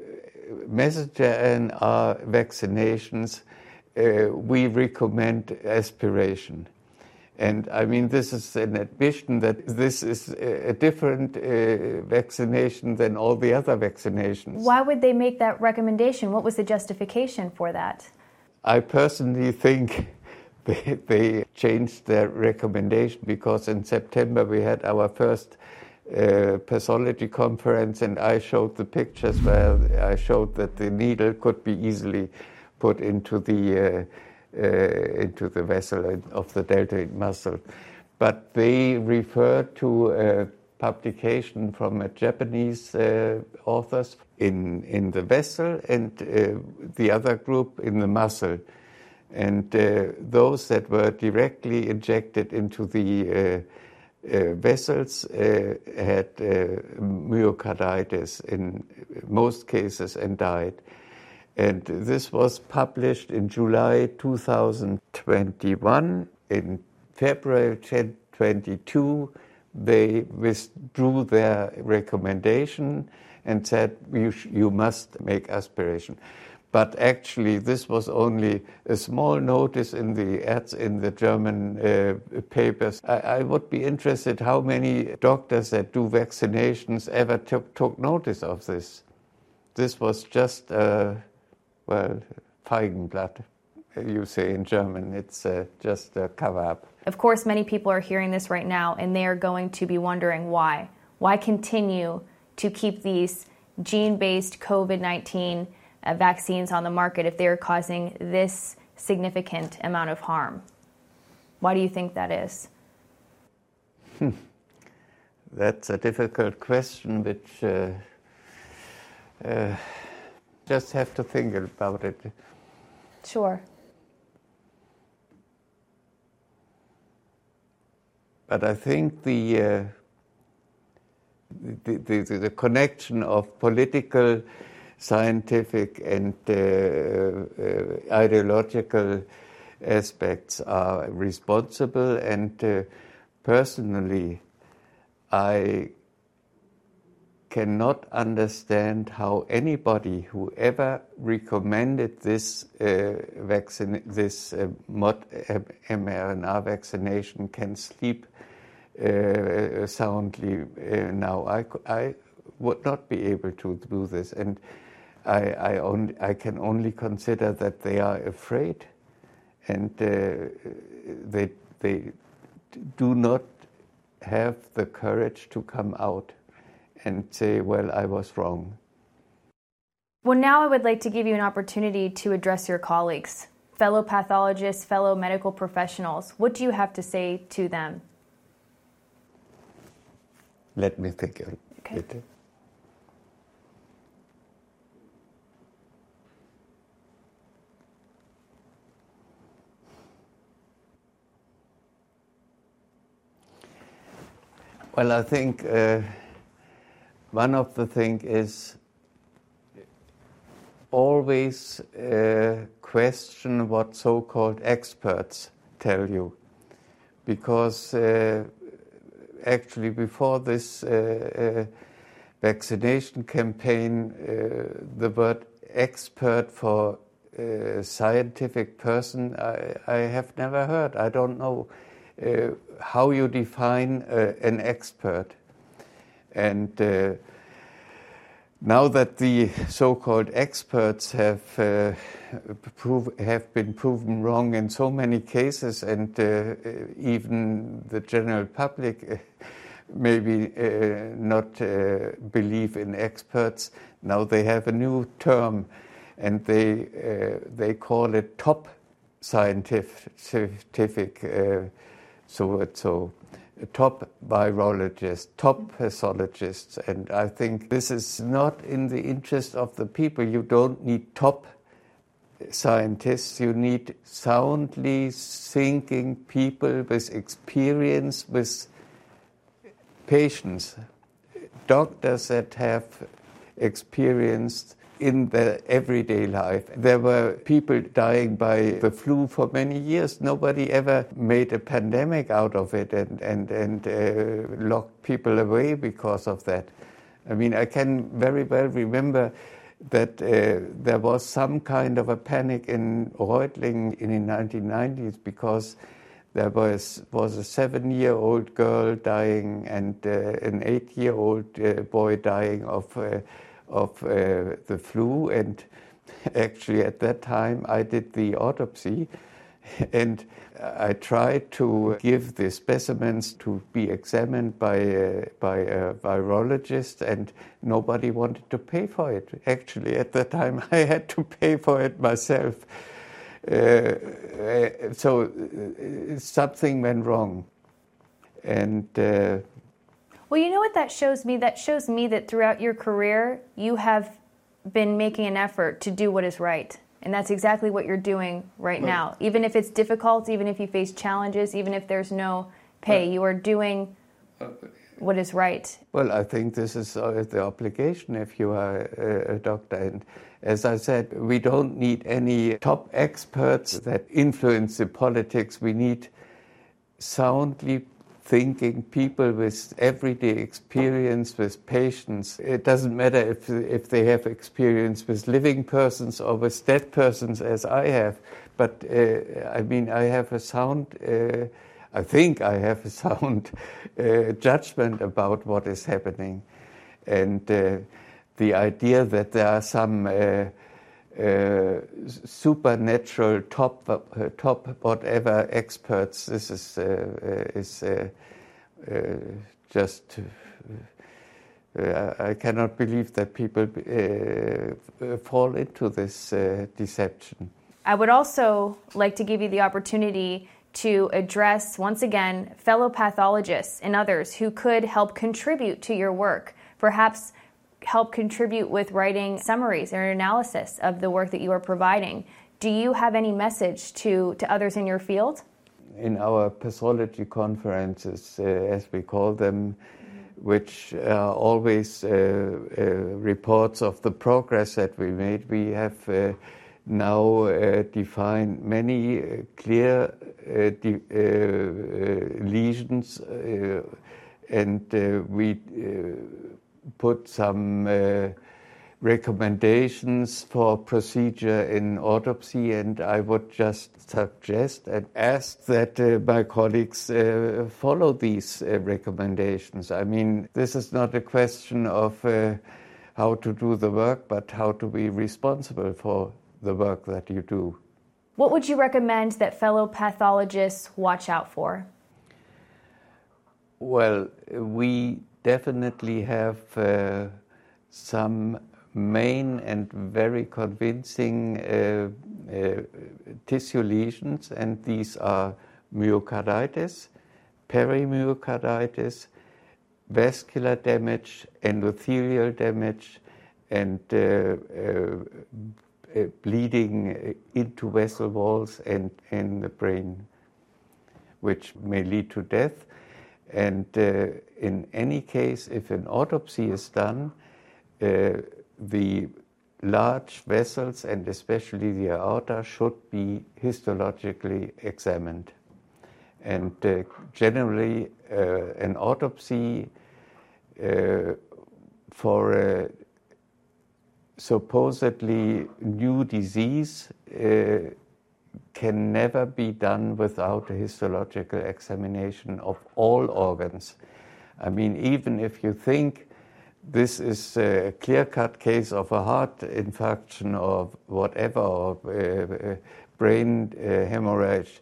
messenger RNA vaccinations uh, we recommend aspiration. And I mean, this is an admission that this is a different uh, vaccination than all the other vaccinations. Why would they make that recommendation? What was the justification for that? I personally think they, they changed their recommendation because in September we had our first uh, pathology conference and I showed the pictures where I showed that the needle could be easily put into the uh, uh, into the vessel of the deltoid muscle. But they referred to a publication from a Japanese uh, authors in in the vessel and the other group in the muscle. And uh, those that were directly injected into the uh, vessels uh, had uh, myocarditis in most cases and died. And this was published in July 2021. In February 2022, they withdrew their recommendation and said you, you must make aspiration but actually this was only a small notice in the ads in the German uh, papers. I, I, would be interested how many doctors that do vaccinations ever took, took notice of this. This was just, uh, well, Feigenblatt, you say in German. It's uh, just a cover up. Of course, many people are hearing this right now and they are going to be wondering why. Why continue to keep these gene based COVID 19 uh, vaccines on the market if they are causing this significant amount of harm. Why do you think that is? Hmm. That's a difficult question, which uh, uh, just have to think about it. Sure. But I think the, uh, the, the, the, the, connection of political scientific and uh, uh, ideological aspects are responsible. And uh, personally, I cannot understand how anybody who ever recommended this uh, vaccine, this uh, mod mRNA vaccination can sleep uh, soundly now. I, I would not be able to do this, and I, I, only, I can only consider that they are afraid and uh, they, they do not have the courage to come out and say, Well, I was wrong. Well, now I would like to give you an opportunity to address your colleagues, fellow pathologists, fellow medical professionals. What do you have to say to them? Let me think a okay. bit. Well, I think uh, one of the things is always uh, question what so-called experts tell you, because uh, actually before this uh, uh vaccination campaign, uh, the word expert for scientific person I, I, have never heard. I don't know how you define an expert. And now that the so-called experts have uh, prove, have been proven wrong in so many cases, and uh, even the general public uh, maybe uh, not uh, believe in experts, now they have a new term, and they uh, they call it top scientific. So so top virologists, top pathologists, and I think this is not in the interest of the people. You don't need top scientists, you need soundly thinking people with experience, with patients, doctors that have experienced in their everyday life. There were people dying by the flu for many years. Nobody ever made a pandemic out of it and, and, and uh, locked people away because of that. I mean, I can very well remember that uh, there was some kind of a panic in Reutlingen in the 1990s because there was, was a seven year old girl dying and uh, an eight year old uh, boy dying of uh, of uh, the flu. And actually, at that time, I did the autopsy and I tried to give the specimens to be examined by a, by a virologist, and nobody wanted to pay for it. Actually, at that time, I had to pay for it myself. Uh, uh so uh, something went wrong. And uh, well, you know what that shows me? That shows me that throughout your career, you have been making an effort to do what is right. And that's exactly what you're doing right now. Even if it's difficult, even if you face challenges, even if there's no pay, you are doing what is right. Well, I think this is uh, the obligation if you are a, doctor. And as I said, we don't need any top experts that influence the politics. We need soundly thinking people with everyday experience with patients. It doesn't matter if, if they have experience with living persons or with dead persons as I have, but uh, I mean, I have a sound, uh, I think I have a sound uh, judgment about what is happening. And uh, the idea that there are some uh, uh, supernatural top uh, top whatever experts. This is uh, is just. I cannot believe that people fall into this deception. I would also like to give you the opportunity to address, once again, fellow pathologists and others who could help contribute to your work. Perhaps help contribute with writing summaries or analysis of the work that you are providing. Do you have any message to, to others in your field? In our pathology conferences, uh, as we call them, which are always uh, uh, reports of the progress that we made, we have uh, now uh, defined many uh, clear de- lesions, and we put some uh, recommendations for procedure in autopsy, and I would just suggest and ask that uh, my colleagues uh, follow these uh, recommendations. I mean, this is not a question of uh, how to do the work, but how to be responsible for the work that you do. What would you recommend that fellow pathologists watch out for? Well, we definitely have uh, some main and very convincing uh, uh, tissue lesions, and these are myocarditis, perimyocarditis, vascular damage, endothelial damage, and uh, uh, uh, bleeding into vessel walls and in the brain, which may lead to death And uh, in any case, if an autopsy is done, uh, the large vessels and especially the aorta should be histologically examined. And uh, generally, uh, an autopsy uh, for a supposedly new disease uh, can never be done without a histological examination of all organs. I mean, even if you think this is a clear cut case of a heart infarction or whatever, or uh, brain uh, hemorrhage,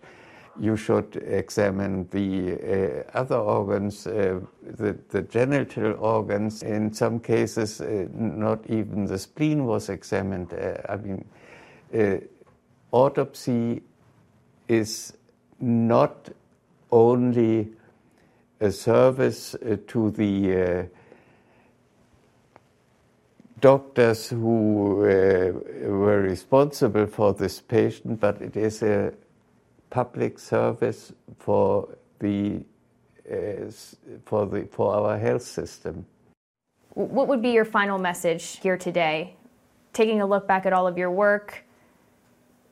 you should examine the uh, other organs, uh, the, the, genital organs. In some cases, uh, not even the spleen was examined. Uh, I mean, autopsy is not only a service uh, to the uh, doctors who uh, were responsible for this patient, but it is a public service for the for the for our health system. What would be your final message here today? Taking a look back at all of your work,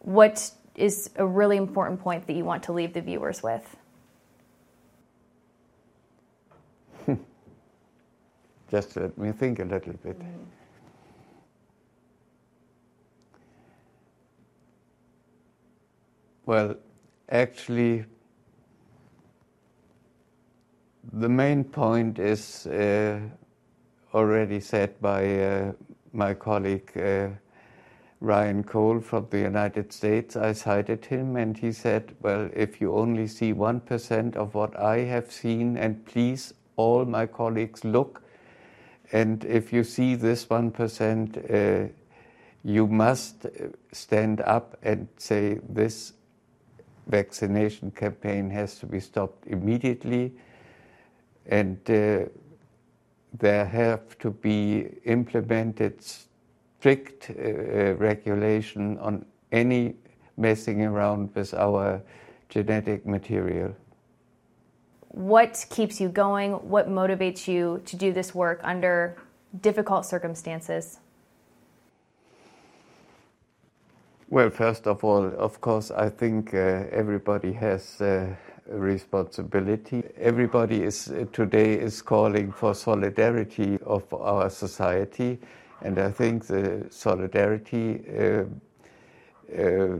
what is a really important point that you want to leave the viewers with? Just let me think a little bit. Mm. Well, actually, the main point is uh, already said by uh, my colleague uh, Ryan Cole from the United States. I cited him and he said, Well, if you only see 1% of what I have seen, and please, all my colleagues, look and if you see this 1%, uh, you must stand up and say this vaccination campaign has to be stopped immediately. And uh, there have to be implemented strict uh, regulation on any messing around with our genetic material what keeps you going? What motivates you to do this work under difficult circumstances? Well, first of all, of course, I think uh, everybody has uh, a responsibility. Everybody is uh, today is calling for solidarity of our society, and I think the solidarity uh, uh,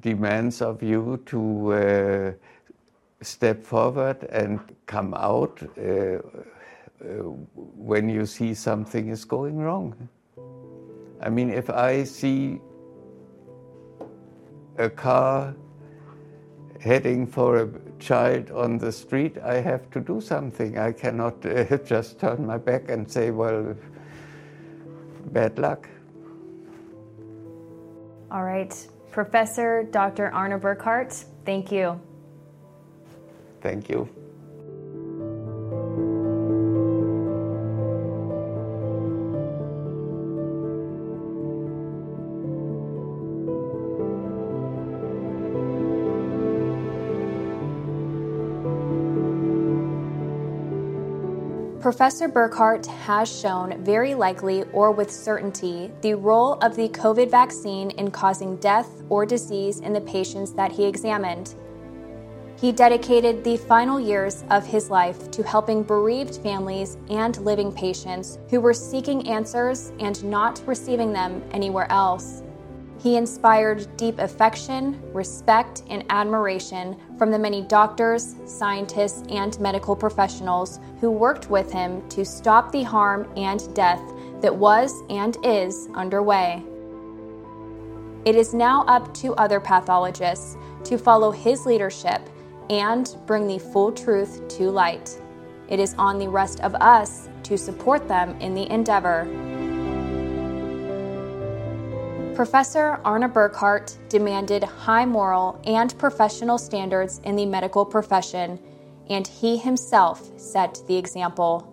demands of you to uh, step forward and come out when you see something is going wrong. I mean, if I see a car heading for a child on the street, I have to do something. I cannot uh, just turn my back and say, well, bad luck. All right. Professor Dr. Arne Burkhardt, thank you. Thank you. Professor Burkhardt has shown very likely or with certainty the role of the COVID vaccine in causing death or disease in the patients that he examined. He dedicated the final years of his life to helping bereaved families and living patients who were seeking answers and not receiving them anywhere else. He inspired deep affection, respect, and admiration from the many doctors, scientists, and medical professionals who worked with him to stop the harm and death that was and is underway. It is now up to other pathologists to follow his leadership and bring the full truth to light. It is on the rest of us to support them in the endeavor. Professor Arne Burkhardt demanded high moral and professional standards in the medical profession, and he himself set the example.